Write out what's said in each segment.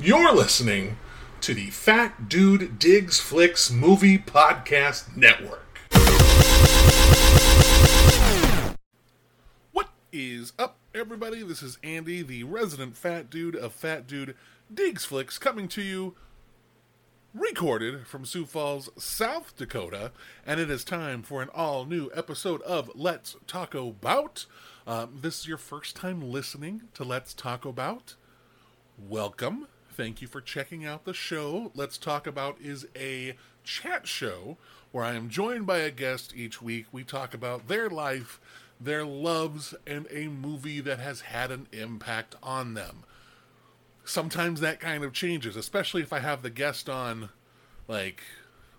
You're listening to the Fat Dude Digs Flicks Movie Podcast Network. What is up, everybody? This is Andy, the resident fat dude of Fat Dude Digs Flicks, coming to you recorded from Sioux Falls, South Dakota, and it is time for an all new episode of Let's Taco 'Bout. Um, this is your first time listening to Let's Taco 'Bout. Welcome. Thank you for checking out the show. Let's Taco 'Bout is a chat show where I am joined by a guest each week. We talk about their life, their loves, and a movie that has had an impact on them sometimes that kind of changes, especially if I have the guest on like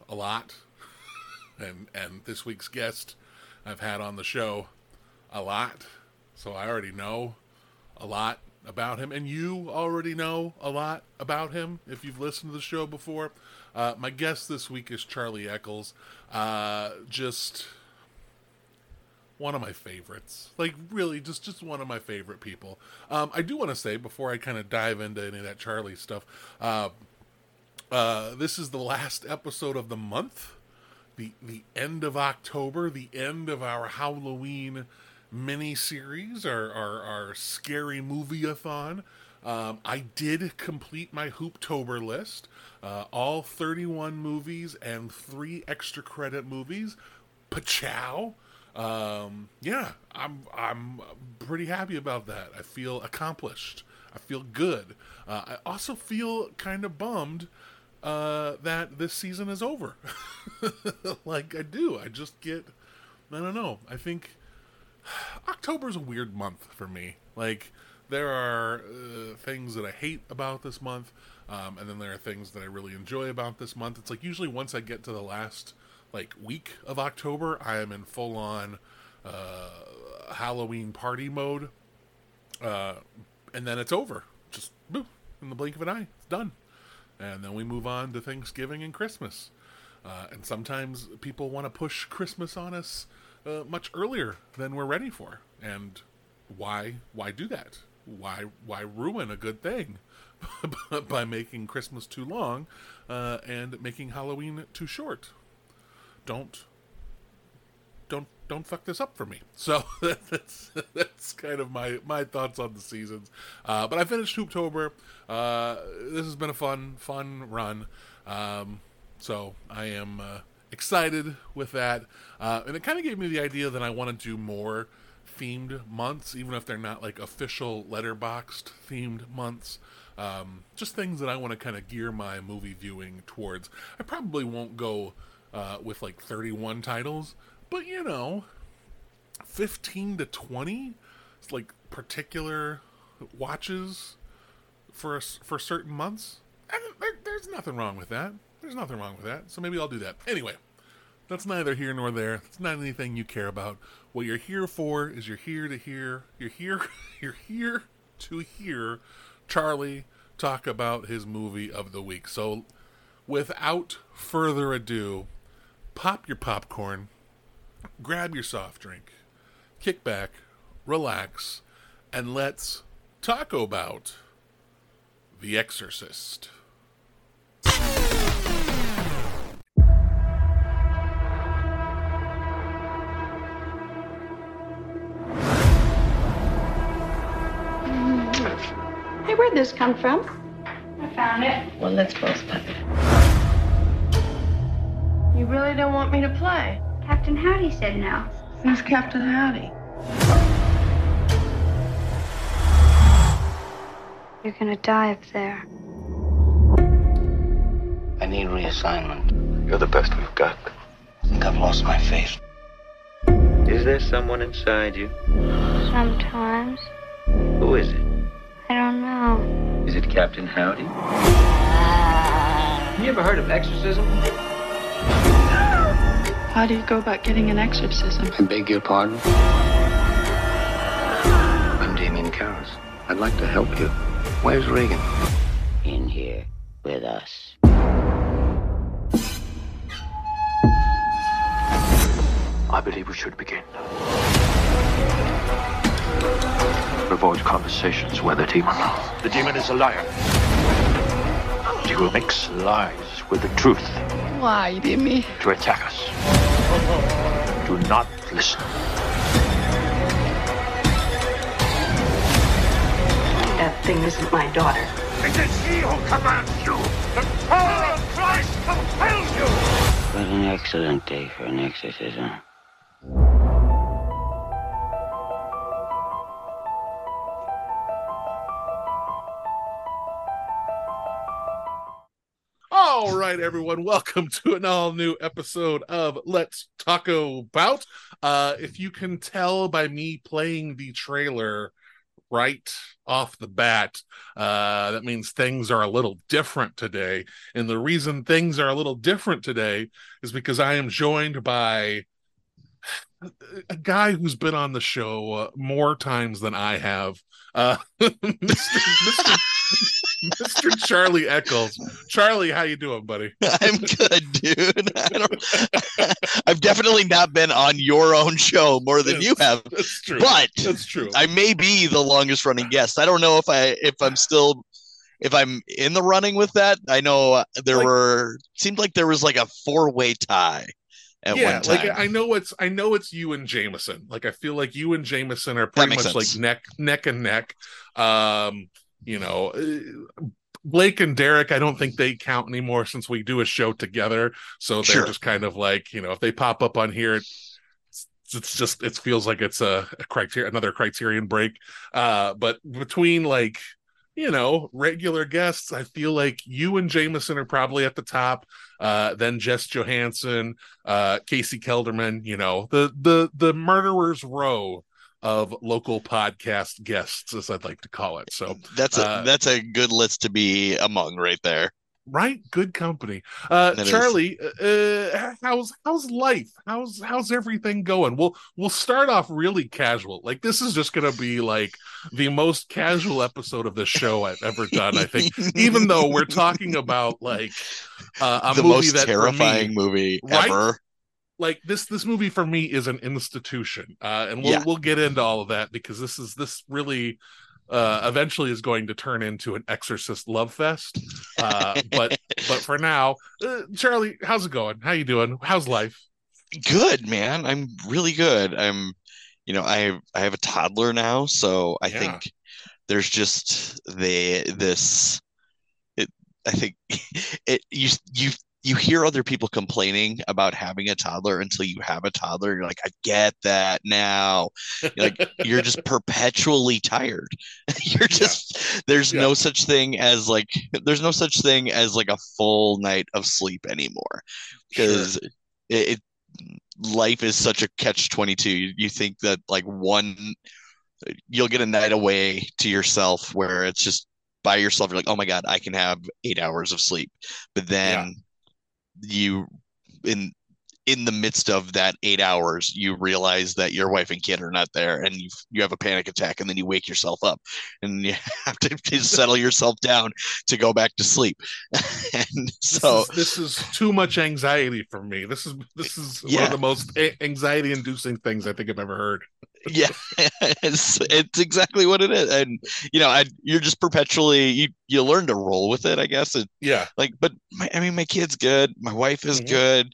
a lot. and and this week's guest I've had on the show a lot. So I already know a lot about him and you already know a lot about him if you've listened to the show before. Uh, my guest this week is Charlie Eccles. Uh, just one of my favorites. Like really, just just one of my favorite people. Um, I do want to say before I kind of dive into any of that Charlie stuff, uh, uh, this is the last episode of the month, the the end of October, the end of our Halloween mini series, our, our our scary movie-a-thon. Um, I did complete my Hooptober list, uh, all 31 movies and three extra credit movies. Pachow um, yeah, I'm I'm pretty happy about that. I feel accomplished. I feel good. Uh, I also feel kind of bummed uh, that this season is over. like I do. I just get. I don't know. I think October's a weird month for me. Like there are uh, things that I hate about this month, um, and then there are things that I really enjoy about this month. It's like usually once I get to the last like week of October, I am in full on uh, Halloween party mode, uh, and then it's over. Just boop, in the blink of an eye, it's done, and then we move on to Thanksgiving and Christmas. Uh, and sometimes people want to push Christmas on us uh, much earlier than we're ready for. And why? Why do that? Why? Why ruin a good thing by making Christmas too long uh, and making Halloween too short? don't don't don't fuck this up for me. So that's that's kind of my my thoughts on the seasons. Uh, but I finished Hooptober. Uh, this has been a fun fun run. Um, so I am uh, excited with that, uh, and it kind of gave me the idea that I want to do more themed months, even if they're not like official Letterboxd themed months. Um, just things that I want to kind of gear my movie viewing towards. I probably won't go uh, with like 31 titles, but you know, 15 to 20, it's like particular watches for for certain months. And there, there's nothing wrong with that. There's nothing wrong with that. So maybe I'll do that. Anyway, that's neither here nor there. It's not anything you care about. What you're here for is you're here to hear. You're here. You're here to hear Charlie talk about his movie of the week. So, without further ado, pop your popcorn, grab your soft drink, kick back, relax, and Let's Taco 'Bout The Exorcist. Where'd this come from? I found it. Well, let's both pop it. You really don't want me to play? Captain Howdy said no. Who's Captain Howdy? You're gonna die up there. I need reassignment. You're the best we've got. I think I've lost my faith. Is there someone inside you? Sometimes. Who is it? I don't know. Is it Captain Howdy? Have you ever heard of exorcism? How do you go about getting an exorcism? I beg your pardon? I'm Damien Karras. I'd like to help you. Where's Regan? in here with us. I believe we should begin. Avoid conversations where the demon. The demon is a liar. He will mix lies with the truth Why, Jimmy? to attack us. Do not listen. That thing isn't my daughter. It is he who commands you. The power of Christ compels you. What an excellent day for an exorcism. All right, everyone, welcome to an all new episode of Let's Taco Bout. Uh, if you can tell by me playing the trailer right off the bat, uh, that means things are a little different today. And the reason things are a little different today is because I am joined by a guy who's been on the show uh, more times than I have, uh, Mr. Mr. Mr. Charlie Eccles. Charlie, how you doing, buddy? I'm good, dude. I I've definitely not been on your own show more than you have, That's true. but That's true. I may be the longest running guest. I don't know if I if I'm still if I'm in the running with that. I know uh, there Like- were seemed like there was like a four way tie at yeah, one time. like I know it's I know it's you and Jameson. Like I feel like you and Jameson are pretty much sense. like neck neck and neck. Um, you know, uh, Blake and Derek, I don't think they count anymore since we do a show together. So they're Sure. just kind of like, you know, if they pop up on here, it's, it's just it feels like it's a, a criteria another criterion break. Uh, but between like you know, regular guests, I feel like you and Jameson are probably at the top. Uh, then Jess Johansson, uh, Casey Kelderman, you know, the the the murderers row of local podcast guests, as I'd like to call it. So that's a uh, that's a good list to be among right there. right, good company. Uh, That. Charlie, uh, how's how's life? How's how's everything going? We'll we'll start off really casual. Like this is just gonna be like the most casual episode of this show I've ever done. I think, even though we're talking about like uh, a the movie most that for me- terrifying movie Right? ever. Like this this movie for me is an institution uh and we'll Yeah. we'll get into all of that because this is this really uh eventually is going to turn into an exorcist love fest uh but but for now uh, charlie how's it going? How you doing? How's life? Good man. I'm really good. I'm you know i have i have a toddler now so i Yeah. think there's just the this it i think it you you you hear other people complaining about having a toddler until you have a toddler you're like i get that now. You're like you're just perpetually tired. You're just there's Yeah. no such thing as like there's no such thing as like a full night of sleep anymore. Because it, it life is such a catch 22 you, you think that like one you'll get a night away to yourself where it's just by yourself you're like oh my god i can have eight hours of sleep. But then you in in the midst of that eight hours you realize that your wife and kid are not there and you you have a panic attack and then you wake yourself up and you have to, settle yourself down to go back to sleep. And this, so is, this is too much anxiety for me. This is this is one of the most anxiety inducing things i think i've ever heard yeah it's, it's exactly what it is. And you know I, you're just perpetually you you learn to roll with it i guess. It yeah. like but my, i mean my kid's good. My wife is Mhm. good.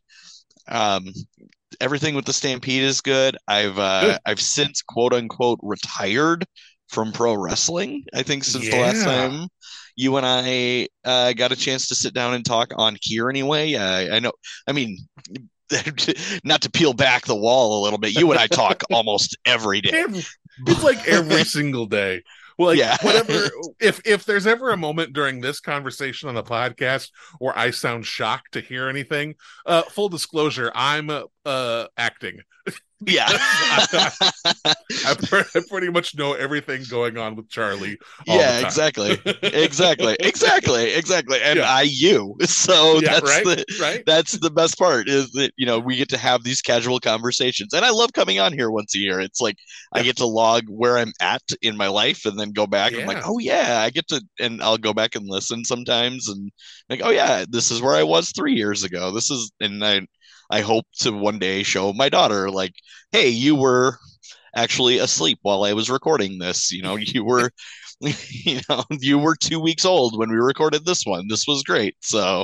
Um everything with the stampede is good. I've uh Good. i've since quote unquote retired from pro wrestling i think since the last time you and i uh got a chance to sit down and talk on here anyway. Uh, i know i mean not to peel back the wall a little bit you and i talk almost every day Every- it's like every single day. Well, like Yeah. whatever. If if there's ever a moment during this conversation on the podcast where I sound shocked to hear anything, uh, full disclosure, I'm uh, uh acting. Yeah. I, pre- I pretty much know everything going on with Charlie. all the yeah exactly. Exactly. Exactly. Exactly. And Yeah. i you. So yeah, that's right, the right. that's the best part is that you know we get to have these casual conversations. And i love coming on here once a year. It's like i get to log where i'm at in my life and then go back. And I'm like oh yeah. I get to and i'll go back and listen sometimes and like oh yeah this is where i was three years ago. This is and i i hope to one day show my daughter like hey you were actually asleep while i was recording this you know you were you know, you were two weeks old when we recorded this one. This was great. So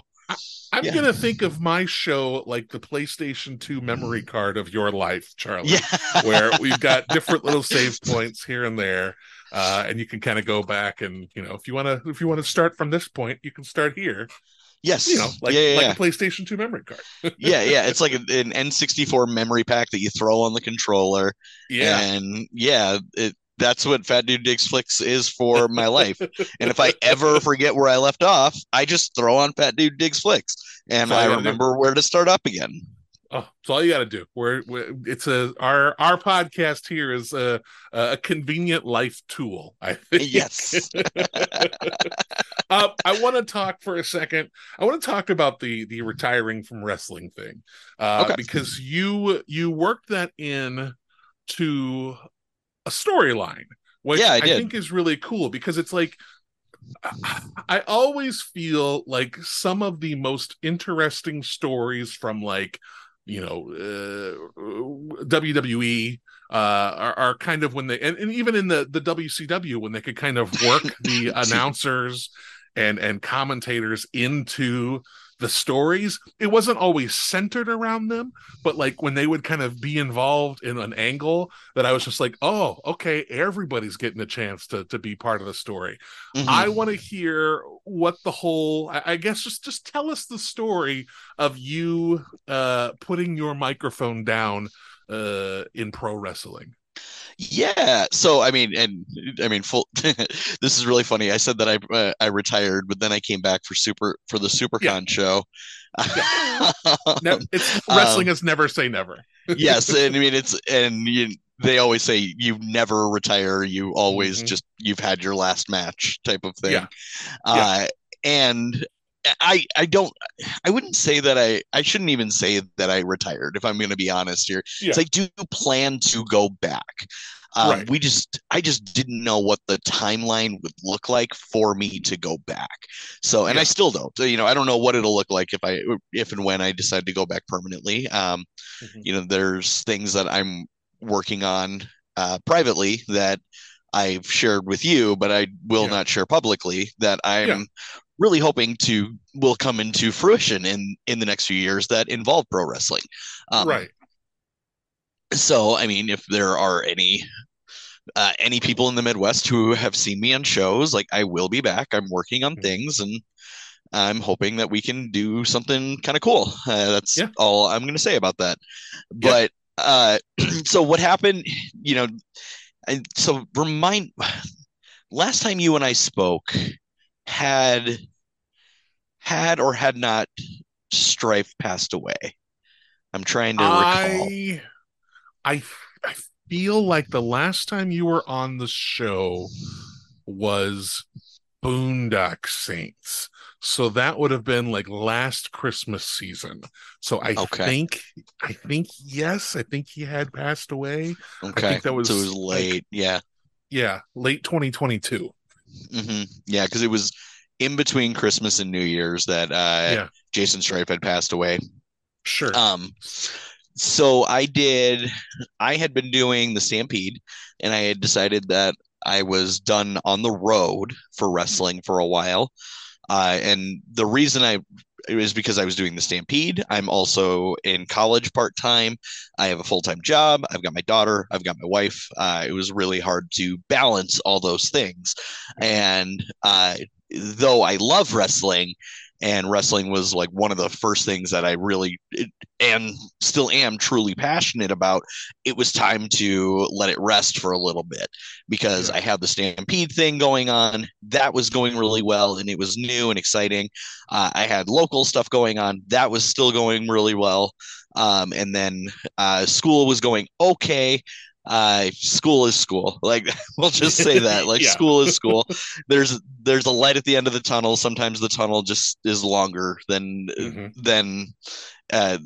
I'm Yeah. gonna think of my show like the PlayStation 2 memory card of your life, Charlie. yeah, where we've got different little save points here and there uh and you can kind of go back and you know if you want to if you want to start from this point you can start here yes, you know like yeah, yeah, like yeah. a playstation 2 memory card yeah, yeah. It's like an, an N64 memory pack that you throw on the controller, yeah and yeah, it. That's what Fat Dude Digs Flicks is for my life. And if I ever forget where I left off, I just throw on Fat Dude Digs Flicks, and I gotta do. remember where to start up again. oh it's all you got to do we're, we're it's a our our podcast here is a a convenient life tool i think Yes. uh, I want to talk for a second. I want to talk about the the retiring from wrestling thing, uh, Okay. because you you worked that in to a storyline, which Yeah, I I, think is really cool because it's like I- always feel like some of the most interesting stories from like you know uh, WWE uh, are, are kind of when they and, and even in the the WCW when they could kind of work the announcers and and commentators into the stories it wasn't always centered around them but like when they would kind of be involved in an angle that i was just like oh okay everybody's getting a chance to to be part of the story Mhm. I want to hear what the whole I, I guess just just tell us the story of you uh putting your microphone down uh in pro wrestling. Yeah. So I mean, and I mean, full. this is really funny. I said that I uh, I retired, but then I came back for super for the SuperCon show. Now, it's Um, wrestling is never say never. yes, and I mean it's and you, they always say you never retire. You always Mhm. just you've had your last match type of thing. Yeah. Uh, and I I don't I wouldn't say that I I shouldn't even say that I retired if I'm going to be honest here. Yeah. It's like do you plan to go back? Um, Right. We just I just didn't know what the timeline would look like for me to go back. So and I still don't. So, you know I don't know what it'll look like if I if and when I decide to go back permanently. Um, Mhm. you know there's things that I'm working on uh, privately that I've shared with you, but I will Yeah. not share publicly that I'm Yeah. Really hoping to will come into fruition in in the next few years that involve pro wrestling. Um, right. So, I mean, if there are any uh, any people in the Midwest who have seen me on shows, like I will be back. I'm working on Mhm. things, and I'm hoping that we can do something kind of cool. Uh, that's Yeah. all I'm going to say about that. Yeah. But uh, so what happened? You know, and so remind. Last time you and I spoke, had had or had not Strife passed away? I'm trying to recall. I I I feel like the last time you were on the show was Boondock Saints. So that would have been like last Christmas season. So I Okay. think I think yes, I think he had passed away. Okay, that was, so it was like, late. yeah, Yeah, late 2022. hmm yeah, because it was in between Christmas and New Year's that uh, Yeah. Jason Strife had passed away. Sure. Um, so I did. I had been doing the Stampede, and I had decided that I was done on the road for wrestling for a while. Uh, and the reason I it was because I was doing the Stampede. I'm also in college part time. I have a full time job. I've got my daughter. I've got my wife. Uh, it was really hard to balance all those things. And uh, though I love wrestling, and wrestling was like one of the first things that I really and still am truly passionate about. It was time to let it rest for a little bit because I had the Stampede thing going on. That was going really well and it was new and exciting. Uh, I had local stuff going on. That was still going really well. Um, and then uh, school was going okay. Uh, school is school. Like we'll just say that. Like Yeah. school is school. There's there's a light at the end of the tunnel. Sometimes the tunnel just is longer than Mhm. than uh,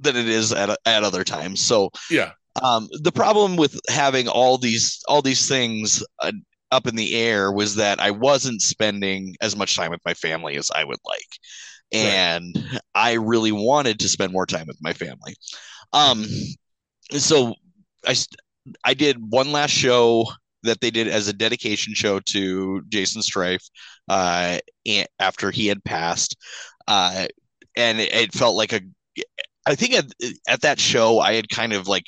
than it is at at other times. So Yeah. um, the problem with having all these all these things uh, up in the air was that I wasn't spending as much time with my family as I would like, and I really wanted to spend more time with my family. Um, so I I did one last show that they did as a dedication show to Jason Strife uh, after he had passed, uh, and it, it felt like a. I think at, at that show I had kind of like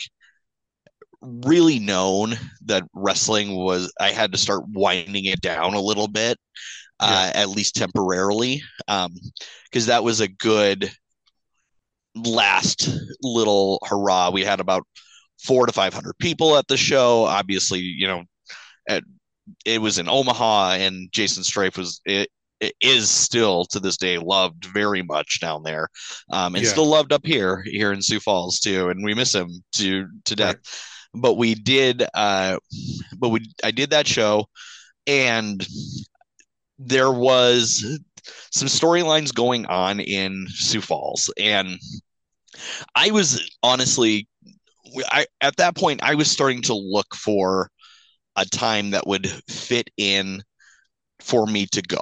really known that wrestling was I had to start winding it down a little bit, uh, at least temporarily, because that was a good last little hurrah. We had about four to five hundred people at the show. Obviously, you know, at, it was in Omaha, and Jason Strife was it, it is still to this day loved very much down there, um, and Yeah. still loved up here here in Sioux Falls too. And we miss him to to death. But we did, uh, but we I did that show, and there was some storylines going on in Sioux Falls, and I was honestly, I at that point I was starting to look for a time that would fit in for me to go,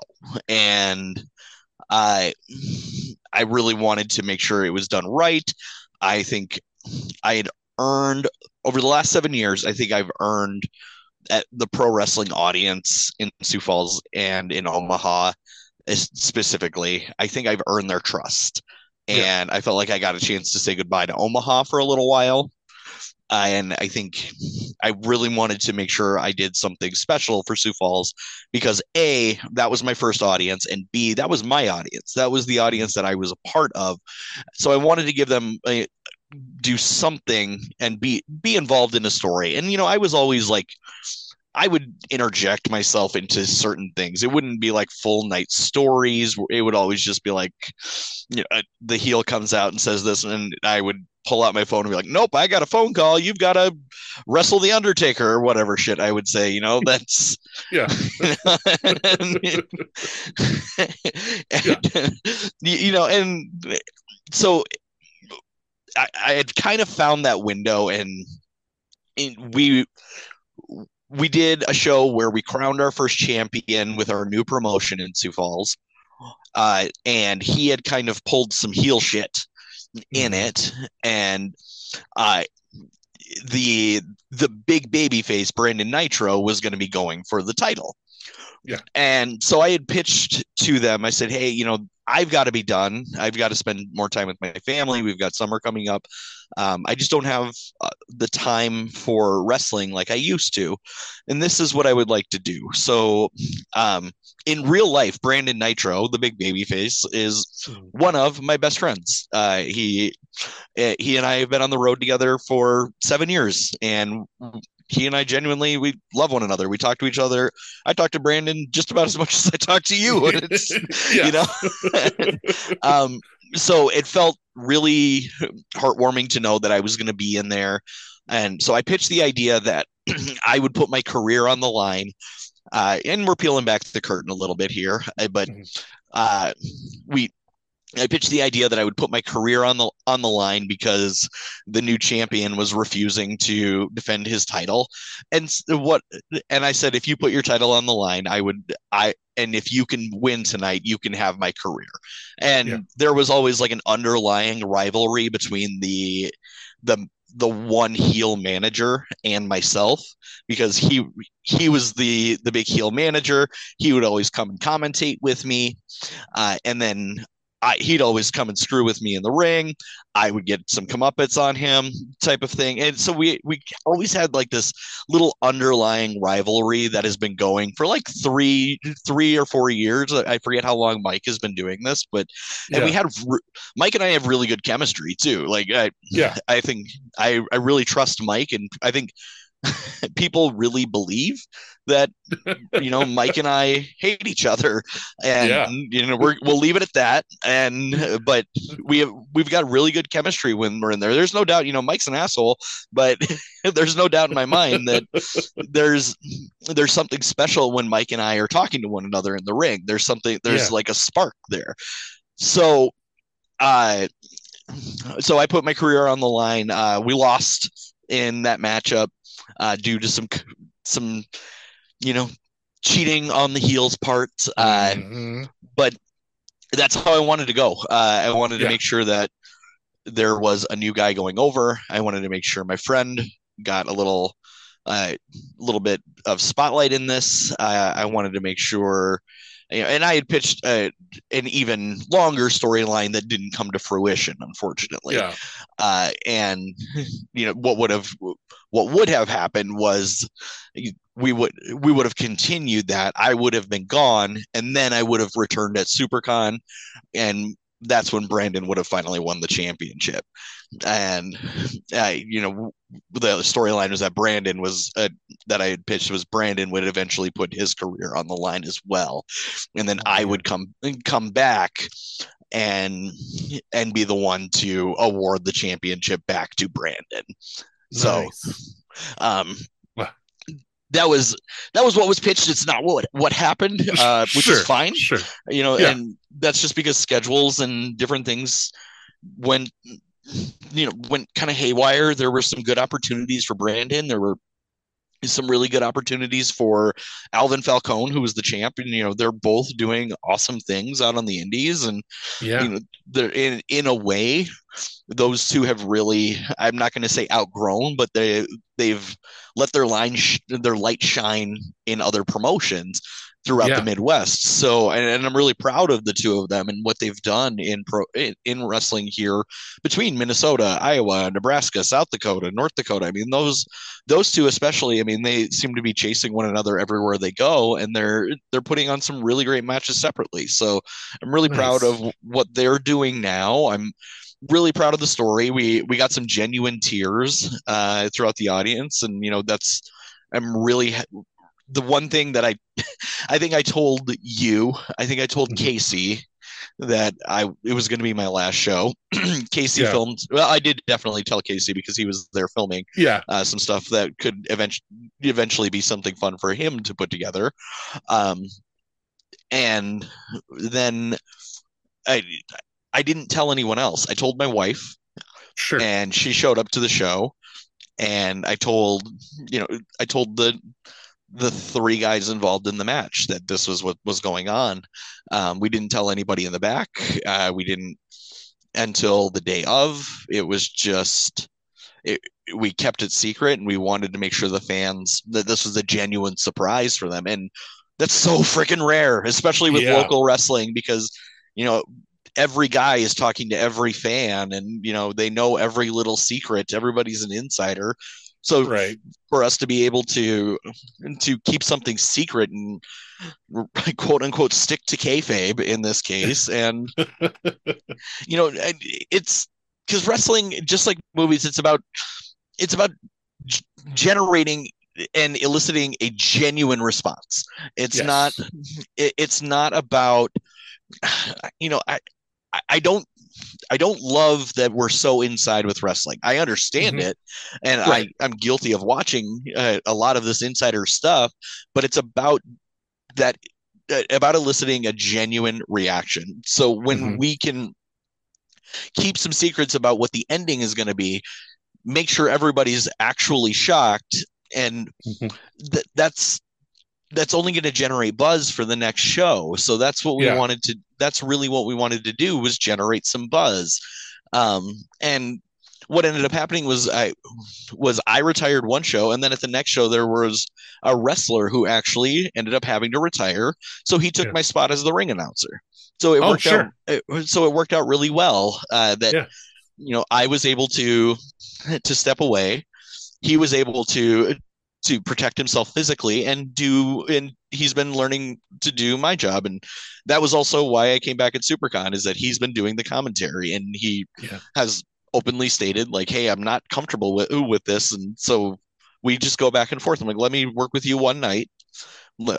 and I I really wanted to make sure it was done right. I think I had earned over the last seven years. I think I've earned at the pro wrestling audience in Sioux Falls and in Omaha specifically. I think I've earned their trust, Yeah. and I felt like I got a chance to say goodbye to Omaha for a little while. Uh, and I think I really wanted to make sure I did something special for Sioux Falls because A, that was my first audience, and B, that was my audience. That was the audience that I was a part of. So I wanted to give them a, do something and be be involved in a story. And you know, I was always like I would interject myself into certain things. It wouldn't be like full night stories. It would always just be like, you know, uh, the heel comes out and says this, and I would pull out my phone and be like, "Nope, I got a phone call. You've got to wrestle the Undertaker or whatever shit." I would say, you know, that's Yeah. and, you you know, and so I, I had kind of found that window, and, and we we did a show where we crowned our first champion with our new promotion in Sioux Falls, uh, and he had kind of pulled some heel shit in it, and uh, the the big baby face Brandon Nitro was going to be going for the title. Yeah. And so I had pitched to them. I said, "Hey, you know, I've got to be done. I've got to spend more time with my family. We've got summer coming up. Um, I just don't have uh, the time for wrestling like I used to, and this is what I would like to do." So, um, in real life, Brandon Nitro, the big baby face, is one of my best friends. Uh, he eh, he and I have been on the road together for seven years, and he and I genuinely we love one another. We talk to each other. I talk to Brandon just about as much as I talk to you. You know, um, so it felt really heartwarming to know that I was going to be in there, and so I pitched the idea that I would put my career on the line. Uh, and we're peeling back the curtain a little bit here, uh, but uh, we I pitched the idea that I would put my career on the on the line because the new champion was refusing to defend his title, and what and I said if you put your title on the line, I would I and if you can win tonight, you can have my career. And Yeah. there was always like an underlying rivalry between the the the one heel manager and myself because he he was the the big heel manager. He would always come and commentate with me, uh, and then I, he'd always come and screw with me in the ring. I would get some comeuppance on him, type of thing. And so we we always had like this little underlying rivalry that has been going for like three three or four years. I forget how long Mike has been doing this, but and we had Mike and I have really good chemistry too. Like I Yeah. I think I I really trust Mike, and I think people really believe that you know Mike and I hate each other, and Yeah. you know we're we'll leave it at that. And but we have we've got really good chemistry when we're in there. There's no doubt. You know Mike's an asshole, but there's no doubt in my mind that there's there's something special when Mike and I are talking to one another in the ring. There's something there's Yeah. like a spark there. So, uh, so I put my career on the line. Uh, we lost in that matchup uh, due to some some you know cheating on the heels part. Uh, Mhm. but that's how I wanted to go. Uh, I wanted to Yeah. make sure that there was a new guy going over. I wanted to make sure my friend got a little a little bit of spotlight in this. Uh, I wanted to make sure, and I had pitched uh, an even longer storyline that didn't come to fruition, unfortunately. Yeah. Uh, and you know what would have what would have happened was we would we would have continued that. I would have been gone, and then I would have returned at SuperCon, and that's when Brandon would have finally won the championship. And uh, you know, the storyline was that Brandon was uh, that I had pitched was Brandon would eventually put his career on the line as well, and then I would come come back and and be the one to award the championship back to Brandon. So, Nice. um, that was that was what was pitched. It's not what what happened, uh, which Sure, is fine Sure. you know Yeah. and that's just because schedules and different things went you know went kind of haywire there were some good opportunities for brandon there were some really good opportunities for alvin falcone who was the champ and you know they're both doing awesome things out on the indies and Yeah. you know they're in in a way those two have really i'm not going to say outgrown but they they've let their line sh- their light shine in other promotions throughout Yeah. the midwest. So and, and i'm really proud of the two of them and what they've done in pro in, in wrestling here between minnesota iowa nebraska south dakota north dakota. I mean those those two especially i mean they seem to be chasing one another everywhere they go and they're they're putting on some really great matches separately. So i'm really proud of what they're doing now. I'm really proud of the story. We we got some genuine tears uh throughout the audience and you know that's i'm really the one thing that i i think i told you i think i told Mhm. casey that i it was going to be my last show casey Yeah. filmed well i did definitely tell casey because he was there filming Yeah. uh, some stuff that could eventually eventually be something fun for him to put together. Um, and then I I didn't tell anyone else. I told my wife, Sure. and she showed up to the show. And I told you know I told the the three guys involved in the match that this was what was going on. Um, we didn't tell anybody in the back. Uh, we didn't until the day of. It was just it, we kept it secret, and we wanted to make sure the fans that this was a genuine surprise for them. And that's so freaking rare, especially with Yeah. local wrestling, because you know every guy is talking to every fan, and you know they know every little secret. Everybody's an insider. So right. for us to be able to to keep something secret and quote unquote stick to kayfabe in this case, and you know, it's because wrestling, just like movies, it's about it's about g- generating and eliciting a genuine response. It's Yes. not it, it's not about you know I I- I don't I don't love that we're so inside with wrestling. I understand Mhm. it, and Right. I I'm guilty of watching uh, a lot of this insider stuff, but it's about that uh, about eliciting a genuine reaction. So when Mhm. we can keep some secrets about what the ending is going to be, make sure everybody's actually shocked, and Mhm. th- that's that's only going to generate buzz for the next show. So that's what we Yeah. wanted to. That's really what we wanted to do was generate some buzz. Um, and what ended up happening was I was I retired one show, and then at the next show there was a wrestler who actually ended up having to retire, so he took Yeah. my spot as the ring announcer. So it Oh, worked sure. out. It, so it worked out really well. Uh, that Yeah. you know I was able to to step away. He was able to to protect himself physically and do and he's been learning to do my job and that was also why I came back at SuperCon is that he's been doing the commentary and he Yeah. has openly stated like hey I'm not comfortable with with this and so we just go back and forth I'm like let me work with you one night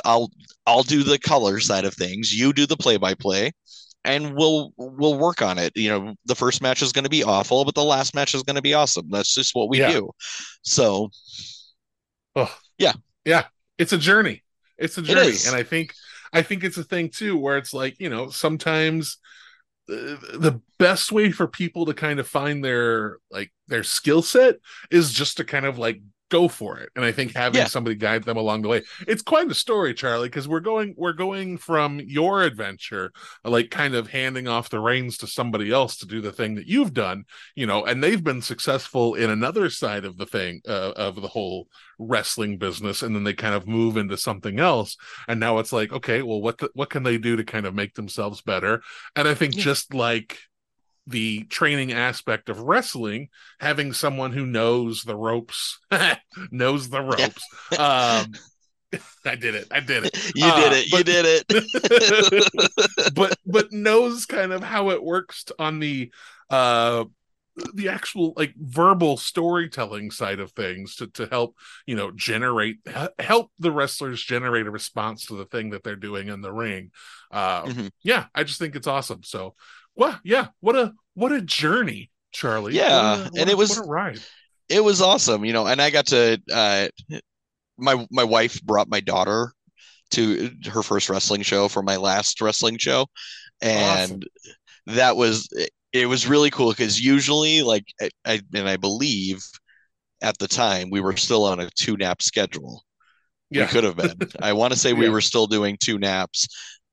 I'll I'll do the color side of things you do the play by play and we'll we'll work on it you know the first match is going to be awful but the last match is going to be awesome that's just what we Yeah. do so Oh, Yeah. yeah. It's a journey. It's a journey, is. and I think I think it's a thing too, where it's like you know sometimes uh, the best way for people to kind of find their like their skill set is just to kind of like go for it. And I think having Yeah. somebody guide them along the way, it's quite a story, Charlie, because we're going we're going from your adventure, like kind of handing off the reins to somebody else to do the thing that you've done, you know, and they've been successful in another side of the thing uh, of the whole wrestling business, and then they kind of move into something else, and now it's like, okay, well, what the, what can they do to kind of make themselves better? And I think Yeah. just like the training aspect of wrestling, having someone who knows the ropes, knows the ropes. Um, I did it. I did it. You Uh, did it. You did it. but but knows kind of how it works on the uh the actual like verbal storytelling side of things to to help you know generate help the wrestlers generate a response to the thing that they're doing in the ring uh Mhm. yeah i just think it's awesome so well yeah what a what a journey charlie Yeah, What a- and what it a- was- what a ride it was awesome, you know, and I got to uh my my wife brought my daughter to her first wrestling show for my last wrestling show and that was it was really cool because usually like I, I and I believe at the time we were still on a two nap schedule. Yeah. We could have been. I want to say we Yeah. were still doing two naps.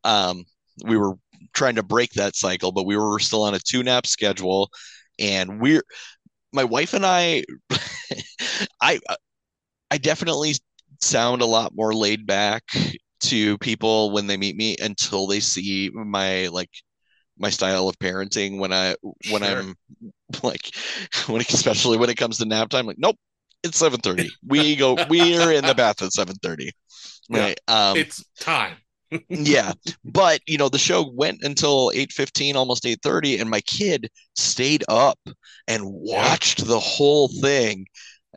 Um we were trying to break that cycle, but we were still on a two nap schedule and we're my wife and I I I definitely sound a lot more laid back to people when they meet me until they see my like my style of parenting when I when Sure. I'm like when especially when it comes to nap time like nope it's 7:30 we go we are in the bath at 7:30 Yeah. right um it's time yeah but you know the show went until 8:15 almost 8:30 and my kid stayed up and watched the whole thing.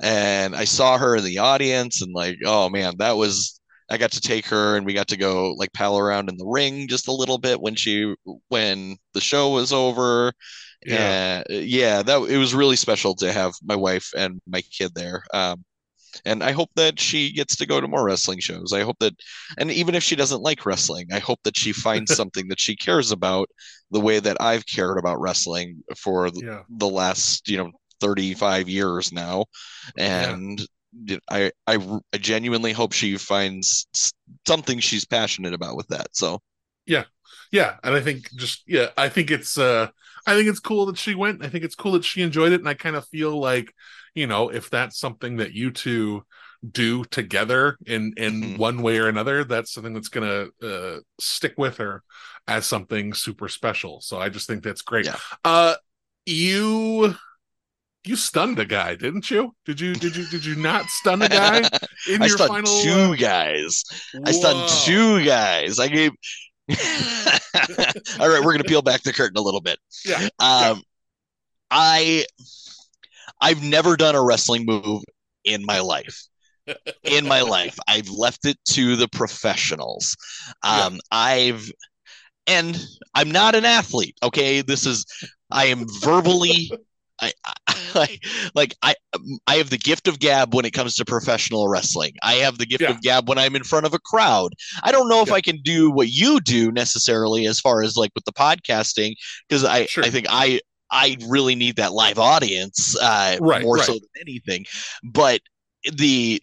And I saw her in the audience and like oh man that was I got to take her and we got to go like pal around in the ring just a little bit when she when the show was over. Yeah. Yeah yeah that it was really special to have my wife and my kid there. Um and I hope that she gets to go to more wrestling shows. I hope that, and even if she doesn't like wrestling, I hope that she finds something that she cares about the way that I've cared about wrestling for the, yeah the last, you know, 35 years now. And I, I, I genuinely hope she finds something she's passionate about with that. So, yeah. yeah and i think just yeah i think it's uh i think it's cool that she went i think it's cool that she enjoyed it and i kind of feel like you know if that's something that you two do together in in Mhm. one way or another that's something that's gonna uh stick with her as something super special so i just think that's great Yeah. uh you you stunned a guy didn't you did you did you did you not stun a guy in I your stunned final two uh, guys. I stunned two guys. I gave. All right, we're gonna peel back the curtain a little bit. yeah Um, I I've never done a wrestling move in my life. In my life, I've left it to the professionals. Um, I've and I'm not an athlete. Okay, this is I am verbally. I, I like I I have the gift of gab when it comes to professional wrestling. I have the gift Yeah. of gab when I'm in front of a crowd. I don't know if Yeah. I can do what you do necessarily as far as like with the podcasting because I Sure. I think I I really need that live audience uh, Right, more right. so than anything. But the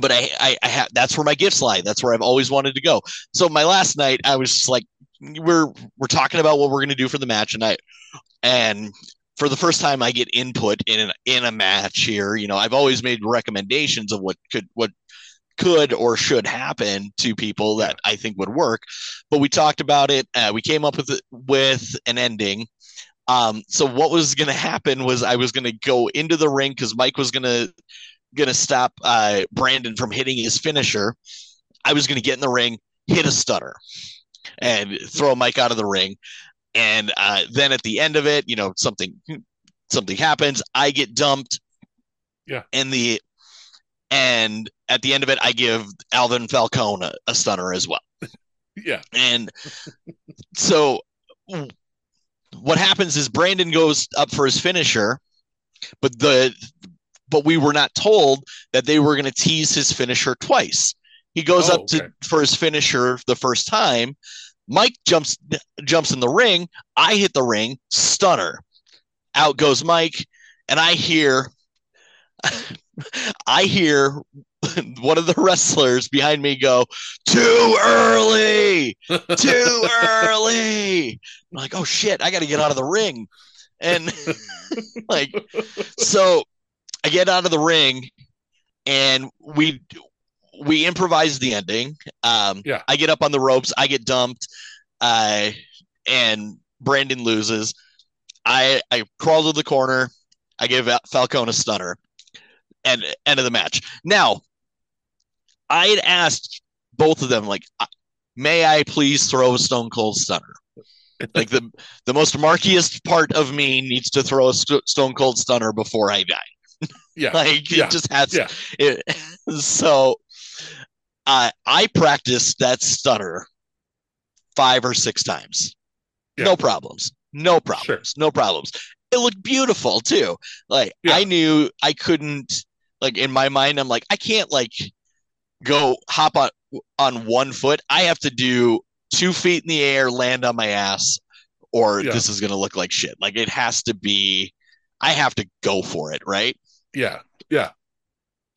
but I I, I have that's where my gifts lie. That's where I've always wanted to go. So my last night I was just like we're we're talking about what we're gonna do for the match and I and for the first time I get input in an, in a match here. You know, I've always made recommendations of what could what could or should happen to people that I think would work. But we talked about it. Uh, we came up with it, with an ending. Um, so what was going to happen was I was going to go into the ring because Mike was going to going to stop uh, Brandon from hitting his finisher. I was going to get in the ring, hit a stunner, and throw Mike out of the ring. And uh, then at the end of it, you know, something something happens. I get dumped. Yeah. And the and at the end of it, I give Alvin Falcone a, a stunner as well. yeah And so what happens is Brandon goes up for his finisher, but the but we were not told that they were going to tease his finisher twice. He goes Oh, up to okay. for his finisher the first time. Mike jumps jumps in the ring. I hit the ring, stunner. Out goes Mike, and I hear I hear one of the wrestlers behind me go, "Too early, too early." I'm like, "Oh shit, I got to get out of the ring," and like, so I get out of the ring, and we we improvise the ending. Um, Yeah. I get up on the ropes, I get dumped, uh, and Brandon loses. I I crawl to the corner, I give Falcone a stunner, and end of the match. Now, I had asked both of them, like, may I please throw a Stone Cold Stunner? like the the most markiest part of me needs to throw a st- Stone Cold Stunner before I die. Yeah. Like Yeah. it just has. Yeah. It, so, I I practiced that stunner five or six times. Yeah. No problems. No problems. No problems. It looked beautiful too. Like Yeah. I knew I couldn't. Like in my mind, I'm like I can't like go hop on on one foot. I have to do two feet in the air, land on my ass, or Yeah. this is gonna look like shit. Like it has to be. I have to go for it, right? Yeah. Yeah.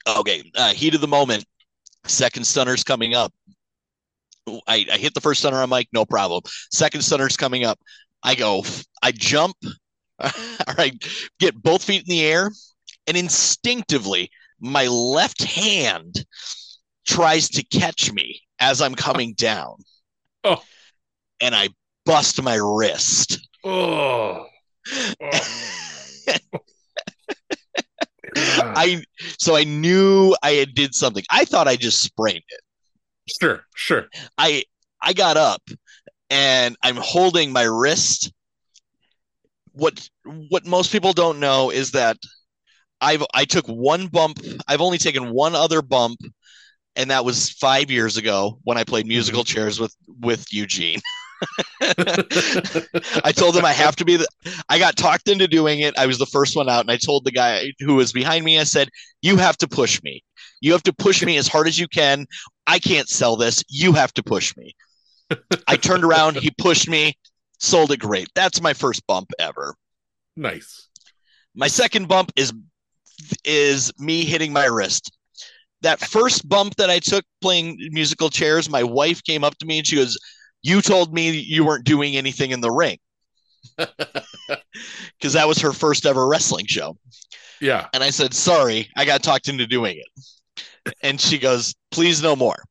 Okay, uh, heat of the moment. Second stunner's coming up. I, I hit the first stunner. I'm like, no problem. Second stunner's coming up. I go, I jump. All right, get both feet in the air, and instinctively, my left hand tries to catch me as I'm coming down. Oh. And I bust my wrist. Oh. I so I knew I had did something. I thought I just sprained it. sure. Sure. I I got up and I'm holding my wrist. What what most people don't know is that I've I took one bump. I've only taken one other bump, and that was five years ago when I played musical mm-hmm. chairs with with Eugene. I told him I have to be the. I got talked into doing it. I was the first one out, and I told the guy who was behind me. I said, "You have to push me. You have to push me as hard as you can. I can't sell this. You have to push me." I turned around. He pushed me. Sold it great. That's my first bump ever. Nice. My second bump is is me hitting my wrist. That first bump that I took playing musical chairs, my wife came up to me and she goes, "You told me you weren't doing anything in the ring." Cuz that was her first ever wrestling show. Yeah. And I said, "Sorry, I got talked into doing it." And she goes, "Please no more."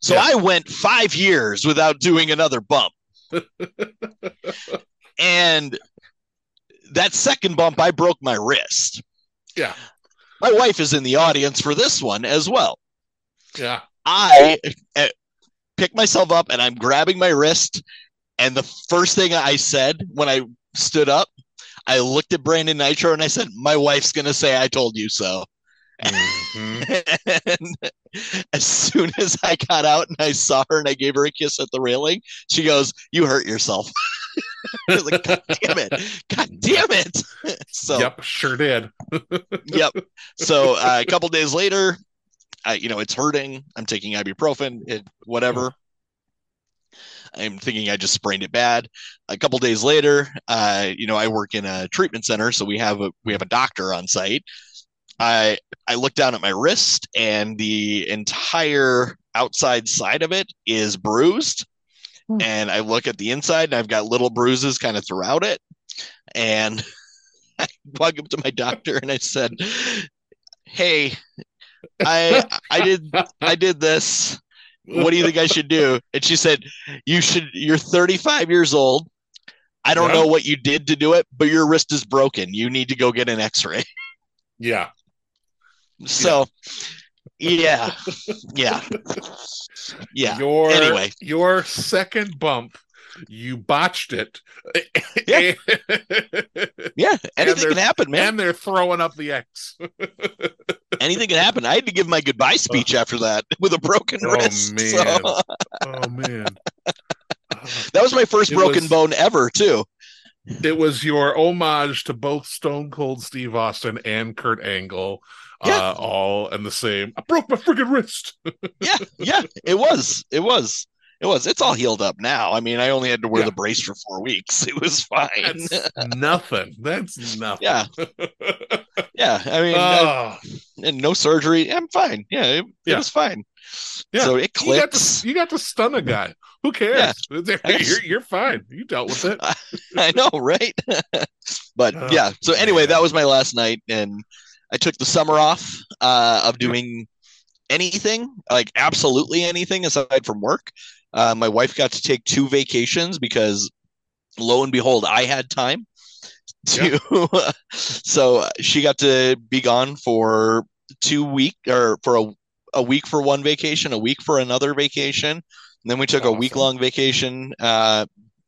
So Yeah. I went 5 years without doing another bump. and that second bump I broke my wrist. Yeah. My wife is in the audience for this one as well. Yeah. I uh, pick myself up and I'm grabbing my wrist. And the first thing I said when I stood up, I looked at Brandon Nitro and I said, My wife's going to say, I told you so. Mhm. and as soon as I got out and I saw her and I gave her a kiss at the railing, she goes, You hurt yourself. Like, God damn it. God damn it. so, Yep. Sure did. yep. So uh, a couple days later, I, you know, it's hurting. I'm taking ibuprofen, it, whatever. I'm thinking I just sprained it bad. A couple days later, uh, you know, I work in a treatment center, so we have a we have a doctor on site. I I look down at my wrist, and the entire outside side of it is bruised. Hmm. And I look at the inside, and I've got little bruises kind of throughout it. And I walk up to my doctor, and I said, "Hey, I I did I did this. What do you think I should do?" And she said, "You should. You're 35 years old. I don't Yeah. know what you did to do it, but your wrist is broken. You need to go get an X-ray." Yeah. So, yeah, yeah, yeah. Yeah. Your Anyway. your second bump, you botched it. Yeah. Yeah, anything can happen, man. And they're throwing up the X. Anything can happen. I had to give my goodbye speech after that with a broken Oh, wrist. man. So, oh man. that was my first It broken was- bone ever, too. It was your homage to both Stone Cold Steve Austin and Kurt Angle. Yeah. Uh, all in the same. I broke my freaking wrist. Yeah, yeah, it was. It was. It was. It's all healed up now. I mean, I only had to wear Yeah. the brace for four weeks. It was fine. That's nothing. That's nothing. Yeah. yeah. I mean, uh, Oh, and no surgery. I'm fine. Yeah, it, Yeah. it was fine. Yeah. So it You got clicks. to you got to stun a guy. Who cares? You're, you're fine. You dealt with it. I know, right? but Oh, yeah. So anyway, man. that was my last night, and I took the summer off uh, of doing anything, like absolutely anything aside from work. Uh, my wife got to take two vacations because, lo and behold, I had time to. so she got to be gone for two week or for a, a week for one vacation, a week for another vacation. And then we took a week long vacation uh,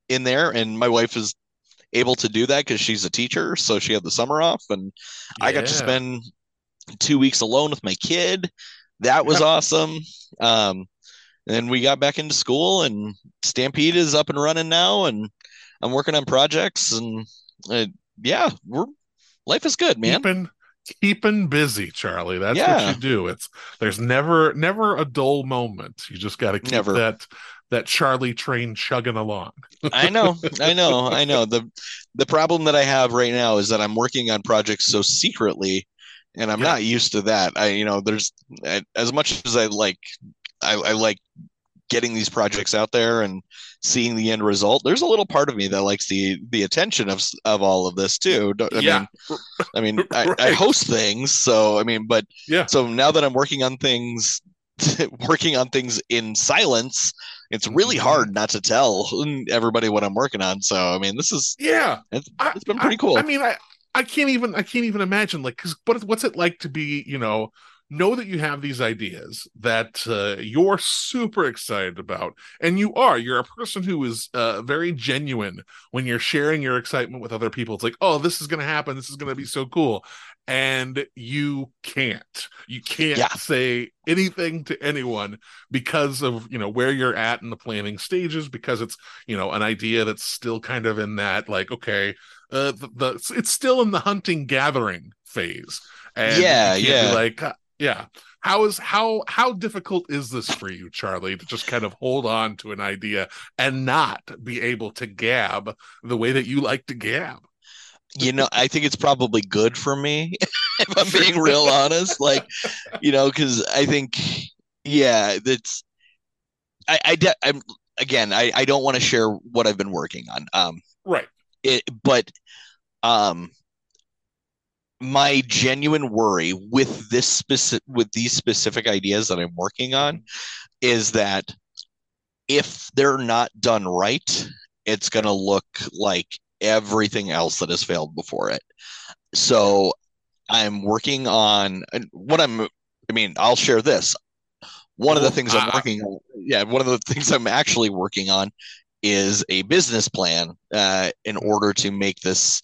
in there, and my wife is able to do that because she's a teacher, so she had the summer off, and I got to spend two weeks alone with my kid. That was awesome. Um, and we got back into school, and Stampede is up and running now, and I'm working on projects, and uh, yeah, we're life is good, man. Keeping keeping busy, Charlie. That's Yeah. what you do. It's there's never never a dull moment. You just got to keep Never. that that Charlie train chugging along. I know, I know, I know. The the problem that I have right now is that I'm working on projects so secretly, and I'm Yeah. not used to that. I, you know, there's I, as much as I like, I, I like getting these projects out there and seeing the end result. There's a little part of me that likes the the attention of of all of this too. I yeah. mean, I mean, I, I host things, so I mean, but Yeah. So now that I'm working on things, working on things in silence, it's really Mhm. hard not to tell everybody what I'm working on. So I mean, this is Yeah. it's, I- it's been pretty I- cool. I, mean, I I can't even I can't even imagine like because what what's it like to be you know know that you have these ideas that uh, you're super excited about and you are. You're a person who is uh, very genuine when you're sharing your excitement with other people. It's like oh this is going to happen. This is going to be so cool. And you can't. You can't Yeah. say anything to anyone because of you know where you're at in the planning stages because it's you know an idea that's still kind of in that like okay uh the, the it's still in the hunting gathering phase. And Yeah, you can't be yeah. like yeah how is how how difficult is this for you charlie to just kind of hold on to an idea and not be able to gab the way that you like to gab you know, I think it's probably good for me if I'm being real honest. Like, you know, because I think, yeah, that's. I, I, de- I'm again. I, I don't want to share what I've been working on. Um, right it, but um my genuine worry with this specific with these specific ideas that I'm working on is that if they're not done right, it's going to look like everything else that has failed before it. So I'm working on what I'm I mean, I'll share this. One of the things I'm working on, yeah, one of the things I'm actually working on is a business plan uh, in order to make this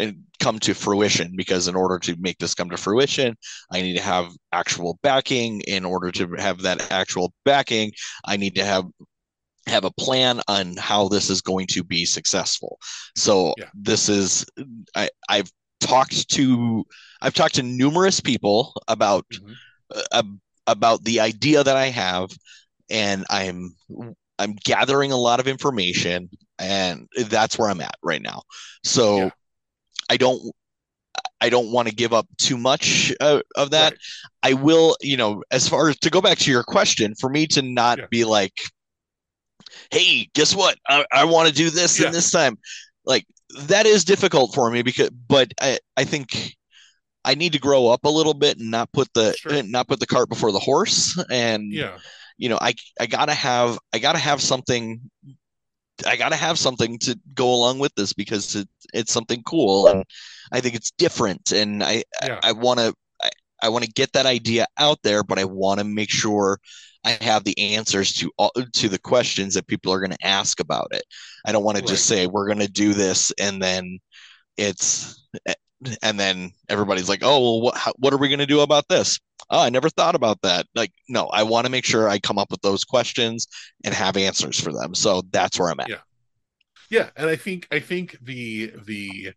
and come to fruition because in order to make this come to fruition i need to have actual backing in order to have that actual backing i need to have have a plan on how this is going to be successful so Yeah. this is i i've talked to i've talked to numerous people about Mhm. uh, about the idea that i have and i'm i'm gathering a lot of information and that's where i'm at right now so Yeah. I don't i don't want to give up too much uh, of that Right. i will you know as far as to go back to your question for me to not Yeah. be like hey guess what i, I want to do this Yeah. in this time like that is difficult for me because but i i think i need to grow up a little bit and not put the Sure. not put the cart before the horse and yeah you know i i gotta have i gotta have something i gotta have something to go along with this because it, it's something cool. And i think it's different. And i yeah. I want to i, I want to get that idea out there but i want to make sure i have the answers to all to the questions that people are going to ask about it. I don't want to just say we're going to do this and then it's and then everybody's like oh well what, how, what are we going to do about this oh i never thought about that. Like no i want to make sure i come up with those questions and have answers for them. So that's where i'm at. Yeah. yeah and i think i think the the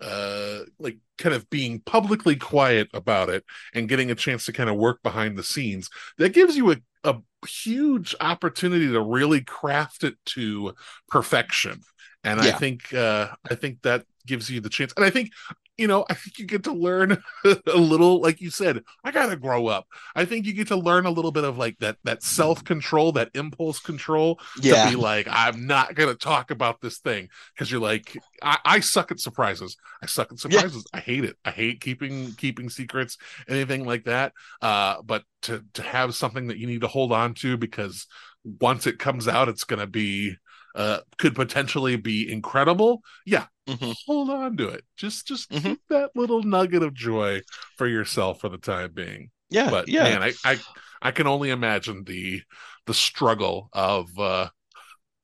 uh like kind of being publicly quiet about it and getting a chance to kind of work behind the scenes that gives you a, a huge opportunity to really craft it to perfection. And i think uh i think that gives you the chance. And i think you know, I think you get to learn a little, like you said, I gotta grow up. I think you get to learn a little bit of like that that self control, that impulse control. Yeah. To be like, I'm not gonna talk about this thing because you're like, I, I suck at surprises. I suck at Yeah. surprises. I hate it. I hate keeping keeping secrets, anything like that. Uh, but to to have something that you need to hold on to because once it comes out, it's gonna be uh could potentially be incredible. Yeah, Mhm. hold on to it. Just just Mhm. keep that little nugget of joy for yourself for the time being. Yeah. But yeah. man, I, I I can only imagine the the struggle of uh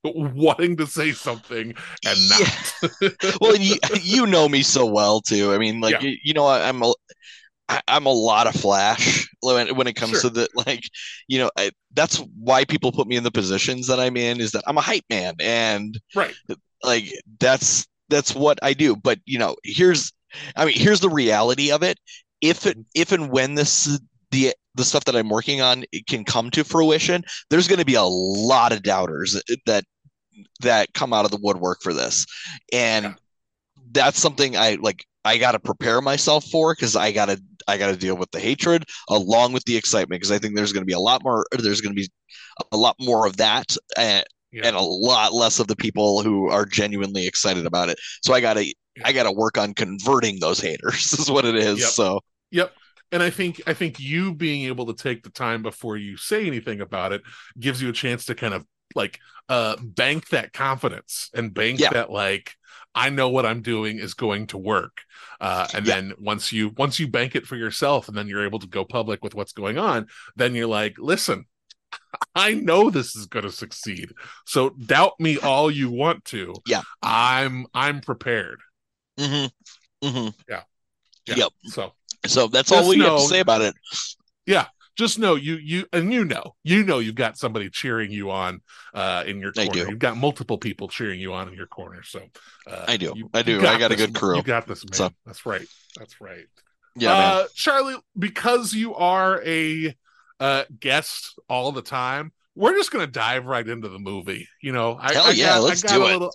wanting to say something and not. well, you you know me so well too. I mean, like Yeah. you, you know, I, I'm a I, I'm a lot of flash when when it comes Sure. to the like, you know, I, that's why people put me in the positions that I'm in. Is that I'm a hype man, and right. like that's that's what I do. But you know, here's I mean, here's the reality of it. If it if and when this the the stuff that I'm working on it can come to fruition, there's going to be a lot of doubters that that come out of the woodwork for this, and Yeah. that's something I like. I got to prepare myself for because I got to I got to deal with the hatred along with the excitement because I think there's going to be a lot more. There's going to be a lot more of that, and Yeah. and a lot less of the people who are genuinely excited about it. So I gotta I gotta work on converting those haters is what it is. Yep. So Yep. And I think I think you being able to take the time before you say anything about it gives you a chance to kind of like uh bank that confidence and bank Yeah. that like I know what I'm doing is going to work. Uh and Yeah. then once you once you bank it for yourself and then you're able to go public with what's going on, then you're like, listen, I know this is going to succeed. So doubt me all you want to. Yeah. I'm I'm prepared. mhm, mhm. Yeah. Yep. So So that's all Just we have to say about it. Just know you you and you know you know you've got somebody cheering you on uh in your corner. you've got multiple people cheering you on in your corner so uh I do. you- I do. I got a this, good crew. you got this man. So- that's right. That's right. Yeah, uh charlie because you are a uh guest all the time we're just gonna dive right into the movie you know? I, Hell I yeah, got, let's I got do a it. little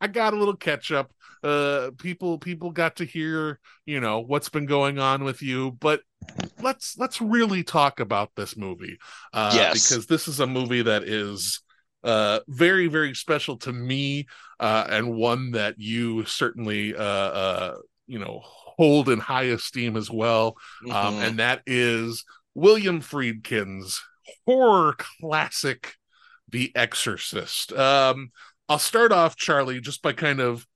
i got a little catch up uh people people got to hear you know what's been going on with you but let's let's really talk about this movie uh Yes. because this is a movie that is uh very very special to me uh and one that you certainly uh uh you know hold in high esteem as well um Mhm. and that is william friedkin's horror classic the exorcist um i'll start off charlie just by kind of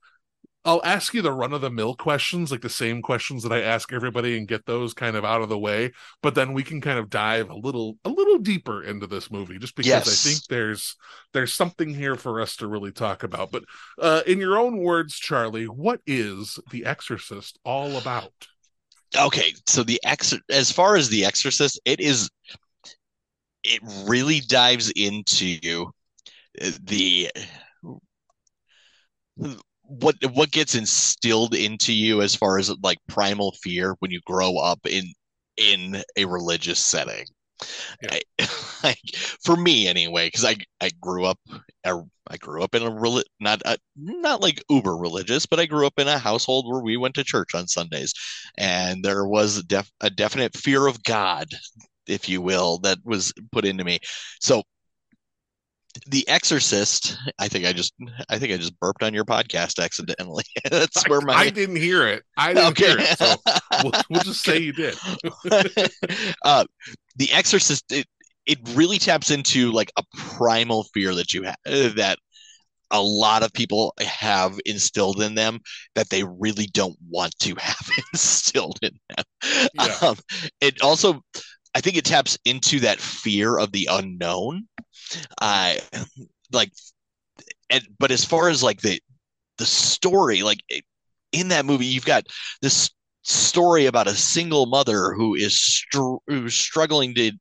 I'll ask you the run of the mill questions, like the same questions that I ask everybody, and get those kind of out of the way. But then we can kind of dive a little, a little deeper into this movie, just because Yes. I think there's there's something here for us to really talk about. But uh, in your own words, Charlie, what is The Exorcist all about? okay so the ex as far as the exorcist it is it really dives into uh, the what what gets instilled into you as far as like primal fear when you grow up in in a religious setting? Yeah. I, like for me anyway because i i grew up I, I grew up in a reli- not a, not like uber religious but i grew up in a household where we went to church on sundays. And there was a, def, a definite fear of god if you will that was put into me. So the exorcist i think i just i think i just burped on your podcast accidentally that's where my I didn't hear it. I didn't okay hear it. So we'll, we'll just say you did. uh, the Exorcist, it, it really taps into like a primal fear that you have that a lot of people have instilled in them that they really don't want to have instilled in them. Yeah. Um, it also, I think it taps into that fear of the unknown. I like, and but as far as like the the story, like in that movie, you've got this story about a single mother who is str- who's struggling to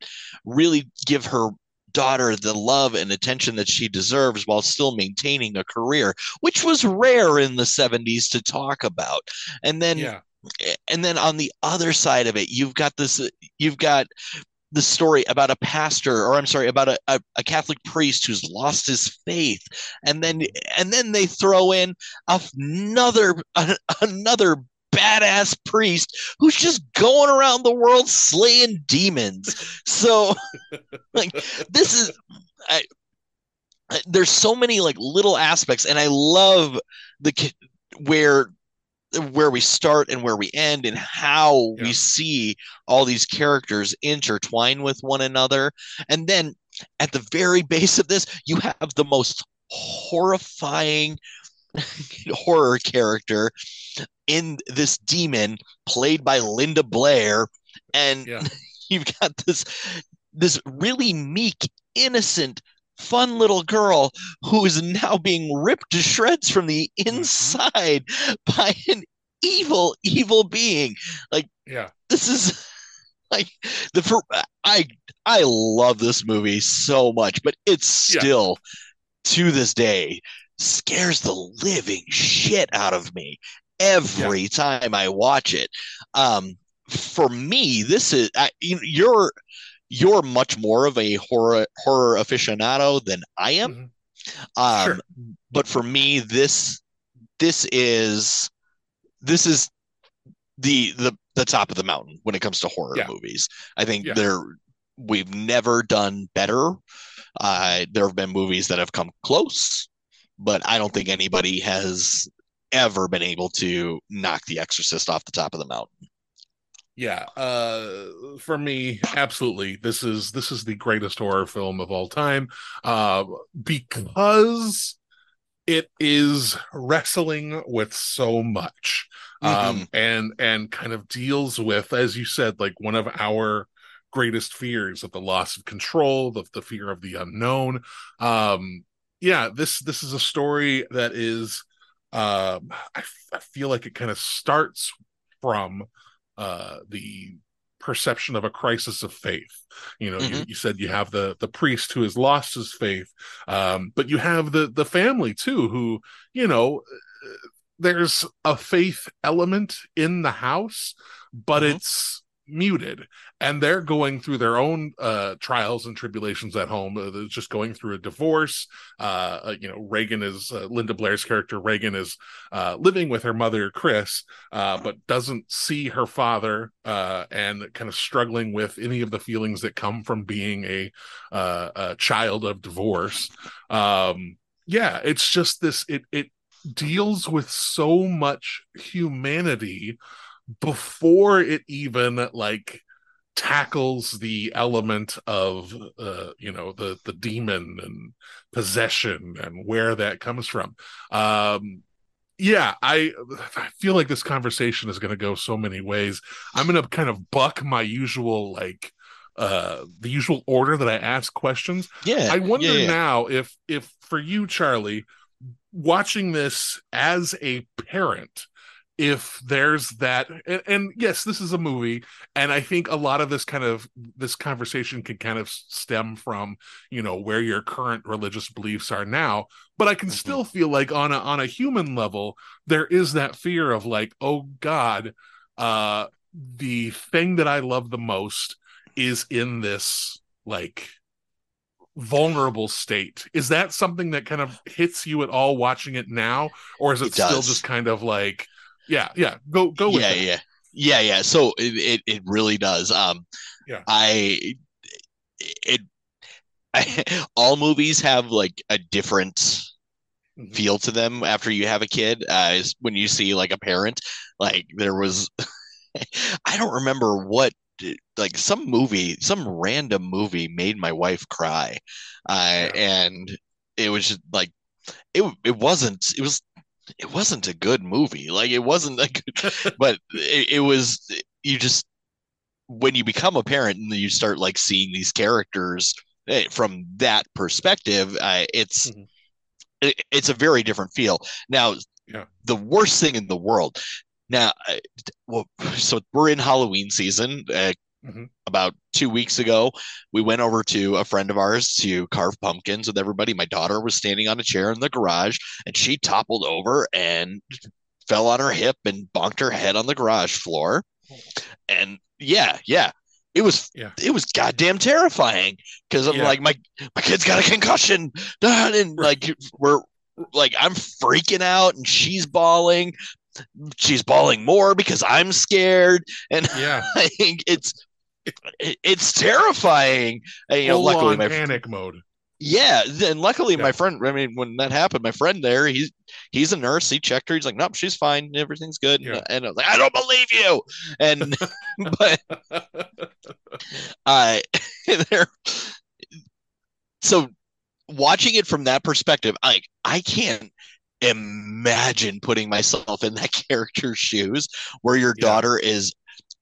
really give her daughter the love and attention that she deserves while still maintaining a career which was rare in the 70s to talk about and then yeah. and then on the other side of it you've got this you've got the story about a pastor or i'm sorry about a, a, a catholic priest who's lost his faith and then and then they throw in another another badass priest who's just going around the world slaying demons. So, like, this is. I, there's so many like little aspects, and I love the where where we start and where we end and how Yeah. we see all these characters intertwine with one another and then at the very base of this you have the most horrifying horror character in this demon played by Linda Blair and Yeah. you've got this this really meek innocent fun little girl who is now being ripped to shreds from the Mm-hmm. inside by an evil evil being Like, Yeah. this is like the i i love this movie so much but it Yeah. still to this day scares the living shit out of me every time i watch it um for me this is I, you you're you're much more of a horror horror aficionado than i am Mhm. um Sure. but for me this this is this is the the the top of the mountain when it comes to horror Yeah. movies i think Yeah. there we've never done better uh there have been movies that have come close but i don't think anybody has ever been able to knock the exorcist off the top of the mountain Yeah, uh, for me, absolutely. This is this is the greatest horror film of all time, uh, because it is wrestling with so much, um, and and kind of deals with, as you said, like one of our greatest fears of the loss of control, the the fear of the unknown. Um, yeah, this this is a story that is, um, I, I feel like it kind of starts from uh the perception of a crisis of faith you know you, Mhm. you said you have the the priest who has lost his faith um but you have the the family too who you know uh, there's a faith element in the house but Mhm. it's muted and they're going through their own uh trials and tribulations at home uh, just going through a divorce uh, uh, you know regan is uh, linda blair's character regan is uh living with her mother chris uh, but doesn't see her father uh, and kind of struggling with any of the feelings that come from being a, uh, a child of divorce. Um, yeah, it's just this. It it deals with so much humanity before it even like tackles the element of uh you know the the demon and possession and where that comes from. Um yeah i i feel like this conversation is going to go so many ways. I'm going to kind of buck my usual like uh the usual order that i ask questions. Yeah i wonder yeah, yeah. now if if for you charlie watching this as a parent if there's that and, and yes this is a movie and i think a lot of this kind of this conversation can kind of stem from you know where your current religious beliefs are now but i can Mhm. still feel like on a on a human level there is that fear of like oh god uh the thing that i love the most is in this like vulnerable state is that something that kind of hits you at all watching it now or is it, It still just kind of like yeah yeah go go with yeah, it yeah, yeah, yeah. So it, it it really does. Um, Yeah. I it I, all movies have like a different Mhm. feel to them after you have a kid. Uh, is when you see like a parent, like there was, I don't remember what like some movie, some random movie made my wife cry, uh, Yeah. and it was just like it it wasn't it was it wasn't a good movie like it wasn't a good, but it, it was you just when you become a parent and you start like seeing these characters eh, from that perspective uh, it's Mhm. it, it's a very different feel now Yeah. the worst thing in the world now well so we're in halloween season uh, Mhm. about two weeks ago we went over to a friend of ours to carve pumpkins with everybody my daughter was standing on a chair in the garage and she toppled over and fell on her hip and bonked her head on the garage floor and yeah yeah it was Yeah. it was goddamn terrifying because i'm Yeah. like my my kid's got a concussion and like we're like i'm freaking out and she's bawling she's bawling more because I'm scared, and Yeah. I think it's it- it's terrifying. And, you know, Full luckily on my panic mode. yeah, and luckily Yeah. my friend. I mean, when that happened, my friend there, he's he's a nurse. He checked her. He's like, nope, she's fine. Everything's good. Yeah. And I was like, I don't believe you. And but I there. So watching it from that perspective, I I can't imagine putting myself in that character's shoes where your Yeah. daughter is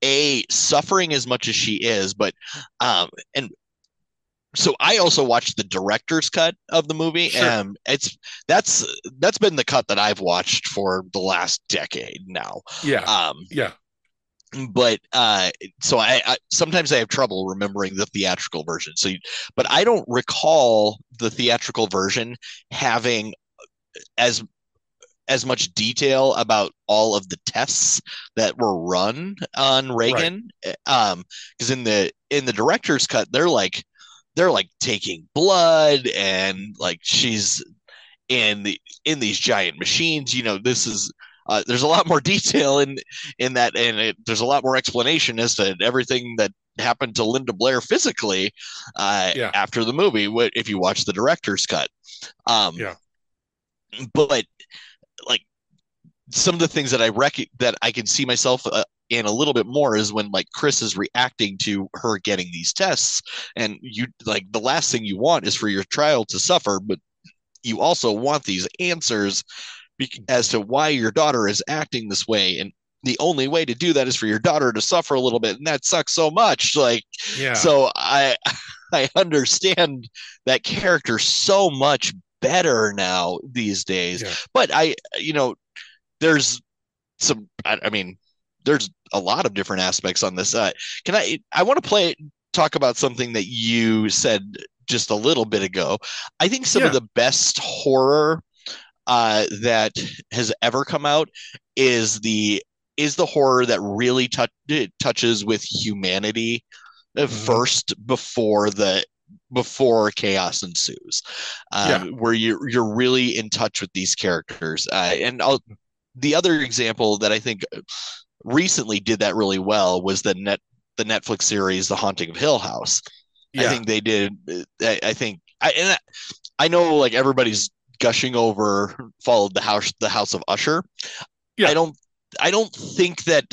a suffering as much as she is, but um and so I also watched the director's cut of the movie, Sure. and it's that's that's been the cut that I've watched for the last decade now. yeah. Um, yeah. but uh so I, I sometimes i have trouble remembering the theatrical version so you, but i don't recall the theatrical version having as as much detail about all of the tests that were run on regan um because in the in the director's cut they're like they're like taking blood and like she's in the in these giant machines you know this is uh, there's a lot more detail in in that and it, there's a lot more explanation as to everything that happened to linda blair physically uh, Yeah. after the movie if you watch the director's cut um Yeah. but some of the things that i rec- that i can see myself uh, in a little bit more is when like chris is reacting to her getting these tests and you like the last thing you want is for your child to suffer but you also want these answers as to why your daughter is acting this way and the only way to do that is for your daughter to suffer a little bit and that sucks so much like Yeah. so i i understand that character so much better now these days Yeah. but i you know there's some I, I mean there's a lot of different aspects on this uh, can i i want to play talk about something that you said just a little bit ago. I think some of the best horror uh, that has ever come out is the is the horror that really touch, touches with humanity uh, Mhm. first before the before chaos ensues. Um, Yeah. where you're you're really in touch with these characters. Uh, and I'll, the other example that i think recently did that really well was the net the netflix series the haunting of hill house I think they did. I, I think I and I, I know like everybody's gushing over followed the house the House of Usher. Yeah. I don't I don't think that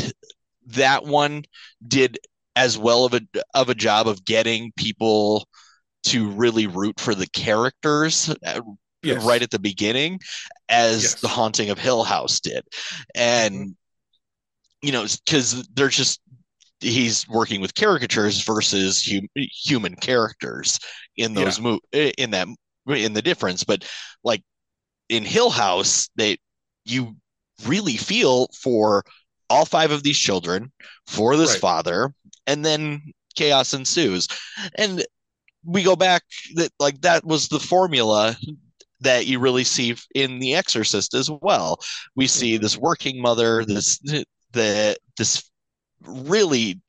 that one did as well of a of a job of getting people to really root for the characters uh, Yes. right at the beginning as Yes. the haunting of Hill House did. And mm-hmm. you know, because they're just he's working with caricatures versus hum, human characters in those mo- in that in the difference but like in hill house they you really feel for all five of these children for this Right. father and then chaos ensues and we go back that like that was the formula that you really see in the exorcist as well we see this working mother this the this really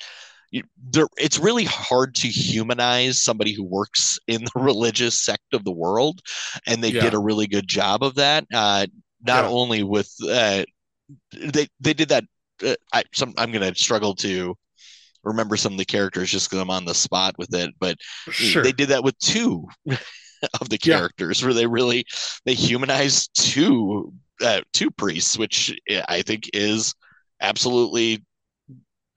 it's really hard to humanize somebody who works in the religious sect of the world and they Yeah. did a really good job of that uh not Yeah. only with uh they they did that uh, I some I'm going to struggle to remember some of the characters just because I'm on the spot with it but Sure. they did that with two of the Yeah. characters where they really they humanize two uh, two priests which I think is absolutely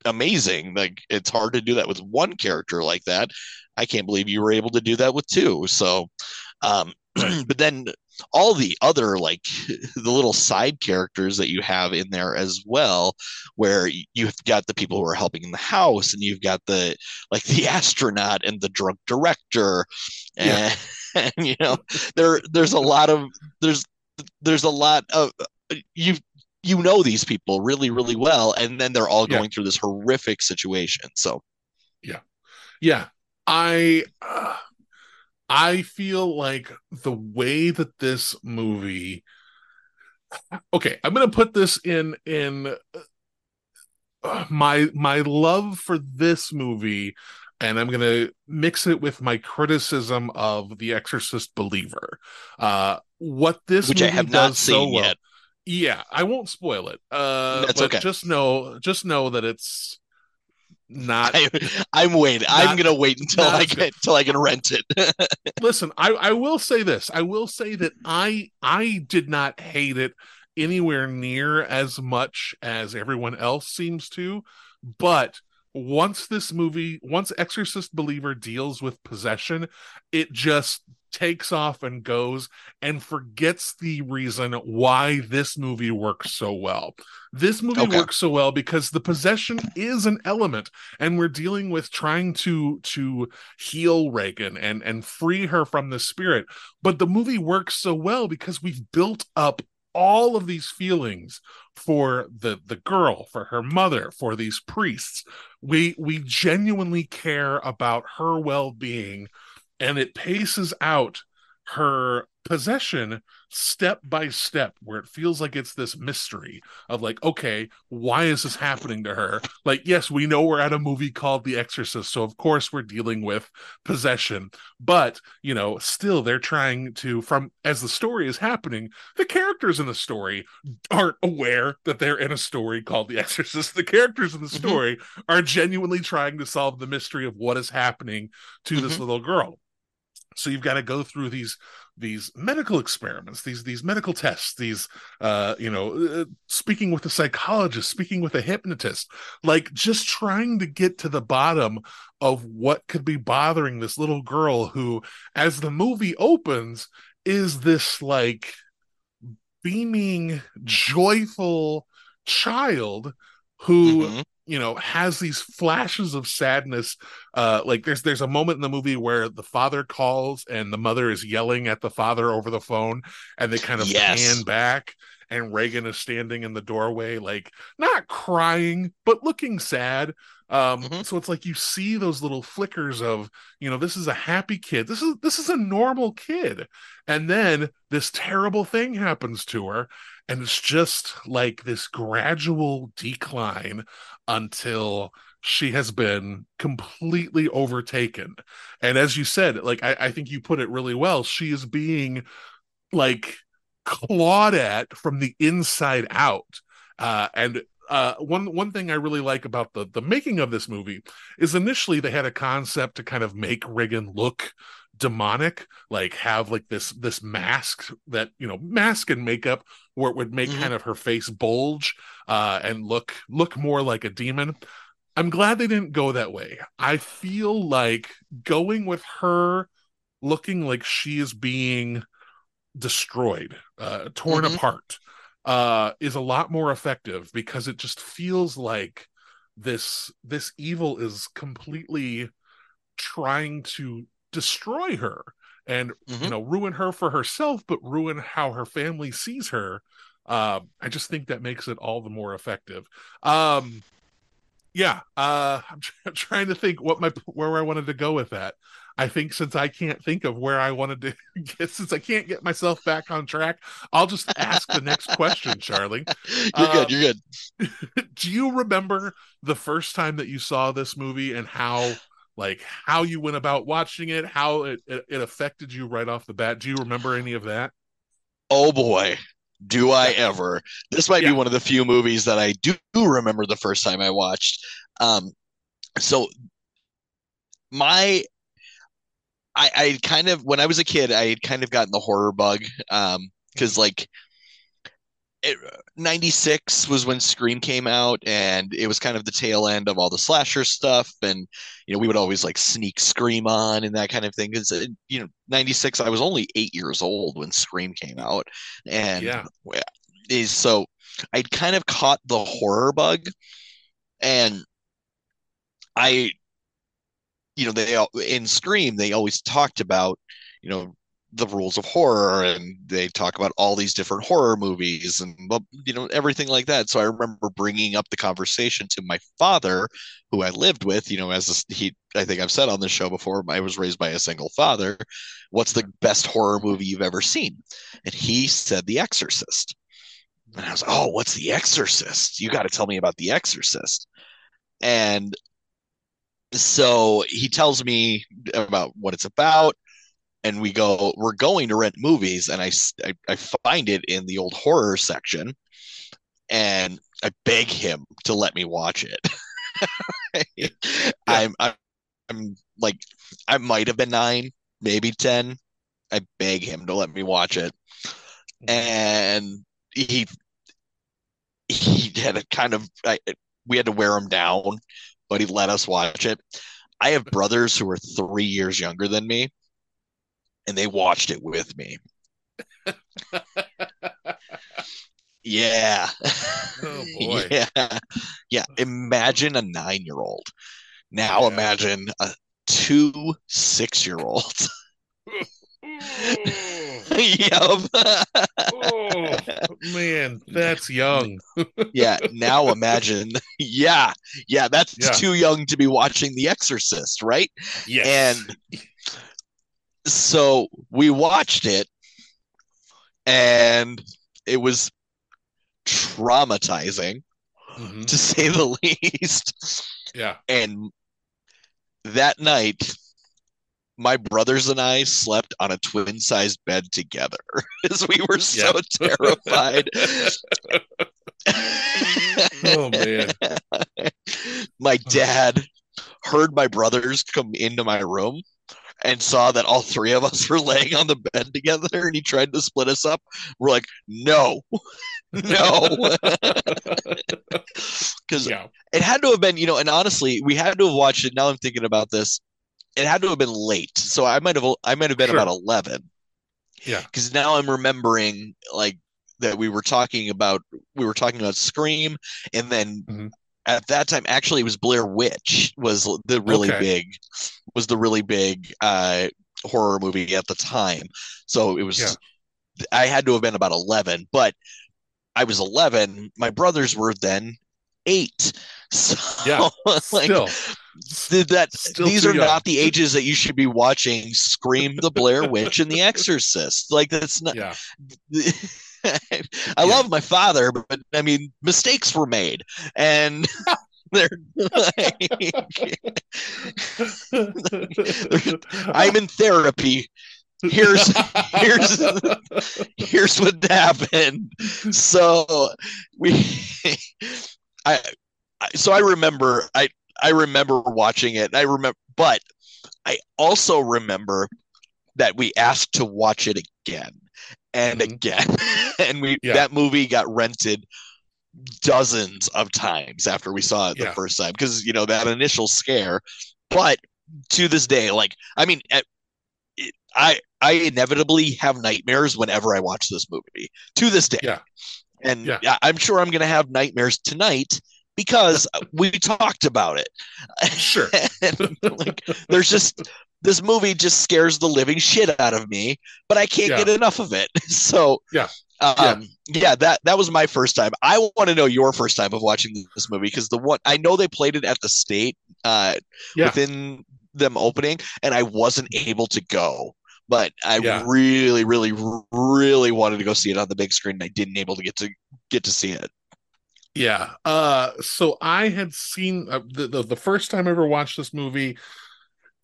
amazing. Like it's hard to do that with one character like that. I can't believe you were able to do that with two. So um but then all the other like the little side characters that you have in there as well where you've got the people who are helping in the house and you've got the like the astronaut and the drunk director and, and you know there there's a lot of there's there's a lot of you you know these people really really well and then they're all Yeah. going through this horrific situation so Yeah. Yeah, I uh, I feel like the way that this movie. Okay, I'm gonna put this in in uh, my my love for this movie, and I'm gonna mix it with my criticism of The Exorcist Believer. Uh, what this which I have not does so well- yet Yeah, I won't spoil it. Uh, That's but okay. Just know, just know that it's not. I, I'm waiting. I'm gonna wait until I get good. until I can rent it. Listen, I I will say this. I will say that I I did not hate it anywhere near as much as everyone else seems to, but once this movie, once Exorcist Believer deals with possession, it just takes off and goes and forgets the reason why this movie works so well. This movie Okay. works so well because the possession is an element and we're dealing with trying to to heal Regan and and free her from the spirit. But the movie works so well because we've built up all of these feelings for the the girl, for her mother, for these priests. We we genuinely care about her well-being and it paces out her possession step by step where it feels like it's this mystery of like okay why is this happening to her like yes we know we're at a movie called the exorcist so of course we're dealing with possession but you know still they're trying to from as the story is happening the characters in the story aren't aware that they're in a story called the exorcist the characters in the Mhm. story are genuinely trying to solve the mystery of what is happening to this Mhm. little girl so you've got to go through these these medical experiments these these medical tests these uh you know uh, speaking with a psychologist speaking with a hypnotist like just trying to get to the bottom of what could be bothering this little girl who as the movie opens is this like beaming joyful child who Mhm. You know has these flashes of sadness uh like there's there's a moment in the movie where the father calls and the mother is yelling at the father over the phone and they kind of Yes. pan back and Regan is standing in the doorway like not crying but looking sad um Mhm. so it's like you see those little flickers of you know this is a happy kid this is this is a normal kid and then this terrible thing happens to her and it's just like this gradual decline until she has been completely overtaken. And as you said, like I, I think you put it really well, she is being like clawed at from the inside out. Uh, and uh, one one thing I really like about the the making of this movie is initially they had a concept to kind of make Regan look demonic like have like this this mask that you know mask and makeup where it would make Mhm. kind of her face bulge uh and look look more like a demon i'm glad they didn't go that way i feel like going with her looking like she is being destroyed uh torn Mhm. apart uh is a lot more effective because it just feels like this this evil is completely trying to destroy her and you Mhm. know ruin her for herself but ruin how her family sees her um i just think that makes it all the more effective um yeah uh i'm, tr- I'm trying to think what my where i wanted to go with that i think since i can't think of where i wanted to get since i can't get myself back on track i'll just ask the next question charlie You're Um, good. You're good. do you remember the first time that you saw this movie and how like how you went about watching it how it, it, it affected you right off the bat do you remember any of that Oh boy, do I ever. This might Yeah. be one of the few movies that I do remember the first time I watched. Um, so my I I kind of when I was a kid, I had kind of gotten the horror bug. Um, because like 96 was when Scream came out, and it was kind of the tail end of all the slasher stuff. And, you know, we would always like sneak Scream on and that kind of thing. Because, uh, you know, 96, I was only eight years old when Scream came out. And Yeah. is so I'd kind of caught the horror bug. And I, you know, they all in Scream, they always talked about, you know, the rules of horror and they talk about all these different horror movies and you know everything like that. So i remember bringing up the conversation to my father who i lived with you know as a, he i think i've said on the show before i was raised by a single father. What's the best horror movie you've ever seen? And he said the exorcist. And i was oh what's the exorcist? You got to tell me about the exorcist. And so he tells me about what it's about and we go, we're going to rent movies, and I I find it in the old horror section, and I beg him to let me watch it. I'm, I'm, I'm like, I might have been nine, maybe 10. I beg him to let me watch it. And he, he had a kind of, I, we had to wear him down, but he let us watch it. I have brothers who are three years younger than me, and they watched it with me. Yeah. Oh, boy. Yeah. Yeah. Imagine a nine year old. Now Yeah. imagine a two six year olds. yep. oh man, that's young. yeah. Now imagine. Yeah. Yeah. That's Yeah. too young to be watching The Exorcist, right? Yes. And so we watched it, and it was traumatizing Mhm. to say the least. yeah. And that night, my brothers and I slept on a twin sized bed together because we were so Yeah. terrified. Oh man. my dad heard my brothers come into my room and saw that all three of us were laying on the bed together and he tried to split us up. We're like, no, no. Because Yeah. it had to have been, you know, and honestly, we had to have watched it. Now I'm thinking about this. It had to have been late. So I might have I might have been Sure. about 11. Yeah. Because now I'm remembering like that we were talking about we were talking about Scream and then Mhm. at that time actually it was Blair Witch was the really Okay. big was the really big uh horror movie at the time. So it was Yeah. I had to have been about 11, but I was 11. My brothers were then eight. So, Yeah, like, Still. that still these are young. not the ages that you should be watching Scream, The Blair Witch, and The Exorcist. Like that's not. Yeah. I love my father, but I mean, mistakes were made, and they're like, I'm in therapy. Here's here's here's what happened. So we, I, I, so I remember I I remember watching it. I remember, but I also remember that we asked to watch it again and Mhm. again, and we Yeah. that movie got rented dozens of times after we saw it the Yeah. first time because you know that initial scare. But to this day, like I mean, at, it, I I inevitably have nightmares whenever I watch this movie. To this day, Yeah. and Yeah. I'm sure I'm going to have nightmares tonight because we talked about it. Sure. and, like, there's just this movie just scares the living shit out of me, but I can't Yeah. get enough of it. So Yeah. Um, yeah. that that was my first time. I want to know your first time of watching this movie because the one I know they played it at the state uh, Yeah. within them opening, and I wasn't able to go. But I Yeah. really, really, really wanted to go see it on the big screen. And I didn't able to get to get to see it. Yeah. Uh so I had seen uh, the, the the first time I ever watched this movie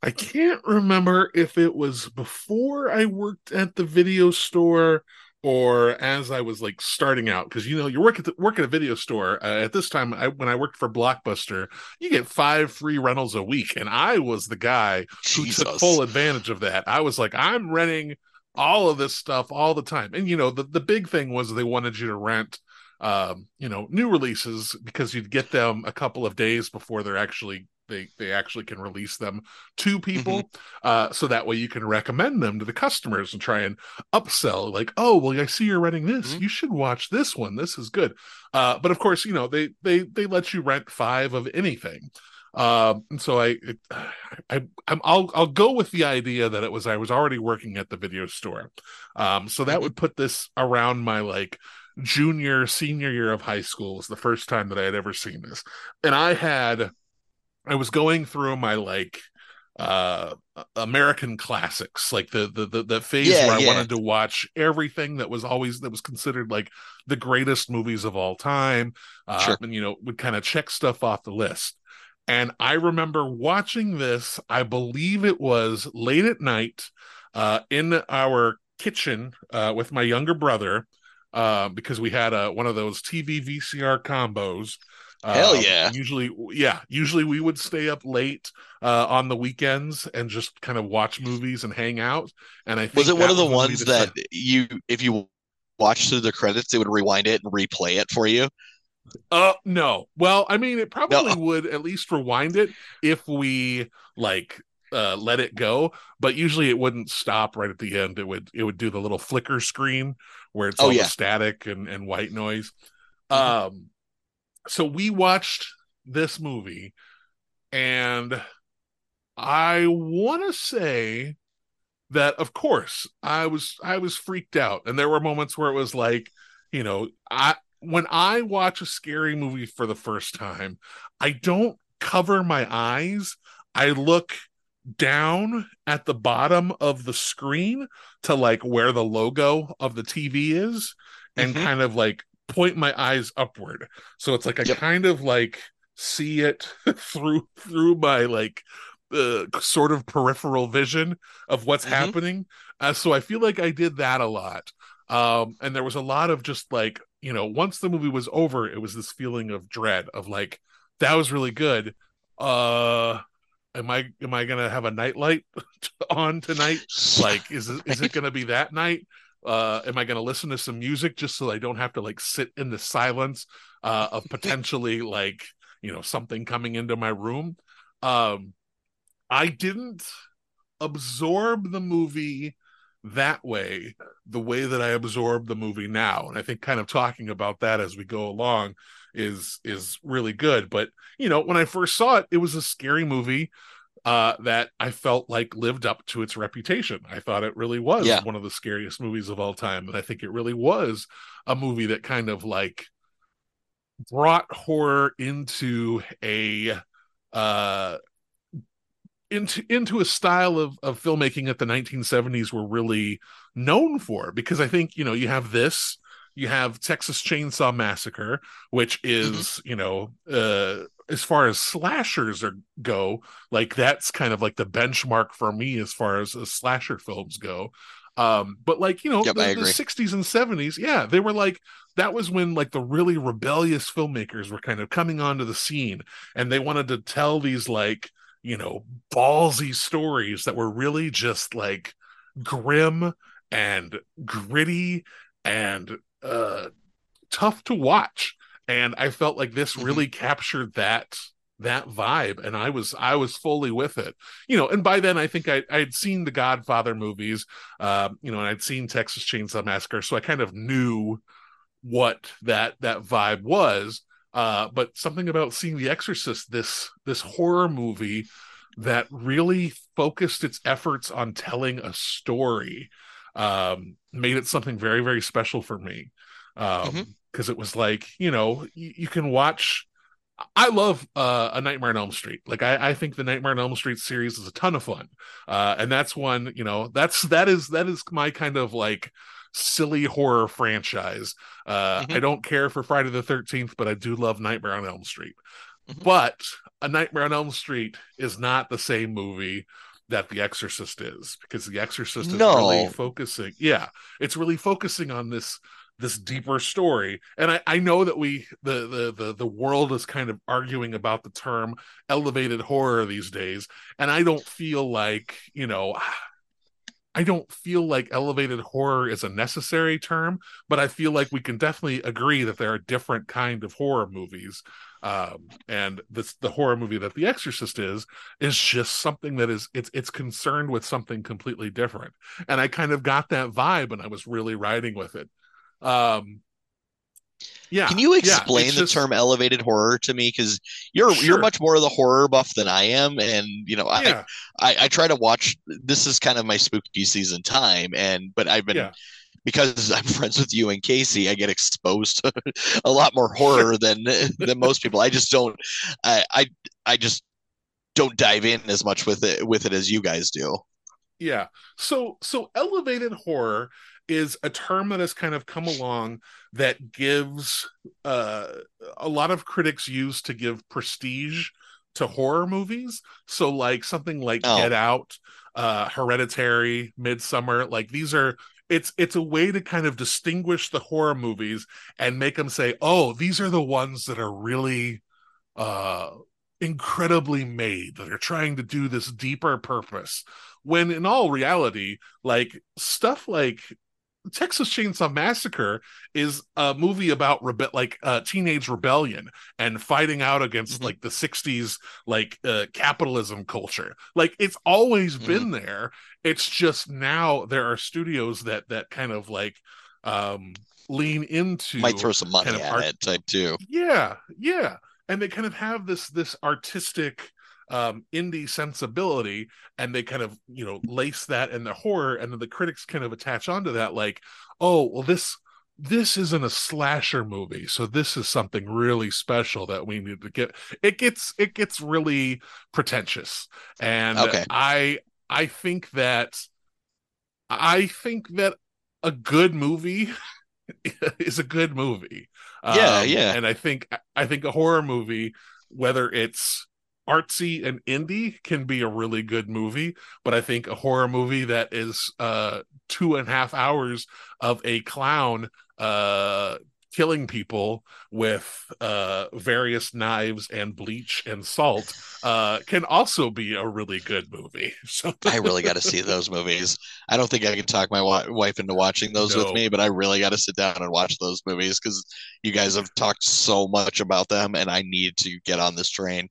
I can't remember if it was before I worked at the video store or as I was like starting out because you know you work at the, work at a video store uh, at this time I, when I worked for Blockbuster you get five free rentals a week and I was the guy who took full advantage of that. I was like, I'm renting all of this stuff all the time. And you know, the, the big thing was they wanted you to rent um, you know, new releases because you'd get them a couple of days before they're actually they they actually can release them to people. Uh so that way you can recommend them to the customers and try and upsell like, oh well I see you're renting this. Mhm. You should watch this one. This is good. Uh but of course, you know, they they they let you rent five of anything. Um, and so I, I, I'm, I'll, I'll go with the idea that it was I was already working at the video store, um, so that would put this around my like junior, senior year of high school was the first time that I had ever seen this, and I had, I was going through my like uh american classics like the the the, the phase Yeah, where i yeah. wanted to watch everything that was always that was considered like the greatest movies of all time uh Sure. and you know would kind of check stuff off the list and I remember watching this, I believe it was late at night. uh, in our kitchen uh, with my younger brother uh, because we had a, one of those TV VCR combos. Hell Um, yeah. Usually, yeah. Usually, we would stay up late uh, on the weekends and just kind of watch movies and hang out. And I think Was it one of the was when we ones that you, if you watched through the credits, it would rewind it and replay it for you? Uh, no. Well, I mean, it probably No. would at least rewind it if we like uh let it go, but usually it wouldn't stop right at the end. It would it would do the little flicker screen where it's Oh, all yeah. static and and white noise. Mhm. Um, so we watched this movie, and I want to say that of course I was I was freaked out, and there were moments where it was like, you know, I when I watch a scary movie for the first time, I don't cover my eyes. I look down at the bottom of the screen to like where the logo of the TV is and Mhm. kind of like point my eyes upward. So it's like I Yep. kind of like see it through through my like uh, sort of peripheral vision of what's Mhm. happening. Uh, so I feel like I did that a lot. Um, and there was a lot of just like, you know, once the movie was over, it was this feeling of dread of like, that was really good. Uh, am I am I gonna have a nightlight on tonight? Like, is it, is it gonna be that night? Uh, am I gonna listen to some music just so I don't have to like sit in the silence uh, of potentially like you know something coming into my room? Um, I didn't absorb the movie that way the way that I absorb the movie now and I think kind of talking about that as we go along is is really good but you know when I first saw it it was a scary movie uh that I felt like lived up to its reputation. I thought it really was Yeah. one of the scariest movies of all time and I think it really was a movie that kind of like brought horror into a uh into into a style of of filmmaking that the 1970s were really known for. Because I think you know you have this you have Texas Chainsaw Massacre which is you know uh as far as slashers are go like that's kind of like the benchmark for me as far as uh, slasher films go. Um but like you know Yep, the, the 60s and 70s yeah they were like that was when like the really rebellious filmmakers were kind of coming onto the scene and they wanted to tell these like you know ballsy stories that were really just like grim and gritty and uh tough to watch and i felt like this Mhm. really captured that that vibe and i was i was fully with it you know and by then i think i i'd seen the godfather movies um you know and i'd seen texas chainsaw massacre so i kind of knew what that that vibe was uh but something about seeing the exorcist this this horror movie that really focused its efforts on telling a story um made it something very very special for me um Mhm. Because it was like you know you, you can watch I love uh, a Nightmare on Elm Street. Like I, I think the Nightmare on Elm Street series is a ton of fun, uh, and that's one. You know, that's that is that is my kind of like silly horror franchise. Uh, Mhm. I don't care for Friday the Thirteenth, but I do love Nightmare on Elm Street. Mhm. But a Nightmare on Elm Street is not the same movie that The Exorcist is because The Exorcist is No. really focusing. Yeah, it's really focusing on this this deeper story. And I, I know that we the, the the the world is kind of arguing about the term elevated horror these days. And i don't feel like you know i don't feel like elevated horror is a necessary term but i feel like we can definitely agree that there are different kind of horror movies. Um and this the horror movie that the exorcist is is just something that is it's it's concerned with something completely different. And i kind of got that vibe and i was really riding with it um yeah Can you explain it's the just- term elevated horror to me? Because you're Sure. you're much more of the horror buff than I am, and you know I, I I try to watch. This is kind of my spooky season time, and but I've been Yeah. because I'm friends with you and Casey. I get exposed to a lot more horror than than most people. I just don't. I I I just don't dive in as much with it with it as you guys do. Yeah. So so elevated horror is a term that has kind of come along that gives uh a lot of critics use to give prestige to horror movies. So like something like Oh. Get Out uh Hereditary, Midsommar, like these are it's it's a way to kind of distinguish the horror movies and make them say, "Oh, these are the ones that are really uh incredibly made that are trying to do this deeper purpose." When in all reality, like stuff like Texas Chainsaw Massacre is a movie about rebe- like uh, teenage rebellion and fighting out against Mhm. like the 60s like uh, capitalism culture. Like it's always Mhm. been there. It's just now there are studios that that kind of like um lean into Might throw some money kind of at art- it type too. yeah, yeah. And they kind of have this this artistic um indie sensibility and they kind of, you know, lace that in the horror and then the critics kind of attach onto that like, "Oh, well this this isn't a slasher movie, so this is something really special that we need to get." It gets it gets really pretentious. And Okay. I I think that I think that a good movie is a good movie. Yeah, Um, yeah. And I think I think a horror movie, whether it's artsy and indie, can be a really good movie. But I think a horror movie that is uh two and a half hours of a clown uh killing people with uh various knives and bleach and salt uh can also be a really good movie. So I really got to see those movies. I don't think I can talk my wa- wife into watching those No. with me, but I really got to sit down and watch those movies because you guys have talked so much about them, and I need to get on this train.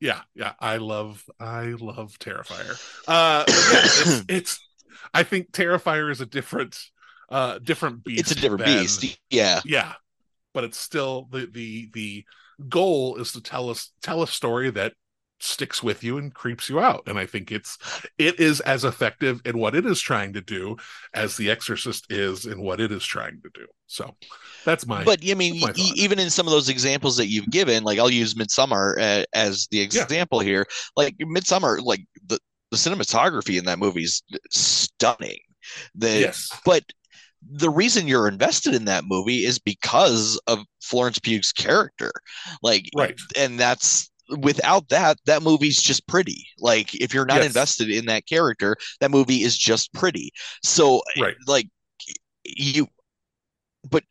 yeah yeah i love i love terrifier uh yeah, it's, it's i think terrifier is a different uh different beast It's a different than- beast. Yeah. yeah but it's still the the the goal is to tell us tell a story that sticks with you and creeps you out and i think it's it is as effective in what it is trying to do as the exorcist is in what it is trying to do so that's my But I mean, e- even in some of those examples that you've given, like I'll use Midsommar uh, as the example here. Like Midsommar, like the the cinematography in that movie is stunning. The yes but the reason you're invested in that movie is because of Florence Pugh's character. Like right and that's without that that movie's just pretty like if you're not Yes. invested in that character that movie is just pretty so Right. like you but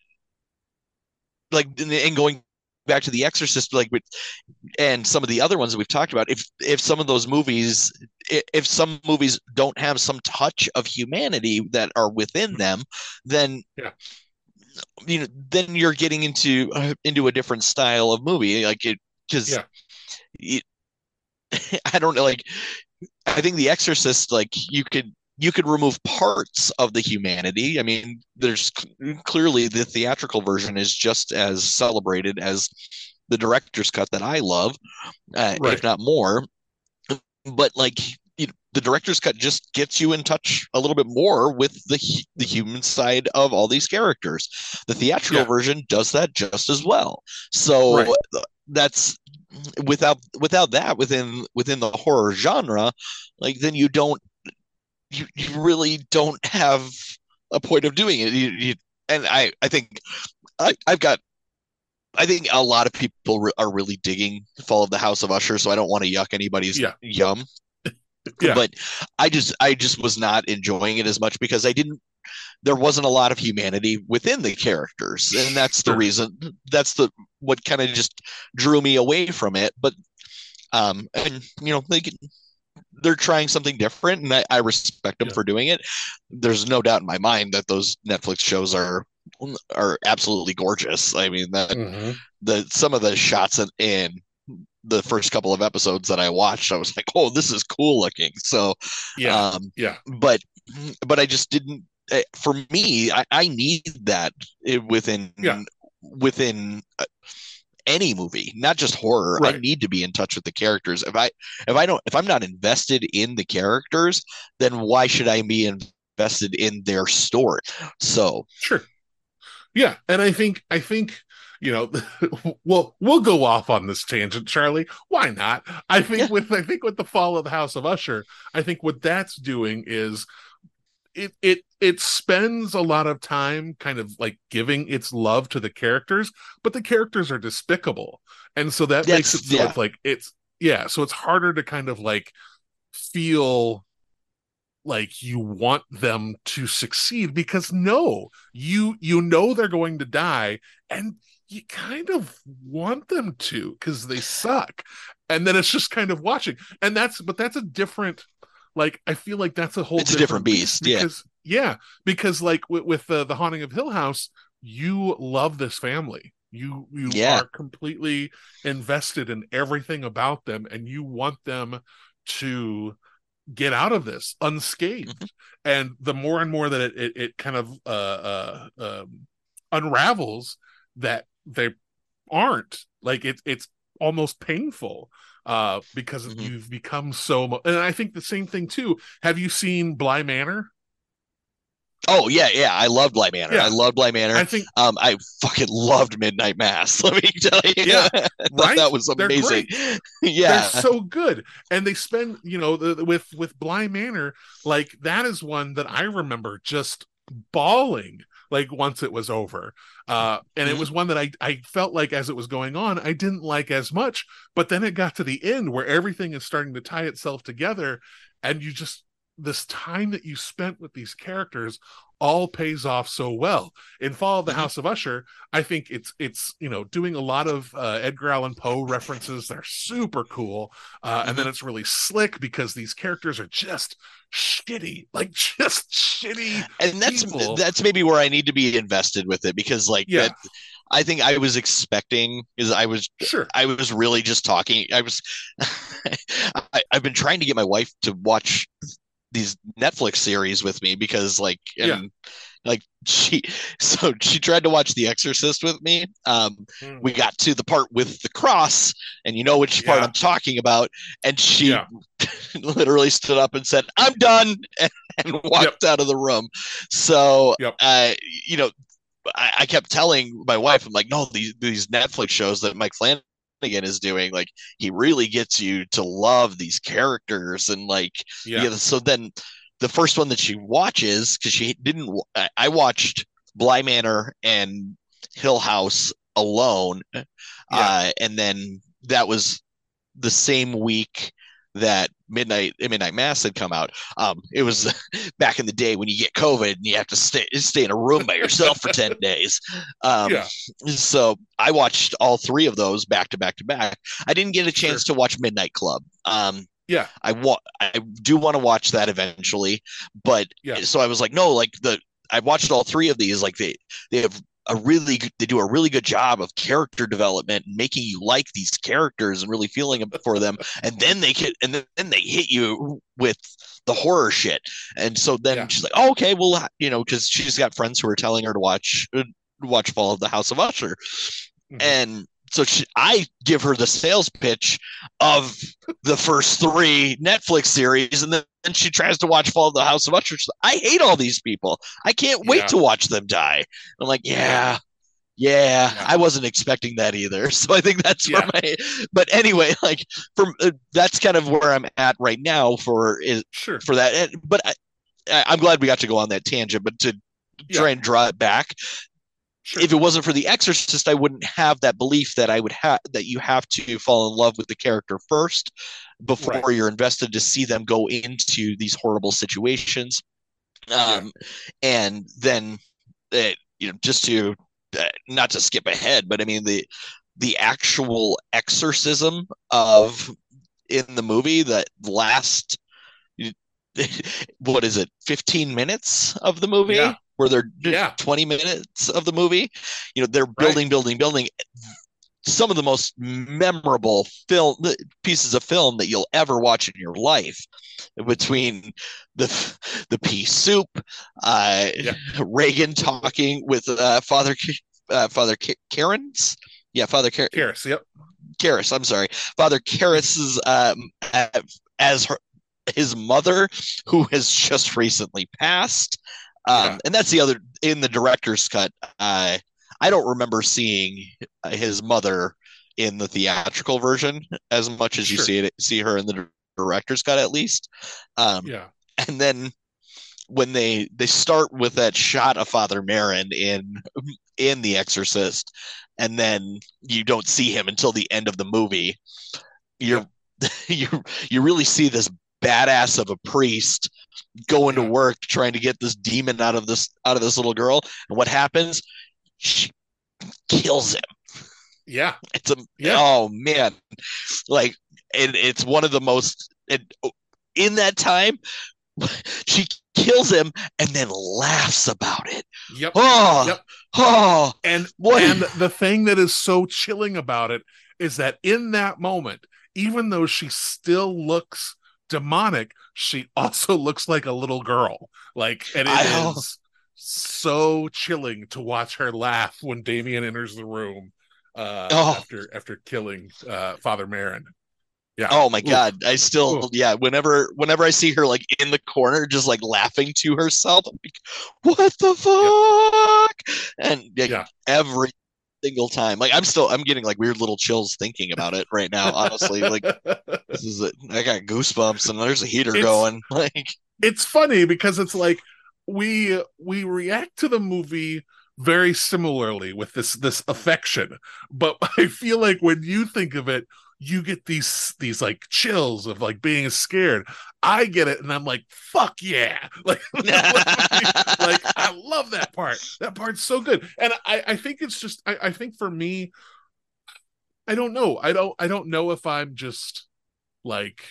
like and- and going back to the exorcist like with and some of the other ones that we've talked about if if some of those movies if some movies don't have some touch of humanity that are within them then Yeah. you know then you're getting into uh, into a different style of movie like it because Yeah. it, I don't know like I think The Exorcist like you could you could remove parts of the humanity. I mean, there's clearly the theatrical version is just as celebrated as the director's cut that I love, uh, Right. if not more. But like you know, the director's cut just gets you in touch a little bit more with the the human side of all these characters. The theatrical Yeah. version does that just as well. So Right. that's without without that within within the horror genre, like then you don't you, you really don't have a point of doing it. You, you, and I I think I I've got I think a lot of people re- are really digging Fall of the House of Usher, so I don't want to yuck anybody's Yeah. yum. Yeah. But I just I just was not enjoying it as much because I didn't there wasn't a lot of humanity within the characters. And that's the reason that's the what kind of just drew me away from it. But um and you know they can they're trying something different and I, I respect them Yeah. for doing it. There's no doubt in my mind that those Netflix shows are are absolutely gorgeous. I mean that Mhm. the some of the shots in, in the first couple of episodes that I watched, I was like, "Oh, this is cool looking." So, yeah um, yeah but but I just didn't. eh, For me, I, I need that eh, within Yeah. within uh, any movie, not just horror. I need to be in touch with the characters. If I if I don't if I'm not invested in the characters, then why should I be invested in their story? So Sure. Yeah, and I think I think you know, well, we'll go off on this tangent, Charlie. Why not? I think Yeah. with I think with the fall of the House of Usher, I think what that's doing is it it it spends a lot of time kind of like giving its love to the characters, but the characters are despicable, and so that makes it so yeah. it's like it's yeah, so it's harder to kind of like feel like you want them to succeed because no you you know they're going to die and you kind of want them to because they suck. And then it's just kind of watching. And that's but that's a different like i feel like that's a whole It's a different beast, yeah. because yeah because like with, with uh, the haunting of hill house you love this family you you Yeah. are completely invested in everything about them and you want them to get out of this unscathed Mm-hmm. and the more and more that it it, it kind of uh uh um, unravels that they aren't like it, it's almost painful uh because Mhm. you've become so mu- and i think the same thing too have you seen bly manor Oh yeah, yeah. I loved Bly Manor. Yeah. I loved Bly Manor. i think Um, I fucking loved Midnight Mass. Let me tell you, Yeah, right? that was They're amazing. yeah, they're so good and they spend you know the, the- with with bly manor like that is one that i remember just bawling like once it was over uh and it Mhm. was one that i i felt like as it was going on i didn't like as much but then it got to the end where everything is starting to tie itself together and you just this time that you spent with these characters all pays off so well in fall of the Mhm. house of usher i think it's it's you know doing a lot of uh, edgar allan poe references they're super cool uh, and then it's really slick because these characters are just shitty like just shitty and that's people. that's maybe where I need to be invested with it because like Yeah. that, I think I was expecting is I was sure I was really just talking. I was I, I've been trying to get my wife to watch these Netflix series with me because like and Yeah. like she so she tried to watch The Exorcist with me. Um we got to the part with the cross and you know which part I'm talking about and she Yeah. literally stood up and said I'm done and, and walked out of the room. So Yep. uh you know I, I kept telling my wife, I'm like, no, these these Netflix shows that Mike Flanagan is doing, like, he really gets you to love these characters, and like, yeah yeah. So then, the first one that she watches, because she didn't, I- I watched Bly Manor and Hill House alone, uh, and then that was the same week that Midnight Midnight Mass had come out. Um, it was back in the day when you get COVID and you have to stay stay in a room by yourself for ten days. Um, yeah so I watched all three of those back to back to back. I didn't get a chance to watch Midnight Club. Um, Yeah. I want I do want to watch that eventually, but Yeah. so I was like, no, like the I watched all three of these. Like they they have a really good, they do a really good job of character development and making you like these characters and really feeling for them. And then they get and then, they hit you with the horror shit. And so then Yeah. she's like, oh, okay, well, you know, because she's got friends who are telling her to watch uh, watch Fall of the House of Usher, Mhm. and so she, I give her the sales pitch of the first three Netflix series, and then and she tries to watch Fall of the House of Usher. I hate all these people. I can't wait Yeah. to watch them die. I'm like, yeah. Yeah, Yeah. I wasn't expecting that either. So I think that's Yeah. where my. But anyway, like from uh, that's kind of where I'm at right now for is sure for that. And- But I, I'm glad we got to go on that tangent. But to try and draw it back, sure if it wasn't for The Exorcist, I wouldn't have that belief that I would have that you have to fall in love with the character first before Right. you're invested to see them go into these horrible situations. Yeah. Um, and then, uh, you know, just to uh, not to skip ahead, but I mean the the actual exorcism of in the movie that last what is it 15 minutes of the movie Yeah. Where they're Yeah. 20 minutes of the movie you know they're building building building some of the most memorable film pieces of film that you'll ever watch in your life between the the pea soup uh Yeah. regan talking with uh father uh, father K- karen's yeah father Kar- Karis, yep Karras, I'm sorry, Father Karras's um, as her, his mother, who has just recently passed, um, Yeah. and that's the other in the director's cut. Uh, I don't remember seeing his mother in the theatrical version as much as you see it see her in the director's cut, at least. Um, yeah and then when they they start with that shot of Father Merrin in in The Exorcist, and then you don't see him until the end of the movie, you're you you really see this badass of a priest going to work trying to get this demon out of this out of this little girl. And what happens? She kills him. Yeah. It's a Yeah. oh man, like and it's one of the most it, oh, in that time. She kills him and then laughs about it. Yep. Oh, Yep. oh, And What- and the thing that is so chilling about it is that in that moment, even though she still looks demonic, she also looks like a little girl. Like, and it I- is so chilling to watch her laugh when Damien enters the room uh Oh. after after killing uh Father Merrin. Yeah. Oh my Oof. god! I still, Oof. yeah. Whenever, whenever I see her like in the corner, just like laughing to herself, I'm like, "What the fuck?" And like, Yeah. every single time, like I'm still, I'm getting like weird little chills thinking about it right now. Honestly, like this is it. I got goosebumps, and there's a heater It's- going. Like, it's funny because it's like we we react to the movie very similarly with this this affection but i feel like when you think of it you get these these like chills of like being scared i get it and i'm like fuck yeah. Like like i love that part. That part's so good. And i i think it's just i, I think for me i don't know. I don't i don't know if i'm just like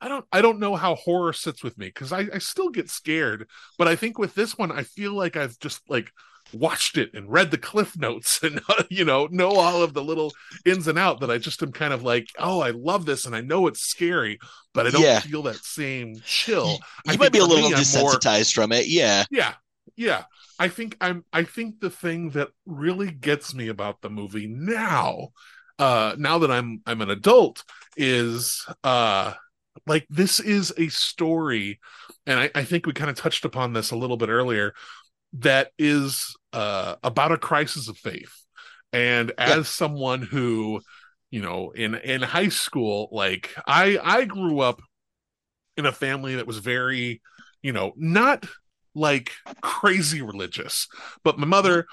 I don't I don't know how horror sits with me because I, I still get scared, but I think with this one I feel like I've just like watched it and read the cliff notes and you know know all of the little ins and out that I just am kind of like oh I love this and I know it's scary but I don't Yeah. feel that same chill. I you might be a little me, I'm more- desensitized from it. Yeah, yeah yeah i think i'm i think the thing that really gets me about the movie now uh now that i'm i'm an adult is uh like this is a story and i, I think we kind of touched upon this a little bit earlier that is uh about a crisis of faith. And as someone who you know in in high school like i i grew up in a family that was very you know not like crazy religious. But my mother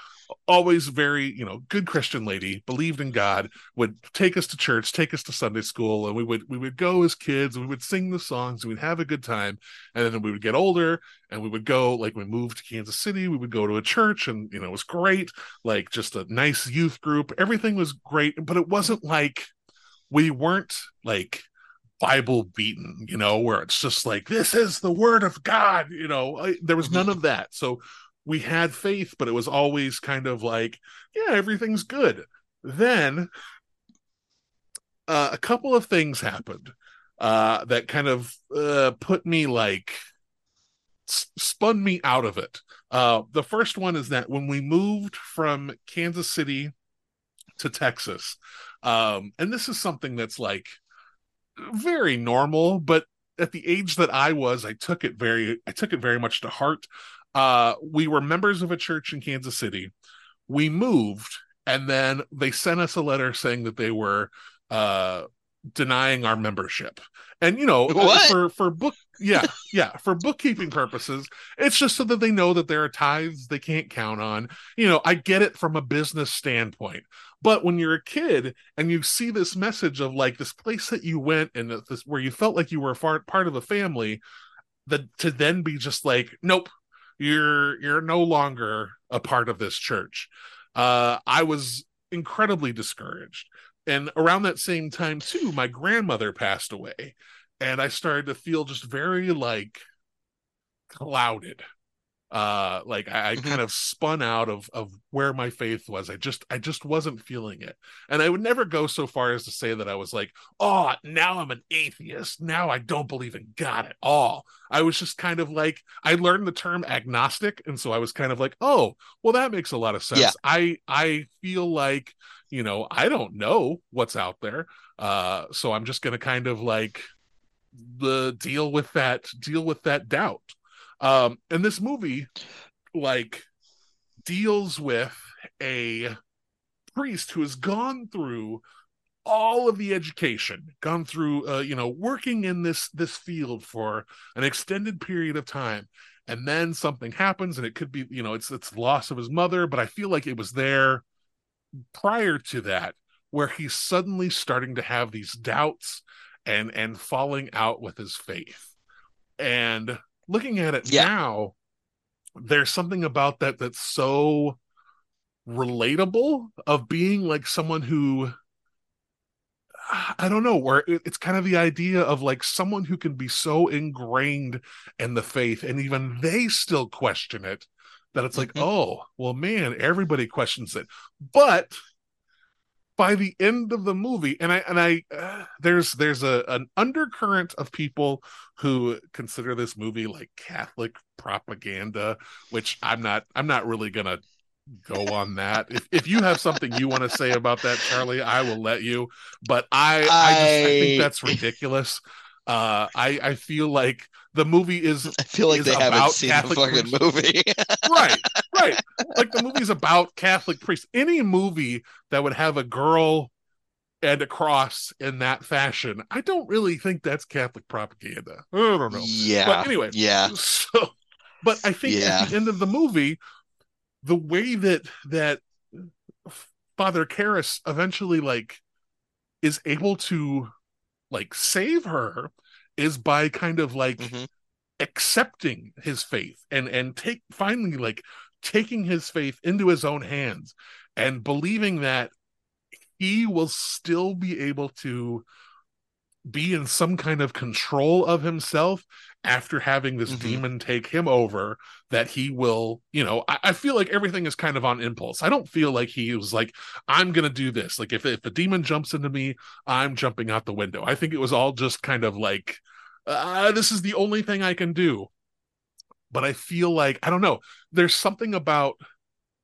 always very you know good christian lady believed in god would take us to church take us to sunday school and we would we would go as kids we would sing the songs we'd have a good time. And then we would get older and we would go like we moved to kansas city we would go to a church and you know it was great. Like just a nice youth group. Everything was great but it wasn't like we weren't like Bible beaten, you know, where it's just like, this is the word of God, you know, I, there was none of that. So we had faith, but it was always kind of like, yeah, everything's good. Then uh, a couple of things happened uh, that kind of uh, put me like, s- spun me out of it. Uh, the first one is that when we moved from Kansas City to Texas, um, and this is something that's like, very normal but at the age that i was i took it very i took it very much to heart. Uh we were members of a church in kansas city. We moved and then they sent us a letter saying that they were uh denying our membership. And you know What? for for book yeah yeah for bookkeeping purposes it's just so that they know that there are tithes they can't count on. You know i get it from a business standpoint but when you're a kid and you see this message of like this place that you went and this where you felt like you were a far, part of a family, that to then be just like, nope, you're you're no longer a part of this church. Uh, I was incredibly discouraged, and around that same time too, my grandmother passed away, and I started to feel just very like clouded uh like I, I Mhm. kind of spun out of of where my faith was. I just i just wasn't feeling it. And i would never go so far as to say that i was like oh now i'm an atheist. Now i don't believe in god at all. I was just kind of like i learned the term agnostic and so i was kind of like oh well that makes a lot of sense. Yeah. i i feel like you know i don't know what's out there uh so i'm just gonna kind of like the deal with that deal with that doubt um and this movie like deals with a priest who has gone through all of the education gone through uh, you know working in this this field for an extended period of time and then something happens and it could be you know it's it's loss of his mother but i feel like it was there prior to that where he's suddenly starting to have these doubts and and falling out with his faith. And looking at it Yeah. now, there's something about that that's so relatable of being like someone who I don't know where it's kind of the idea of like someone who can be so ingrained in the faith and even they still question it that it's like Mhm. oh well man everybody questions it but by the end of the movie and i and i uh, there's there's a an undercurrent of people who consider this movie like catholic propaganda which i'm not i'm not really gonna go on that. If, if you have something you want to say about that charlie i will let you but i i, just, I think that's ridiculous. Uh i i feel like the movie is I feel like they haven't seen Catholic the fucking priests. movie. right right like the movie's about catholic priests any movie that would have a girl and a cross in that fashion i don't really think that's catholic propaganda i don't know yeah. but anyway Yeah. so but i think Yeah. at the end of the movie the way that that father Karras eventually like is able to like save her is by kind of like Mhm. accepting his faith and and take finally like taking his faith into his own hands and believing that he will still be able to be in some kind of control of himself after having this Mhm. demon take him over that he will you know I, I feel like everything is kind of on impulse i don't feel like he was like i'm gonna do this like if, if a demon jumps into me i'm jumping out the window i think it was all just kind of like uh, this is the only thing i can do but i feel like i don't know there's something about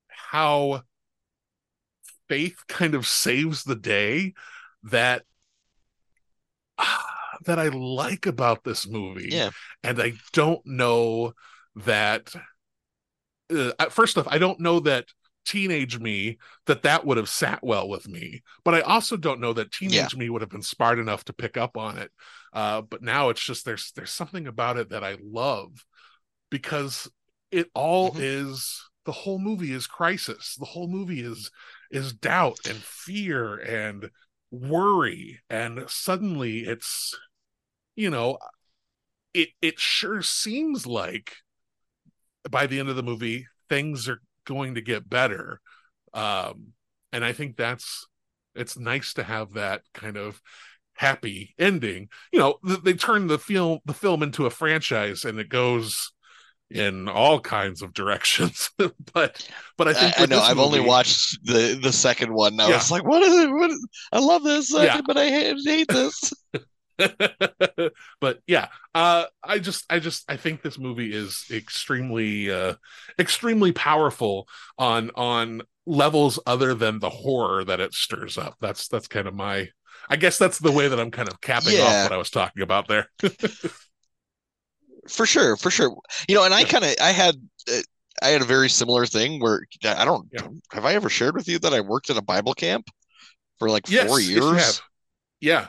how faith kind of saves the day that that I like about this movie. Yeah. And I don't know that uh, first off, I don't know that teenage me that that would have sat well with me, but I also don't know that teenage me would have been smart enough to pick up on it. Uh, but now it's just there's there's something about it that I love because it all Mhm. is the whole movie is crisis. The whole movie is is doubt and fear and worry and suddenly it's you know it it sure seems like by the end of the movie things are going to get better um and i think that's it's nice to have that kind of happy ending you know th- they turn the film the film into a franchise and it goes in all kinds of directions but but i I, think I with know. I've only watched the the second one. I Yeah. was like, what is it? What is, I love this Yeah. but I hate, hate this. but yeah uh i just i just i think this movie is extremely uh extremely powerful on on levels other than the horror that it stirs up that's that's kind of my i guess that's the way that i'm kind of capping off what i was talking about there for sure, for sure. You know, and I kind of I had uh, I had a very similar thing where I don't Yeah. have I ever shared with you that I worked at a Bible camp for like yes four yes, you years. have. yeah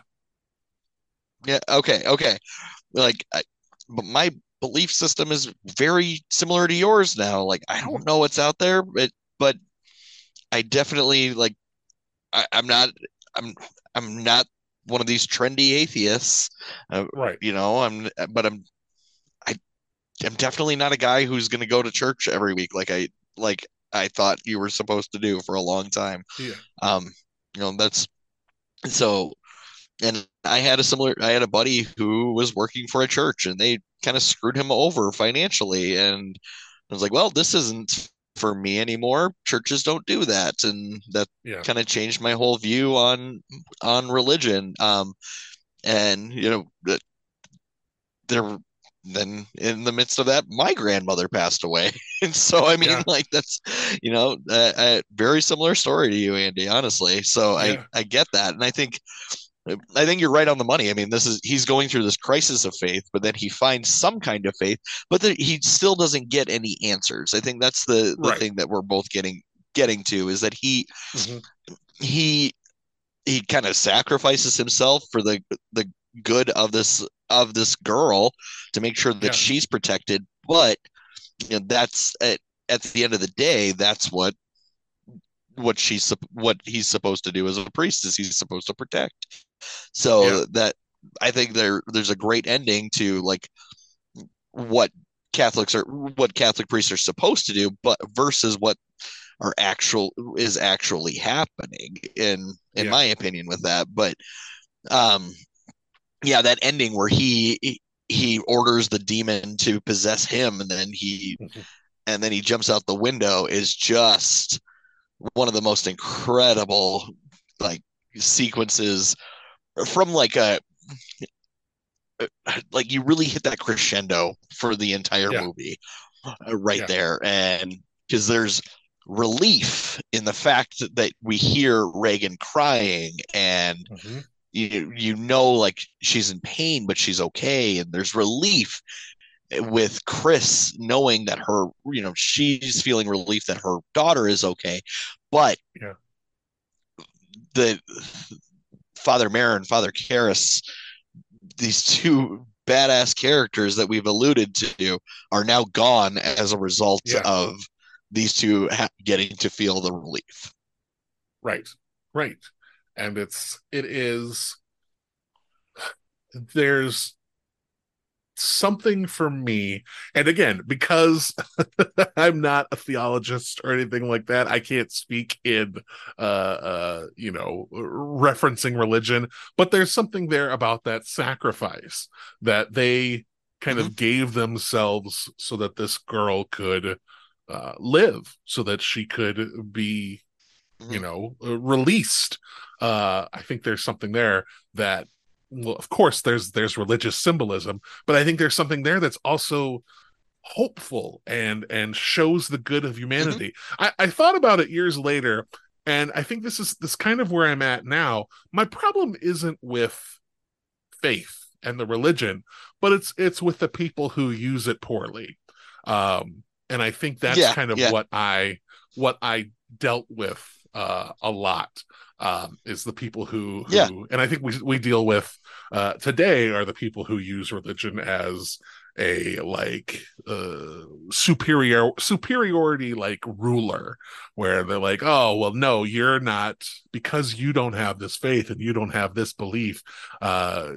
Yeah. Okay. Okay. Like, I, but my belief system is very similar to yours now. Like, I don't know what's out there, but but I definitely like. I, I'm not. I'm. I'm not one of these trendy atheists. Uh, right you know. I'm. But I'm. I. I'm definitely not a guy who's going to go to church every week like I like I thought you were supposed to do for a long time. yeah Um. You know. That's so and I had a similar I had a buddy who was working for a church and they kind of screwed him over financially and I was like, well, this isn't for me anymore. Churches don't do that and that yeah kind of changed my whole view on on religion. Um and you know that there then in the midst of that my grandmother passed away and so i mean Yeah. like that's you know a, uh, very similar story to you andy honestly so Yeah. i i get that and i think I think you're right on the money. I mean, this is he's going through this crisis of faith, but then he finds some kind of faith, but then he still doesn't get any answers. I think that's the, the Right. thing that we're both getting getting to is that he Mhm. he he kind of sacrifices himself for the the good of this of this girl to make sure that Yeah. she's protected but you know that's at, at the end of the day that's what what she's what he's supposed to do as a priest is he's supposed to protect so Yeah. that I think there there's a great ending to like what Catholics are what Catholic priests are supposed to do, but versus what are actual is actually happening in in Yeah. my opinion with that. But um yeah, that ending where he he orders the demon to possess him and then he Mhm. and then he jumps out the window is just one of the most incredible like sequences from like a like you really hit that crescendo for the entire Yeah. movie uh, right Yeah. there and because there's relief in the fact that, we hear Regan crying and Mhm. you you know like she's in pain but she's okay and there's relief with Chris knowing that her you know she's feeling relief that her daughter is okay but Yeah. the Father Merrin Father Karras these two badass characters that we've alluded to are now gone as a result Yeah. of these two ha- getting to feel the relief Right. Right. And it's it is there's something for me. And again because i'm not a theologist or anything like that i can't speak in uh uh you know referencing religion but there's something there about that sacrifice that they kind of gave themselves so that this girl could uh live so that she could be you Mhm. know released. Uh i think there's something there that well of course there's there's religious symbolism but i think there's something there that's also hopeful and and shows the good of humanity. I, I thought about it years later and i think this is this kind of where i'm at now. My problem isn't with faith and the religion but it's it's with the people who use it poorly. Um and i think that's Yeah, kind of yeah. what i what i dealt with uh a lot um is the people who, who Yeah. and i think we we deal with uh today are the people who use religion as a like uh superior superiority like ruler where they're like oh well no you're not because you don't have this faith and you don't have this belief uh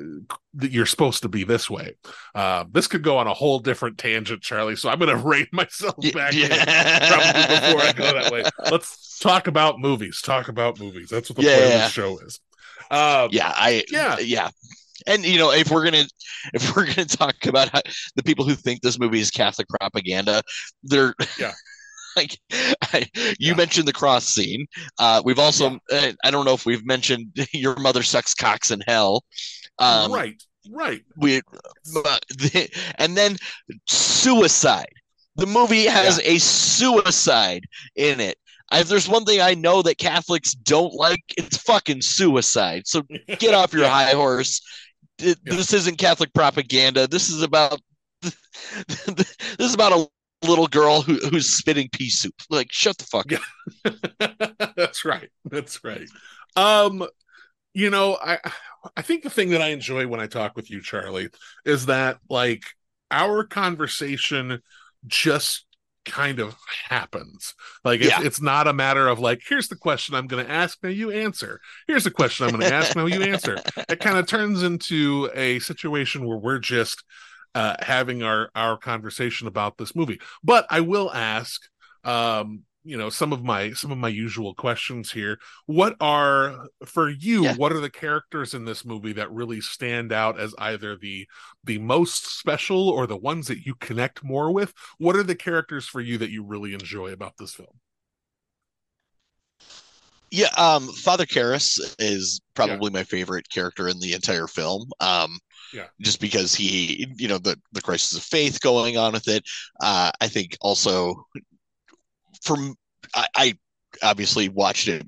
that you're supposed to be this way uh this could go on a whole different tangent charlie so i'm gonna rein myself back yeah. probably before i go that way let's talk about movies talk about movies that's what the Yeah, point of yeah. this show is um yeah i Yeah. yeah and you know if we're gonna if we're gonna talk about how, the people who think this movie is catholic propaganda they're Yeah. like I, you Yeah. mentioned the cross scene. Uh we've also uh, i don't know if we've mentioned your mother sucks cocks in hell. Um right right. we the, and then suicide. The movie has a suicide in it. If there's one thing i know that catholics don't like it's fucking suicide. So get off your Yeah. high horse Th- Yeah. this isn't catholic propaganda this is about this is about a little girl who, who's spitting pea soup like shut the fuck Yeah. up that's right that's right um you know i i think the thing that i enjoy when i talk with you charlie is that like our conversation just kind of happens. Like it's, Yeah. it's not a matter of like here's the question i'm going to ask now you answer. Here's the question i'm going to ask now you answer. It kind of turns into a situation where we're just uh having our our conversation about this movie. But i will ask um you know some of my some of my usual questions here what are for you Yeah. what are the characters in this movie that really stand out as either the the most special or the ones that you connect more with what are the characters for you that you really enjoy about this film Yeah, um, Father Karras is probably my favorite character in the entire film. Um, Yeah. just because he, you know, the the crisis of faith going on with it. Uh, I think also from I, I obviously watched it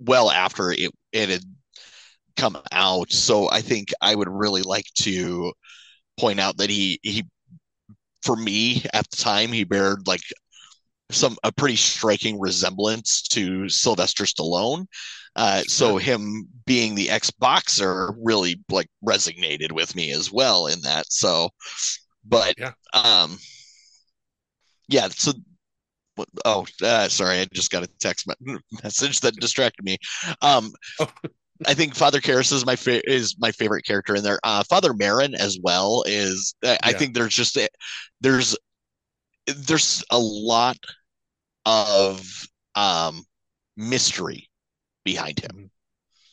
well after it it had come out, so I think I would really like to point out that he he for me at the time he bared like some a pretty striking resemblance to Sylvester Stallone. Uh, so him being the ex boxer really like resonated with me as well in that. So, but Yeah. um, yeah. So, oh, uh, sorry, I just got a text message that distracted me. Um, Oh. I think Father Karras is my fa- is my favorite character in there. Uh, Father Merrin as well is. I, I think there's just a, there's there's a lot of um mystery behind him,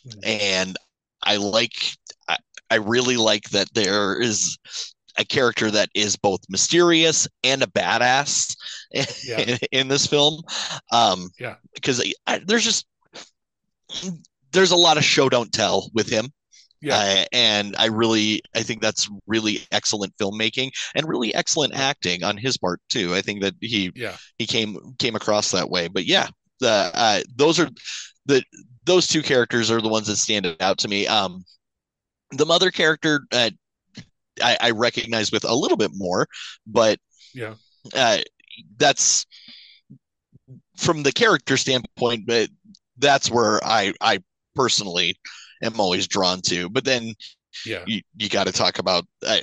Mhm. and I like I, I really like that there is a character that is both mysterious and a badass Yeah. in, in this film. Um, Yeah. because there's just there's a lot of show don't tell with him. Yeah. Uh, and I really, I think that's really excellent filmmaking and really excellent acting on his part too. I think that he Yeah. he came came across that way. But yeah, the uh, those are the those two characters are the ones that stand out to me. Um, the mother character, uh, I, I recognize with a little bit more, but Yeah. uh, that's from the character standpoint. But that's where I I personally am always drawn to. But then Yeah. you, you got to talk about I,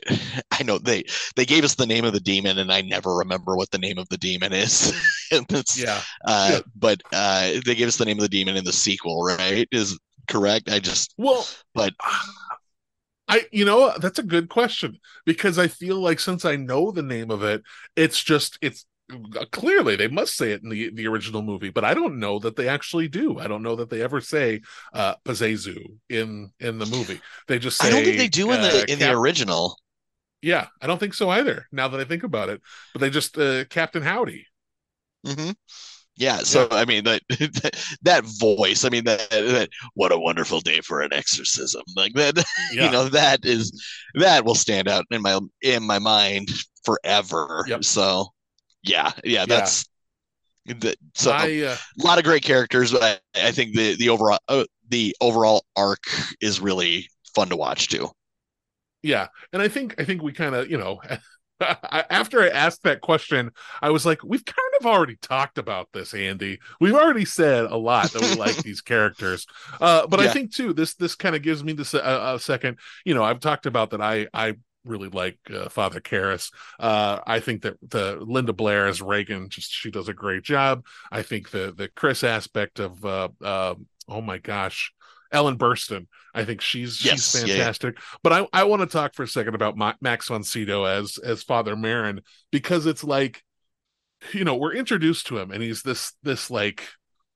I know they they gave us the name of the demon and I never remember what the name of the demon is. It's, Yeah. uh, Yeah. but uh, they gave us the name of the demon in the sequel, right? Is correct? I just Well, But- I, you know, that's a good question because I feel like since I know the name of it, it's just it's clearly they must say it in the the original movie, but I don't know that they actually do. I don't know that they ever say uh Pazuzu in in the movie. They just say I don't think they do in the uh, in Cap- the original. Yeah, I don't think so either. Now that I think about it, but they just uh, Captain Howdy. hmm Yeah, so I mean that that voice. I mean that, that what a wonderful day for an exorcism. Like that, Yeah. you know that is that will stand out in my in my mind forever. Yep. So yeah, yeah, that's the, so I uh, a lot of great characters, but I, I think the the overall uh, the overall arc is really fun to watch too. yeah and i think i think we kind of you know after i asked that question i was like we've kind of already talked about this andy. We've already said a lot that we like these characters. Uh but i think too this this kind of gives me this a, a second you know i've talked about that i i really like uh, father Karras. uh i think that the linda blair as regan just she does a great job i think the the chris aspect of uh, uh oh my gosh ellen burstyn i think she's Yes, she's yeah, yeah. fantastic but I, I want to talk for a second about Ma- Max von Sydow as as Father Merrin because it's like, you know, we're introduced to him and he's this this like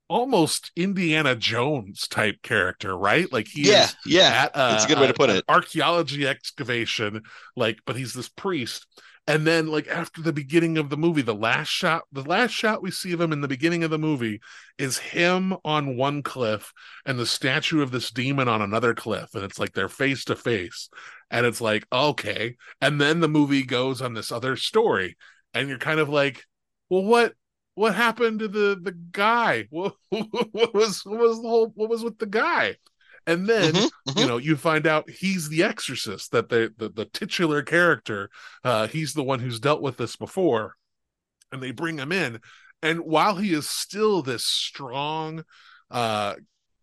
almost Indiana Jones type character, right? Like he yeah, is yeah, at that's a good way to put it. Archaeology excavation, like, but he's this priest. And then, like after the beginning of the movie, the last shot, the last shot we see of him in the beginning of the movie is him on one cliff and the statue of this demon on another cliff, and it's like they're face to face, and it's like okay. And then the movie goes on this other story, and you're kind of like, well, what? What happened to the the guy? What, what was what was the whole what was with the guy? And then Mhm, mhm. you know you find out he's the exorcist that the the, the titular character uh he's the one who's dealt with this before and they bring him in and while he is still this strong uh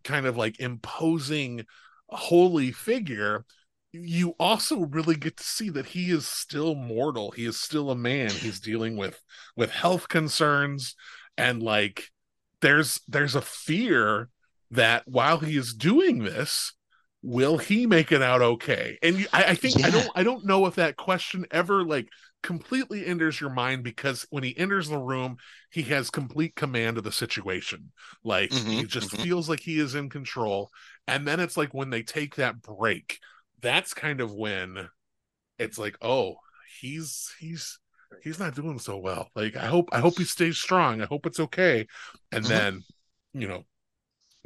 kind of like imposing holy figure you also really get to see that he is still mortal. He is still a man. He's dealing with with health concerns. And like there's there's a fear that while he is doing this will he make it out okay? And I, I think i don't i don't know if that question ever like completely enters your mind because when he enters the room he has complete command of the situation. Like he Mhm, just mhm. feels like he is in control. And then it's like when they take that break that's kind of when it's like oh he's he's he's not doing so well. Like i hope i hope he stays strong. I hope it's okay. And Mhm. then you know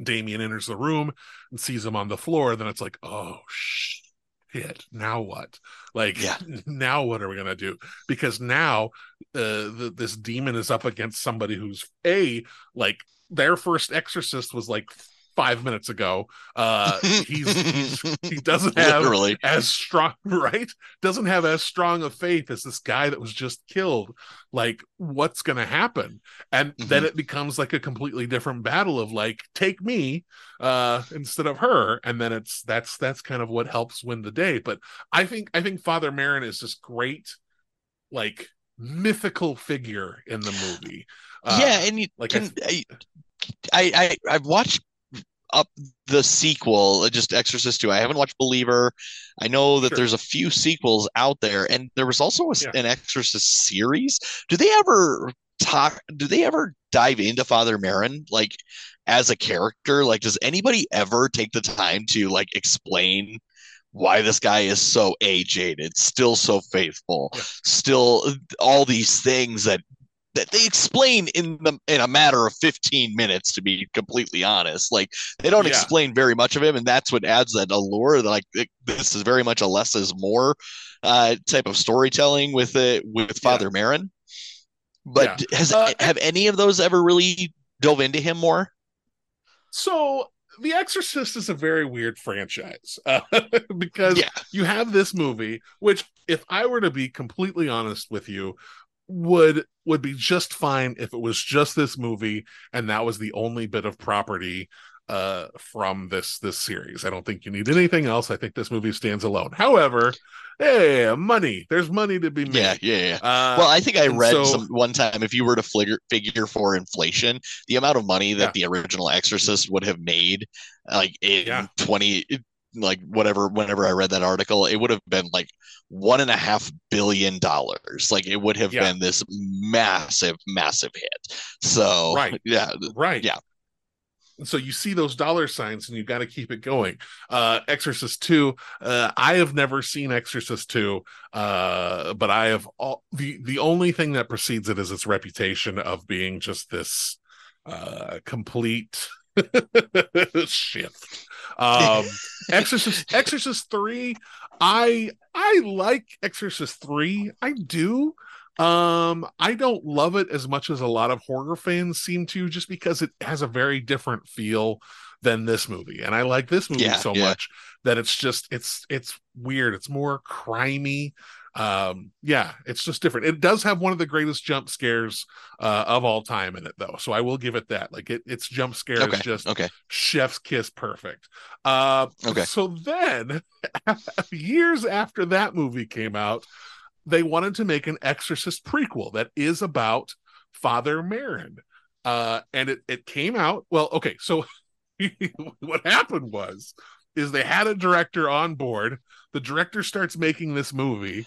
damien enters the room and sees him on the floor. Then it's like oh shit. Now what? Like Yeah. now what are we gonna do? Because now uh the, this demon is up against somebody who's a like their first exorcist was like five minutes ago uh he's, he's he doesn't have literally. as strong right? Doesn't have as strong a faith as this guy that was just killed. Like what's gonna happen? And then it becomes like a completely different battle of like take me uh instead of her. And then it's that's that's kind of what helps win the day. But i think i think father merrin is just great like mythical figure in the movie. Uh, yeah, and you like I can I, I I I've watched up the sequel, uh, just Exorcist 2. I haven't watched Believer. I know that Sure. there's a few sequels out there, and there was also a Yeah. an Exorcist series. Do they ever talk? Do they ever dive into Father Merrin like as a character? Like, does anybody ever take the time to like explain? Why this guy is so a jaded, still so faithful, Yeah. still uh, all these things that that they explain in the in a matter of 15 minutes to be completely honest. Like they don't Yeah. explain very much of him and that's what adds that allure that like it, this is very much a less is more uh type of storytelling with it with father Merrin. But has Uh, have any of those ever really dove into him more? So, The Exorcist is a very weird franchise uh, because yeah. you have this movie, which, if I were to be completely honest with you, would would be just fine if it was just this movie and that was the only bit of property uh from this this series. I don't think you need anything else. I think this movie stands alone. However, hey, money. There's money to be made. yeah yeah yeah Uh, well, I think I read so- some one time if you were to figure figure for inflation, the amount of money that the original Exorcist would have made, like in Yeah. twenty, like whatever, whenever I read that article, it would have been like one and a half billion dollars. Like it would have Yeah. been this massive, massive hit. So Right. yeah, right Yeah. so you see those dollar signs and you got to keep it going uh exorcist 2 uh i have never seen exorcist 2 uh but i have all the the only thing that precedes it is its reputation of being just this uh complete shift um exorcist exorcist 3 i i like exorcist 3 i do um, I don't love it as much as a lot of horror fans seem to, just because it has a very different feel than this movie. And I like this movie Yeah, so yeah. much that it's just it's it's weird. It's more crimey. Um, yeah, it's just different. It does have one of the greatest jump scares uh of all time in it though. So I will give it that. Like it its jump scare okay, is just okay, chef's kiss perfect. Uh Okay. so then years after that movie came out, they wanted to make an Exorcist prequel that is about Father Merrin. Uh and it it came out. Well, okay, so what happened was is they had a director on board. The director starts making this movie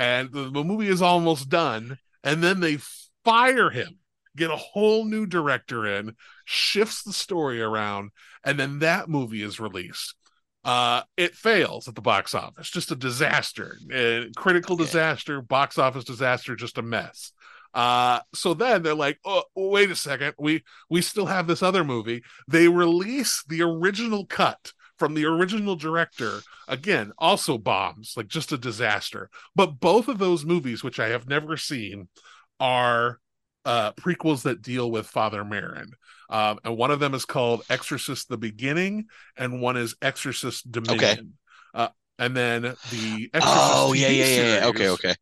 and the, the movie is almost done and then they fire him get a whole new director in shifts the story around and then that movie is released. Uh it fails at the box office. Just a disaster. Uh, critical disaster box office disaster just a mess. Uh so then they're like oh wait a second. We we still have this other movie. They release the original cut from the original director again also bombs like just a disaster but both of those movies which i have never seen are uh prequels that deal with father merrin um and one of them is called exorcist the beginning and one is exorcist dominion uh and then the exorcist oh yeah, TV yeah, yeah, yeah. Okay, okay.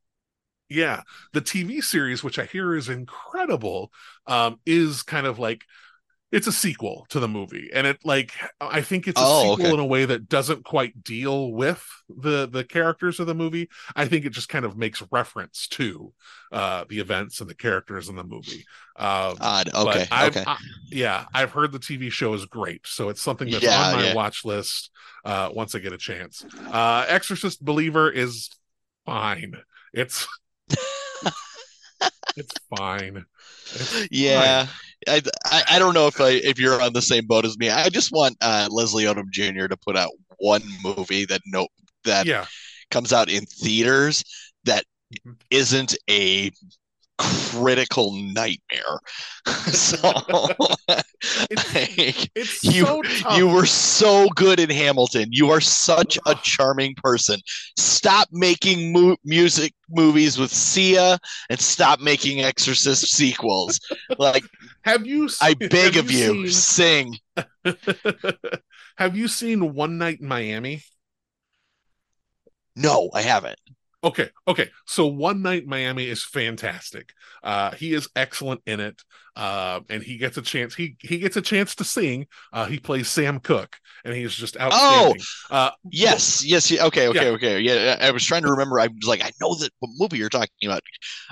yeah the tv series which i hear is incredible um is kind of like it's a sequel to the movie and it like i think it's a Oh, sequel okay. in a way that doesn't quite deal with the the characters of the movie i think it just kind of makes reference to uh the events and the characters in the movie um Odd. Okay, I've, okay. I, yeah i've heard the tv show is great so it's something that's Yeah, on my yeah. watch list uh once i get a chance uh exorcist believer is fine it's it's fine It's Yeah, fine. I, I I don't know if I if you're on the same boat as me. I just want uh, Leslie Odom Jr. to put out one movie that no that yeah comes out in theaters that Mhm. isn't a critical nightmare. so like, it's you so you were so good in Hamilton. You are such a charming person. Stop making mu- music movies with Sia and stop making Exorcist sequels. Like have you I beg of you, sing. seen- have you seen one night in miami No, I haven't. Okay, okay. So One Night Miami is fantastic. Uh he is excellent in it. Uh and he gets a chance he he gets a chance to sing. Uh he plays Sam Cooke and he's just outstanding. uh, Yes, yes, yeah, okay, okay, Yeah. okay. Yeah, I was trying to remember. I was like, I know that what movie you're talking about.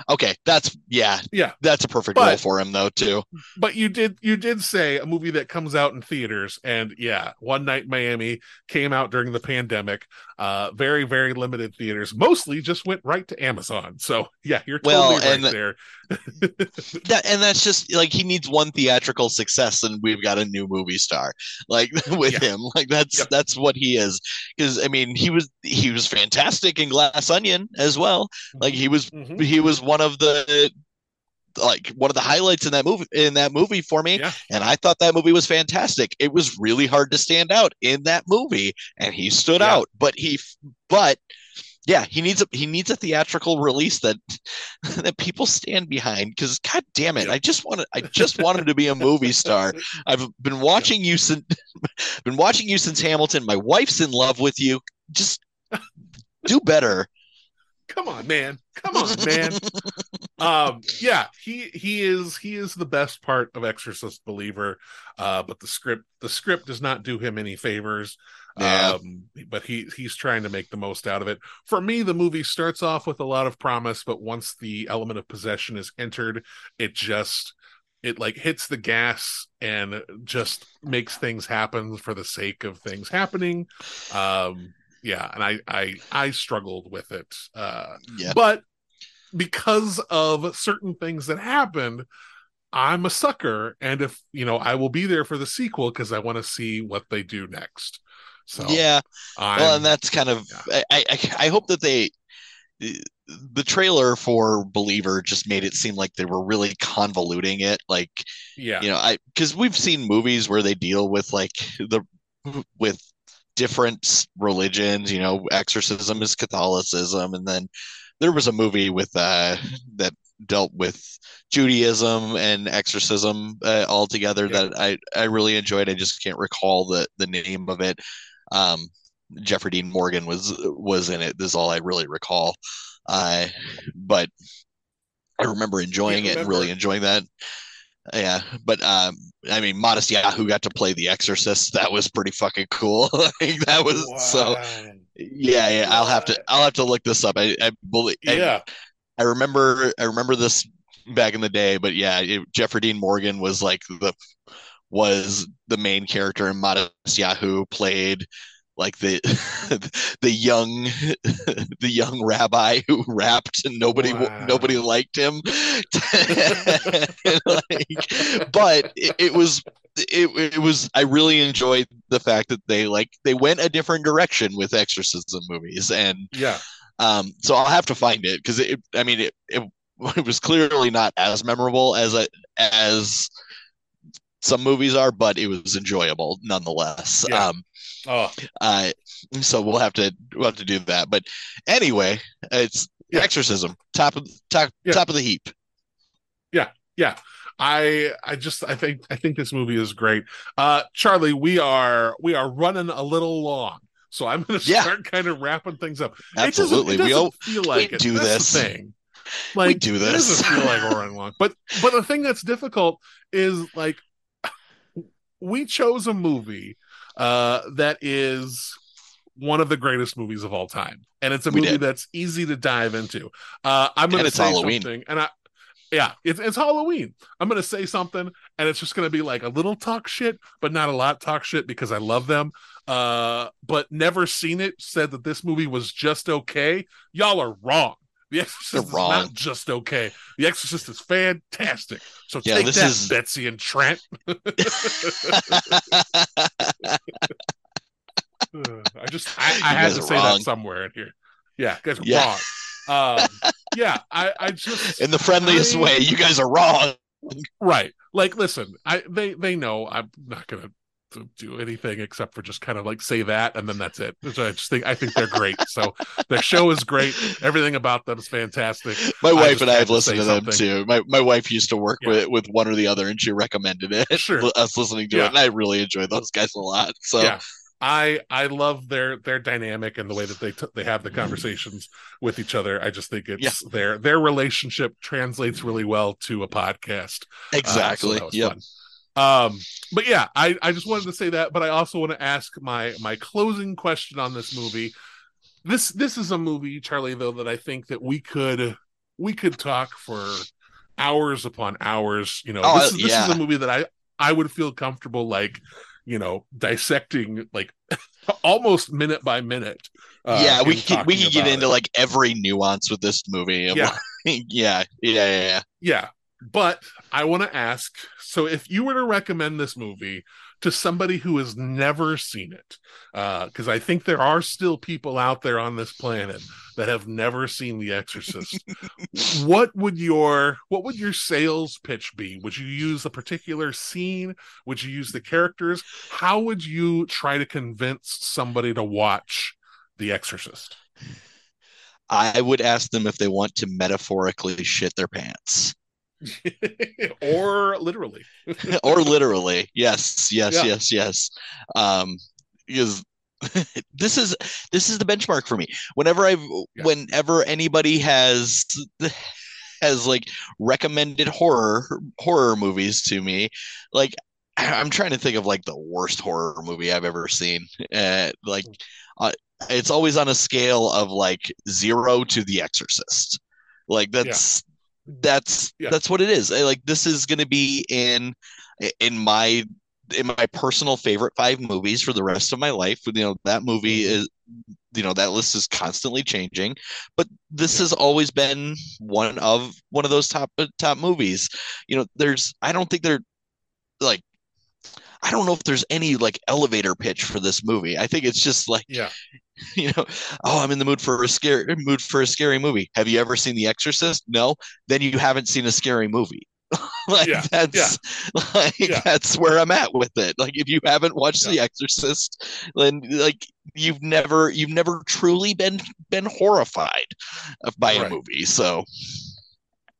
Okay, that's yeah, Yeah. that's a perfect But- role for him though too. but you did you did say a movie that comes out in theaters and yeah one night miami came out during the pandemic uh very very limited theaters mostly just went right to amazon so yeah you're Well, totally right and- there That and that's just like he needs one theatrical success, and we've got a new movie star. Like with Yeah. him, like that's Yeah. that's what he is. Because I mean, he was he was fantastic in Glass Onion as well. Like he was Mhm. he was one of the like one of the highlights in that movie in that movie for me Yeah. and i thought that movie was fantastic it was really hard to stand out in that movie and he stood Yeah. out but he but yeah he needs a he needs a theatrical release that that people stand behind because god damn it i just want i just want him to be a movie star. I've been watching you since been watching you since hamilton. My wife's in love with you. Just do better. Come on man. Come on man. Um yeah he he is he is the best part of exorcist believer uh but the script the script does not do him any favors Yeah. um but he he's trying to make the most out of it. For me the movie starts off with a lot of promise but once the element of possession is entered it just it like hits the gas and just makes things happen for the sake of things happening. Um yeah and i i i struggled with it. Uh yeah. but because of certain things that happened i'm a sucker. And if you know i will be there for the sequel because i want to see what they do next so yeah. I'm, well and that's kind of I, I i hope that they the trailer for believer just made it seem like they were really convoluting it like yeah. you know i because we've seen movies where they deal with like the with different religions you know exorcism is catholicism and then there was a movie with uh that dealt with judaism and exorcism uh, all together Yeah. that i i really enjoyed. I just can't recall the the name of it um jeffrey dean morgan was was in it. This is all i really recall. Uh but i remember enjoying Yeah, it and really enjoying that. Yeah but um i mean matisyahu got to play the exorcist. That was pretty fucking cool. Like that was so yeah yeah i'll have to i'll have to look this up. I i believe I- yeah. I remember I remember this back in the day, but yeah, it, Jeffrey Dean Morgan was like the was the main character in Matisyahu played like the the young the young rabbi who rapped and nobody Wow. nobody liked him like, but it, it was it, it was I really enjoyed the fact that they like they went a different direction with exorcism movies and yeah um, so I'll have to find it because it. I mean, it, it it was clearly not as memorable as a, as some movies are, but it was enjoyable nonetheless. Yeah. Um, oh uh, so we'll have to we'll have to do that. But anyway, it's Yeah. Exorcism, top of top Yeah. top of the heap. yeah yeah. i i just i think i think this movie is great uh charlie we are we are running a little long so i'm gonna Yeah. start kind of wrapping things up Absolutely, it doesn't, it we doesn't all feel like it do this. thing like do it this. doesn't feel like we're running long but but the thing that's difficult is like we chose a movie uh that is one of the greatest movies of all time. And it's a We movie did. that's easy to dive into. Uh i'm gonna say Halloween. something and i yeah it's, it's halloween. I'm gonna say something and it's just gonna be like a little talk shit but not a lot talk shit because i love them. Uh but never seen it said that this movie was just okay. Y'all are wrong the exorcist They're is wrong. not just okay the exorcist is fantastic so Yeah, take this that is- betsy and trent i just i, I had to say wrong. that somewhere in here yeah you guys are Yeah. wrong um yeah i i just In the friendliest I- way, you guys are wrong. right like listen i they they know i'm not gonna to do anything except for just kind of like say that and then that's it So i just think i think they're great so the show is great everything about them is fantastic My wife just and I have listened say to them too. My my wife used to work Yeah. with with one or the other, and she recommended it. Sure. us listening to Yeah. it, and I really enjoy those guys a lot. So yeah i i love their their dynamic and the way that they t- they have the conversations with each other i just think it's their their relationship translates really well to a podcast Uh, so exactly. That was yep. fun. Um, but yeah, I, I just wanted to say that, but I also want to ask my my closing question on this movie. This this is a movie, Charlie, though, that I think that we could we could talk for hours upon hours. You know, Oh, this, is, this is a movie that I I would feel comfortable like you know dissecting like almost minute by minute. uh, yeah, we could we could get about into it. like every nuance with this movie. Yeah. like- yeah, yeah, yeah, yeah. Yeah, but I want to ask so if you were to recommend this movie to somebody who has never seen it, uh, because I think there are still people out there on this planet that have never seen The Exorcist, what would your what would your sales pitch be? Would you use a particular scene? Would you use the characters? How would you try to convince somebody to watch The Exorcist? I would ask them if they want to metaphorically shit their pants. or literally. or literally. Yes yes Yeah. yes yes. Um because this is this is the benchmark for me. Whenever i've Yeah. whenever anybody has has like recommended horror horror movies to me like i'm trying to think of like the worst horror movie i've ever seen. Uh, like uh, it's always on a scale of like zero to the exorcist. Like that's that's Yeah. that's what it is I, like this is going to be in in my in my personal favorite five movies for the rest of my life you know that movie Mhm. is you know that list is constantly changing but this has always been one of one of those top top movies you know there's i don't think they're like i don't know if there's any like elevator pitch for this movie i think it's just like Yeah. you know oh i'm in the mood for a scary mood for a scary movie. Have you ever seen the exorcist? No. Then you haven't seen a scary movie. Like Yeah, that's like Yeah. that's where i'm at with it. Like if you haven't watched Yeah. the exorcist then like you've never you've never truly been been horrified of- by a movie so.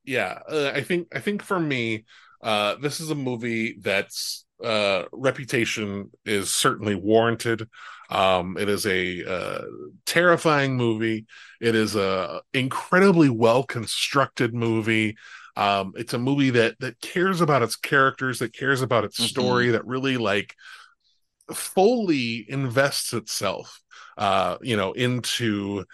Yeah. Uh, i think i think for me uh this is a movie that's uh reputation is certainly warranted. Um it is a uh terrifying movie. It is a incredibly well constructed movie. Um it's a movie that that cares about its characters that cares about its Mhm. story that really like fully invests itself uh you know into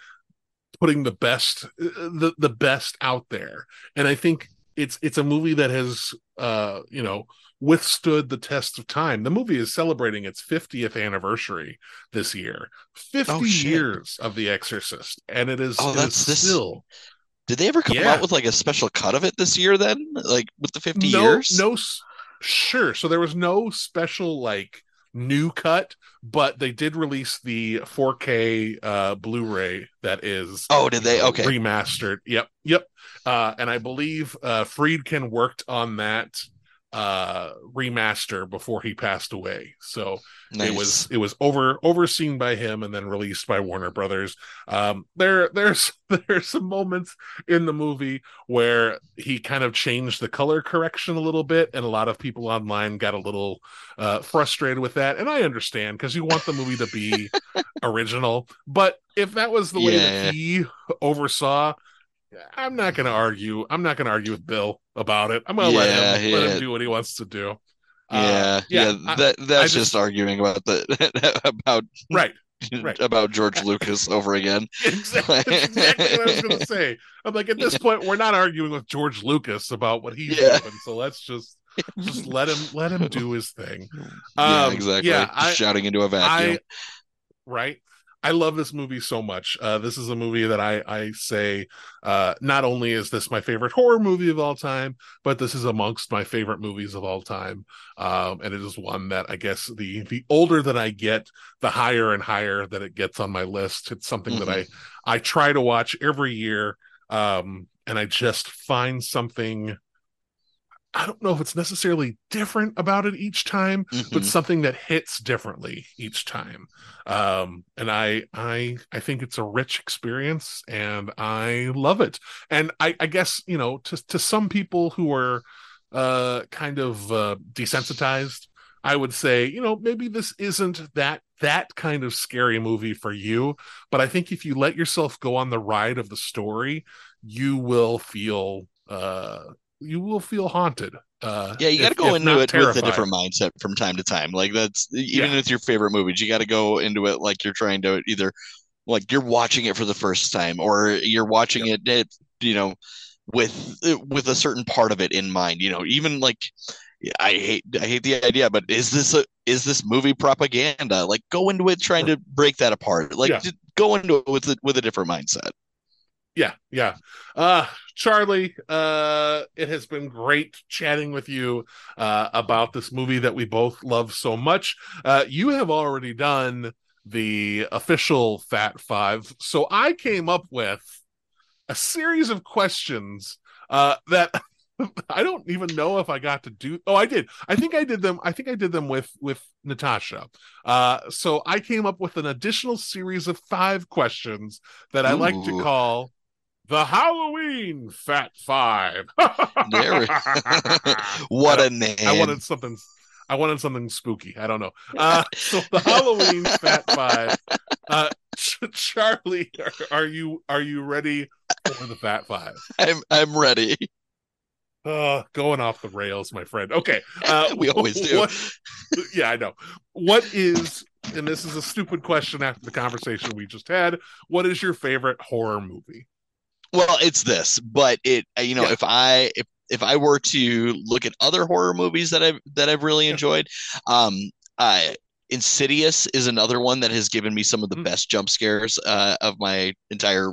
putting the best the the best out there. And i think it's it's a movie that has uh you know withstood the test of time. The movie is celebrating its 50th anniversary this year. 50 Oh, years of the exorcist and it is, Oh, it is that's this- still did they ever come Yeah. out with like a special cut of it this year then? Like with the 50 no years? no sure. So there was no special like new cut but they did release the 4k uh blu-ray that is oh did they? Okay. remastered. Yep yep. Uh and i believe uh friedkin worked on that uh remaster before he passed away so nice. it was it was over overseen by him and then released by Warner Brothers. Um, there there's there's some moments in the movie where he kind of changed the color correction a little bit, and a lot of people online got a little uh, frustrated with that, and I understand because you want the movie to be original. But if that was the way that he oversaw. I'm not going to argue. I'm not going to argue with Bill about it. I'm going to Yeah, let him let him do what he wants to do. yeah Uh, yeah, I- that that's just- just, arguing about the about right. Right. about George Lucas over again. Exactly, exactly what I was going to say. I'm like, at this point, we're not arguing with George Lucas about what he's Yeah. doing, so let's just just let him let him do his thing. yeah, Um, exactly. yeah, I- Shouting into a vacuum. I right. I love this movie so much. Uh, this is a movie that I I say uh, not only is this my favorite horror movie of all time, but this is amongst my favorite movies of all time. Um, and it is one that I guess the the older that I get, the higher and higher that it gets on my list. It's something that I I try to watch every year, um, and I just find something. I don't know if it's necessarily different about it each time, but Mhm. something that hits differently each time um and i i i think it's a rich experience and i love it and i i guess you know to to some people who are uh kind of uh desensitized i would say you know maybe this isn't that that kind of scary movie for you but i think if you let yourself go on the ride of the story you will feel uh you will feel haunted. Uh, Yeah, you got to go into it with a different mindset from time to time. Like that's even Yeah. with your favorite movies, you got to go into it like you're trying to either like you're watching it for the first time or you're watching it, it you know, with with a certain part of it in mind. You know, even like I hate I hate the idea, but is this a is this movie propaganda? Like go into it trying to break that apart. Like Yeah. go into it with a, with a different mindset. Yeah, yeah. Uh Charlie, uh it has been great chatting with you uh about this movie that we both love so much. Uh you have already done the official Fat 5. So I came up with a series of questions uh that I don't even know if I got to do Oh, I did. I think I did them I think I did them with with Natasha. Uh so I came up with an additional series of 5 questions that I like to call the Halloween Fat Five. What a name! I wanted something. I wanted something spooky. I don't know. Uh, so the Halloween Fat Five. Uh, Ch- Charlie, are, are you are you ready for the Fat Five? I'm I'm ready. Uh, going off the rails, my friend. Okay. Uh, We always do. what- yeah, I know. What is, and this is a stupid question after the conversation we just had. What is your favorite horror movie? Well, it's this, but it uh, you know Yeah. if I if if I were to look at other horror movies that I've that I've really enjoyed, um, I Insidious is another one that has given me some of the Mm. best jump scares uh, of my entire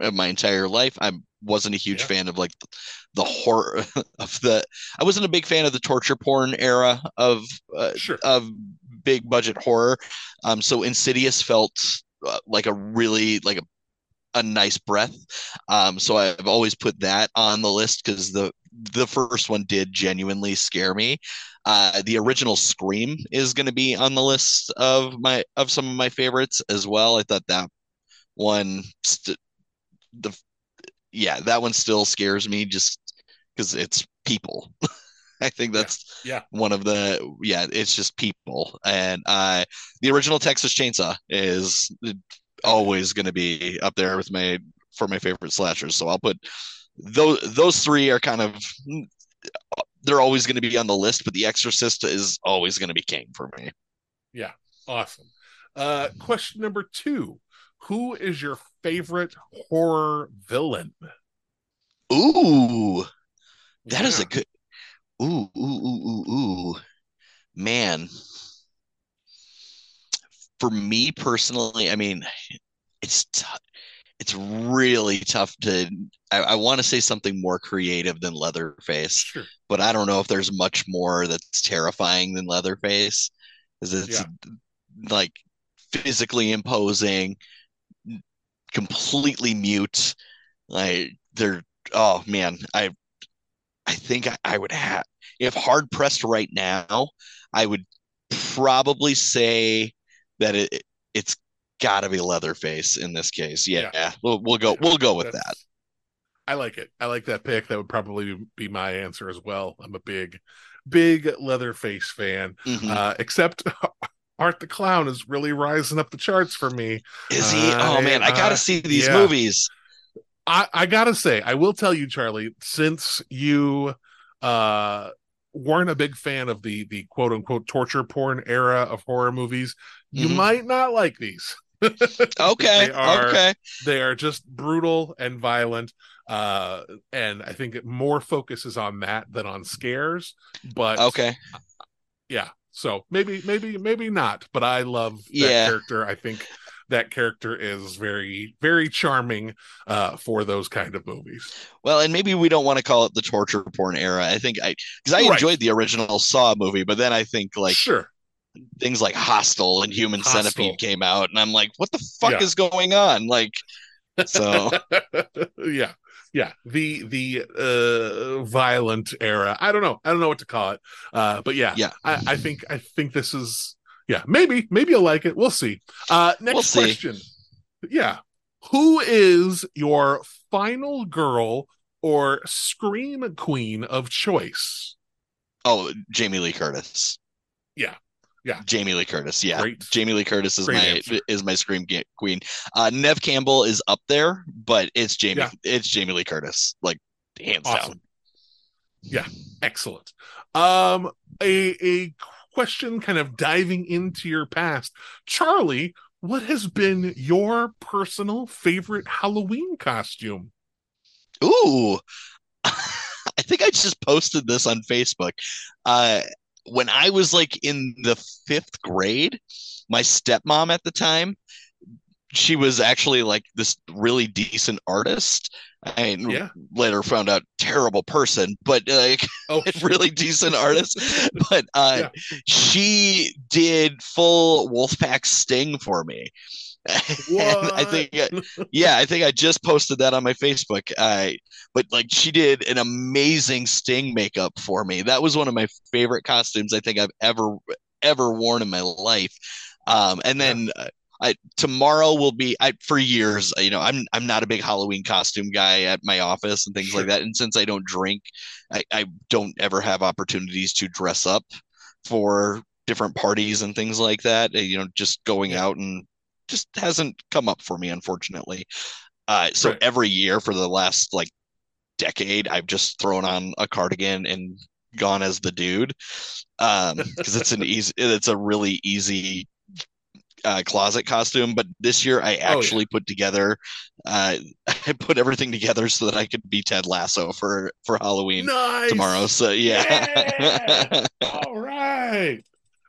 of my entire life. I wasn't a huge Yeah. fan of like the horror of the. I wasn't a big fan of the torture porn era of uh, Sure. of big budget horror. Um, so Insidious felt uh, like a really like a a nice breath. Um, so I've always put that on the list because the the first one did genuinely scare me. Uh, the original Scream is going to be on the list of my of some of my favorites as well. I thought that one st- the yeah that one still scares me just because it's people. I think that's Yeah. one of the yeah it's just people and uh the original Texas Chainsaw is always going to be up there with my for my favorite slashers. So I'll put those those three are kind of they're always going to be on the list, but The Exorcist is always going to be king for me. Yeah, awesome. Uh, question number two: Who is your favorite horror villain? Ooh, that is Yeah. a good. Ooh, ooh, ooh, ooh, ooh, man. For me personally, I mean, it's t- it's really tough to. I, I want to say something more creative than Leatherface. sure. but I don't know if there's much more that's terrifying than Leatherface. Because it's like physically imposing, completely mute. Like they're oh man, I I think I, I would have if hard pressed right now, I would probably say that it it's gotta be Leatherface in this case. Yeah, Yeah. we'll we'll go we'll go with that. I like it. I like that pick. That would probably be my answer as well. I'm a big, big Leatherface fan. Mhm. Uh, except Art the Clown is really rising up the charts for me. Is he? Oh man, I uh, gotta see these yeah. movies. I, I gotta say, I will tell you, Charlie, since you uh weren't a big fan of the the quote unquote torture porn era of horror movies, you Mhm. might not like these. Okay, They are- okay. they are just brutal and violent. Uh and I think it more focuses on that than on scares. But Okay. yeah. So maybe, maybe, maybe not. But I love that Yeah. character. I think that character is very, very charming uh for those kind of movies. Well, and maybe we don't want to call it the torture porn era. I think I because I Right. enjoyed the original Saw movie, but then I think like sure. Things like Hostel and Human. Centipede came out, and I'm like, what the fuck Yeah. is going on? Like, so yeah yeah the the uh violent era i don't know i don't know what to call it uh but yeah Yeah. i i think i think this is yeah maybe maybe you'll like it we'll see uh next We'll see. question yeah who is your final girl or scream queen of choice oh, Jamie Lee Curtis. Yeah. Yeah. Jamie Lee Curtis. Yeah, Great. Jamie Lee Curtis is Great my answer. is my scream ga- queen. Uh, Neve Campbell is up there, but it's Jamie. Yeah. It's Jamie Lee Curtis, like hands down. awesome Excellent. Um, a a question kind of diving into your past, Charlie. What has been your personal favorite Halloween costume? Ooh, I think I just posted this on Facebook. Uh, when I was like in the fifth grade, my stepmom at the time, she was actually like this really decent artist. I Yeah. later found out terrible person, but like Oh, really decent artist. But uh, she did full Wolfpac Sting for me. I think, yeah, I think I just posted that on my Facebook. I, but like she did an amazing Sting makeup for me. That was one of my favorite costumes I think I've ever ever worn in my life. Um, and then uh, I tomorrow will be I for years. You know, I'm I'm not a big Halloween costume guy at my office and things Sure. like that. And since I don't drink, I, I don't ever have opportunities to dress up for different parties and things like that. You know, just going out and just hasn't come up for me, unfortunately. Uh, so Right. every year for the last like decade, I've just thrown on a cardigan and gone as the dude um because it's an easy it's a really easy uh, closet costume but this year i Oh, yeah. actually put together uh i put everything together so that i could be ted lasso for for halloween nice tomorrow so yeah, Yeah! All right.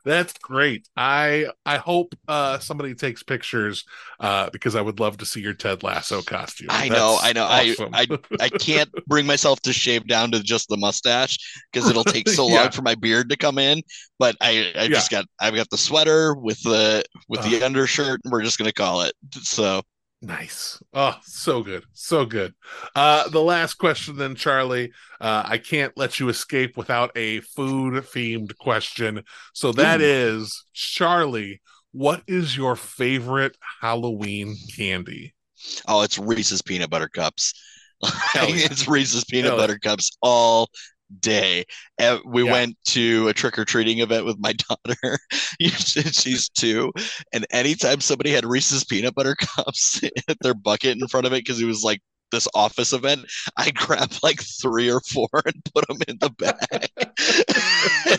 That's great. I I hope uh somebody takes pictures uh because I would love to see your Ted Lasso costume. I know, I know. awesome. I I can't bring myself to shave down to just the mustache because it'll take so long for my beard to come in. But I I just got I've got the sweater with the with the Uh. undershirt. And we're just gonna call it. So Nice. Oh, so good. So good. Uh the last question then, Charlie. Uh I can't let you escape without a food themed question. So that Ooh. is Charlie, what is your favorite Halloween candy? oh, it's Reese's peanut butter cups. Yeah. it's Reese's peanut Hell yeah. butter cups all day. We Yeah. went to a trick or treating event with my daughter. She's two, and anytime somebody had Reese's peanut butter cups at their bucket in front of it because it was like this office event, I grabbed like three or four and put them in the bag.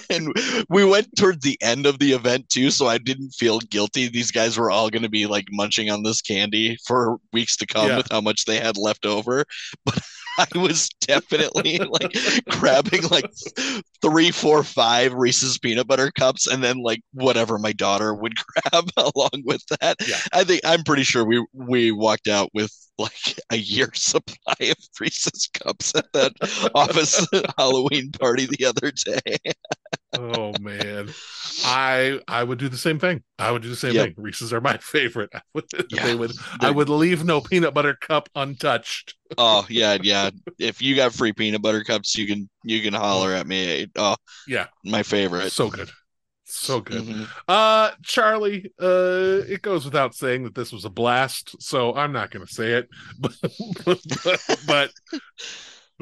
and we went towards the end of the event too, so I didn't feel guilty. These guys were all going to be like munching on this candy for weeks to come Yeah. with how much they had left over. But I was definitely like grabbing like three, four, five Reese's peanut butter cups, and then like whatever my daughter would grab along with that. Yeah. I think I'm pretty sure we we walked out with like a year supply of Reese's cups at that office Halloween party the other day. Oh man i i would do the same thing i would do the same Yep. thing reese's are my favorite I would, Yeah. would i would leave no peanut butter cup untouched Oh yeah, yeah. If you got free peanut butter cups, you can you can holler at me. Oh Yeah. my favorite. so good so good Mhm. uh charlie uh it goes without saying that this was a blast so i'm not gonna say it but but but,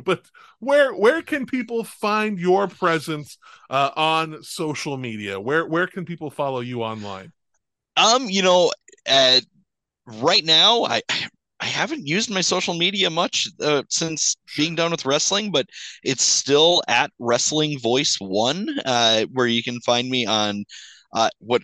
but where where can people find your presence uh on social media? Where where can people follow you online? Um, you know, uh, right now I I haven't used my social media much uh, since being done with wrestling, but it's still at Wrestling Voice One, uh, where you can find me on uh, what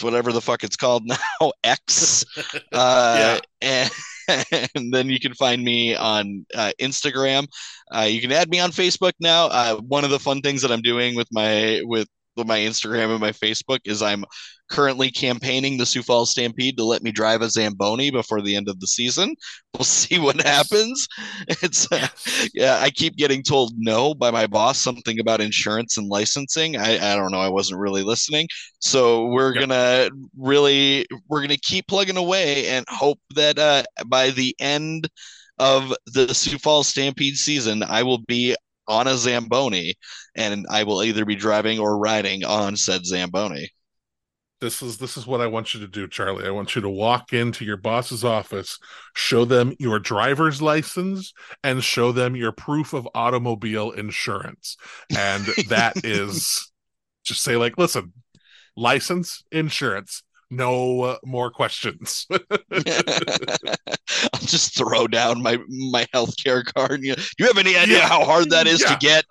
whatever the fuck it's called now, X. Uh, and, and then you can find me on uh, Instagram. Uh, you can add me on Facebook now. Uh, one of the fun things that I'm doing with my with my Instagram and my Facebook is I'm currently campaigning the Sioux Falls Stampede to let me drive a Zamboni before the end of the season. We'll see what happens. It's uh, yeah, I keep getting told no by my boss something about insurance and licensing. I, I don't know. I wasn't really listening. So we're Yep. gonna really we're gonna keep plugging away and hope that uh, by the end of the Sioux Falls Stampede season, I will be on a Zamboni and I will either be driving or riding on said Zamboni. this is this is what I want you to do, Charlie. I want you to walk into your boss's office, show them your driver's license, and show them your proof of automobile insurance. And that is just say like, listen, license, insurance, no more questions. I'll just throw down my my healthcare card. You, you have any idea Yeah. how hard that is Yeah. to get?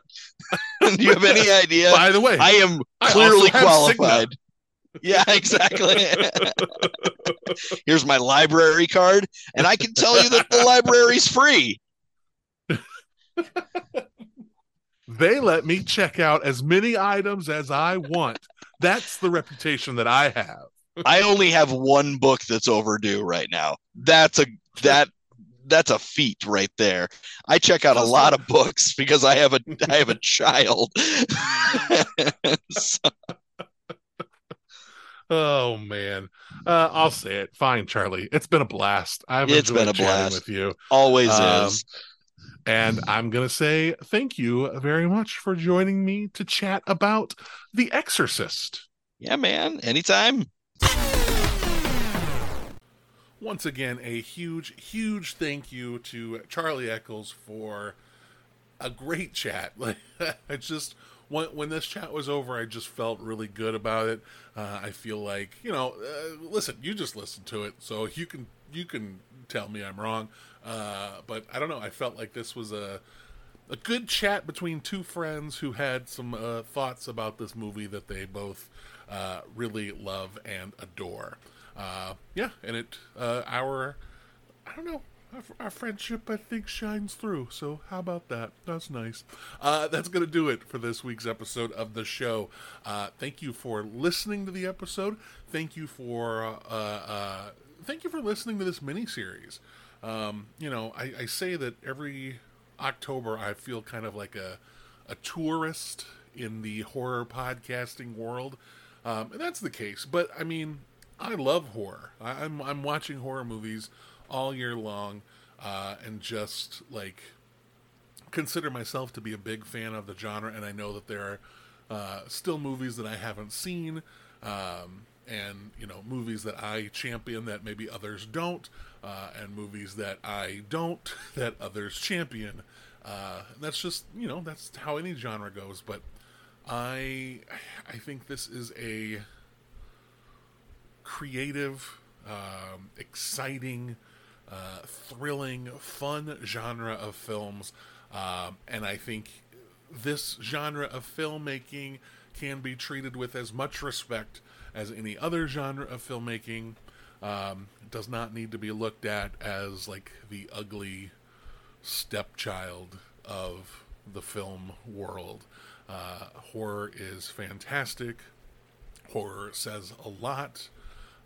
Do you have any idea? By the way, I am clearly have qualified. Yeah, exactly. Here's my library card, and I can tell you that the library's free. they let me check out as many items as I want. That's the reputation that I have. I only have one book that's overdue right now. That's a that that's a feat right there. I check out a lot of books because I have a I have a child. So- Oh man, uh, I'll say it. Fine, Charlie. It's been a blast. I've It's enjoyed been a blast. with you, always Um, is. and I'm gonna say thank you very much for joining me to chat about The Exorcist. Yeah, man. Anytime. Once again, a huge, huge thank you to Charlie Eccles for a great chat. Like, I just when when this chat was over, I just felt really good about it. Uh, I feel like you know, uh, listen, you just listened to it, so you can you can tell me I'm wrong. Uh, but I don't know. I felt like this was a a good chat between two friends who had some uh, thoughts about this movie that they both uh, really love and adore. Uh, yeah, and it uh, our I don't know our, our friendship I think shines through. So how about that? That's nice. Uh, that's gonna do it for this week's episode of the show. Uh, thank you for listening to the episode. Thank you for uh, uh, thank you for listening to this mini series. Um, you know, I, I say that every October I feel kind of like a a tourist in the horror podcasting world, um, and that's the case. But I mean, I love horror. I, I'm I'm watching horror movies all year long, uh, and just like consider myself to be a big fan of the genre. And I know that there are uh, still movies that I haven't seen. Um, and you know movies that I champion that maybe others don't, uh, and movies that I don't that others champion. Uh, that's just you know that's how any genre goes. But I I think this is a creative, um, exciting, uh, thrilling, fun genre of films, um, and I think this genre of filmmaking can be treated with as much respect as any other genre of filmmaking. Um, does not need to be looked at as like the ugly stepchild of the film world. Uh, horror is fantastic. Horror says a lot.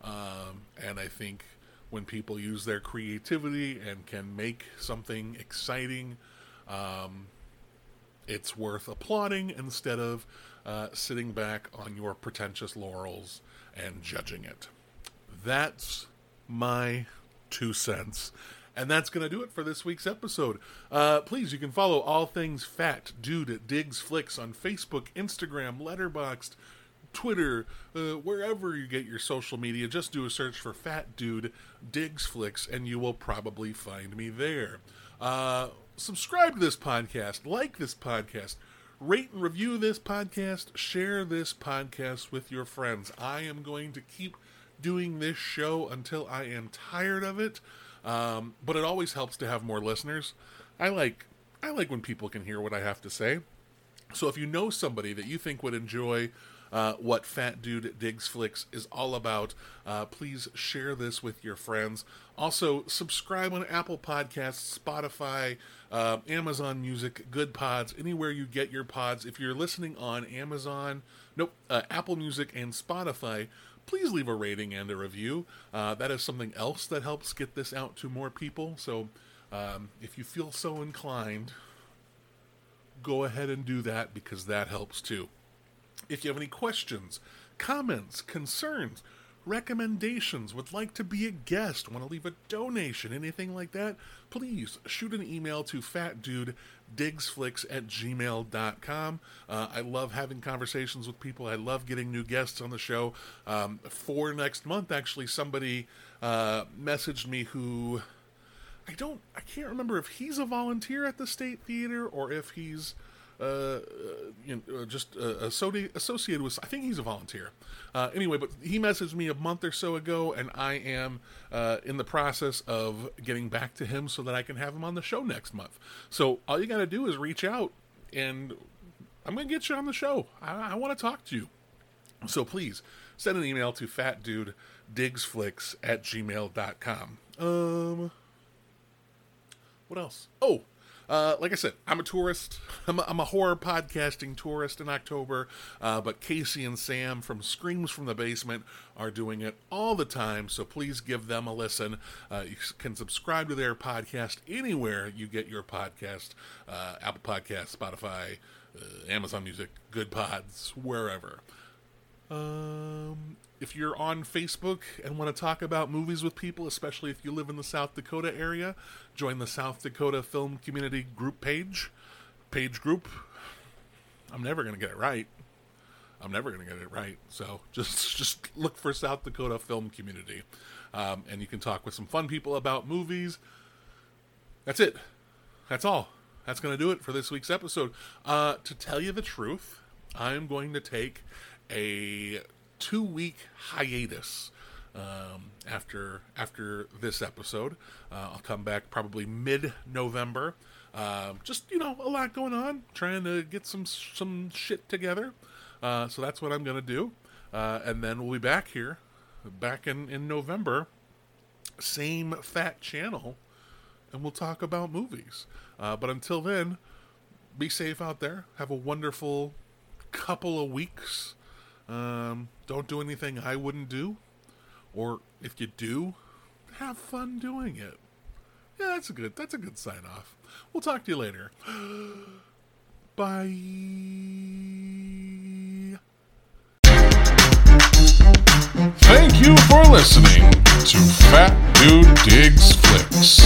Um, and I think when people use their creativity and can make something exciting, um, it's worth applauding instead of uh, sitting back on your pretentious laurels and judging it. That's my two cents. And that's going to do it for this week's episode. Uh, please, you can follow all things Fat Dude at Digs Flicks on Facebook, Instagram, Letterboxd, Twitter, uh, wherever you get your social media. Just do a search for Fat Dude Digs Flicks, and you will probably find me there. Uh, subscribe to this podcast, like this podcast, rate and review this podcast, share this podcast with your friends. I am going to keep doing this show until I am tired of it. Um, but it always helps to have more listeners. I like I like when people can hear what I have to say. So if you know somebody that you think would enjoy uh, what Fat Dude Digs Flicks is all about, uh, please share this with your friends. Also, subscribe on Apple Podcasts, Spotify, uh, Amazon Music, Good Pods, anywhere you get your pods. If you're listening on Amazon, nope, uh, Apple Music and Spotify, please leave a rating and a review. Uh, that is something else that helps get this out to more people. So um, if you feel so inclined, go ahead and do that because that helps too. If you have any questions, comments, concerns, recommendations, would like to be a guest, want to leave a donation, anything like that, please shoot an email to fatdudedigsflicks at gmail.com. Uh, I love having conversations with people. I love getting new guests on the show. Um, for next month, actually, somebody uh, messaged me who I don't, I can't remember if he's a volunteer at the State Theater or if he's uh, uh, you know, just uh, associated, with. I think he's a volunteer. Uh, anyway, but he messaged me a month or so ago, and I am uh, in the process of getting back to him so that I can have him on the show next month. So all you got to do is reach out and I'm going to get you on the show. I, I want to talk to you. So please send an email to fatdudedigsflicks at gmail.com. Um, what else? Oh, uh, like I said, I'm a tourist. I'm a, I'm a horror podcasting tourist in October, uh, but Casey and Sam from Screams from the Basement are doing it all the time, so please give them a listen. Uh, you can subscribe to their podcast anywhere you get your podcast uh, Apple Podcasts, Spotify, uh, Amazon Music, Good Pods, wherever. Um, if you're on Facebook and want to talk about movies with people, especially if you live in the South Dakota area, join the South Dakota Film Community Group page. Page group. I'm never going to get it right. I'm never going to get it right. So just just look for South Dakota Film Community, um, and you can talk with some fun people about movies. That's it. That's all. That's going to do it for this week's episode. Uh, to tell you the truth, I'm going to take a two week hiatus um, after after this episode. Uh, I'll come back probably mid November. Um, just you know, a lot going on, trying to get some some shit together. Uh, so that's what I'm gonna do, uh, and then we'll be back here, back in in November, same fat channel, and we'll talk about movies. Uh, but until then, be safe out there. Have a wonderful couple of weeks. Um, don't do anything I wouldn't do. Or if you do, have fun doing it. Yeah, that's a good that's a good sign off. We'll talk to you later. Bye. Thank you for listening to Fat Dude Digs Flicks.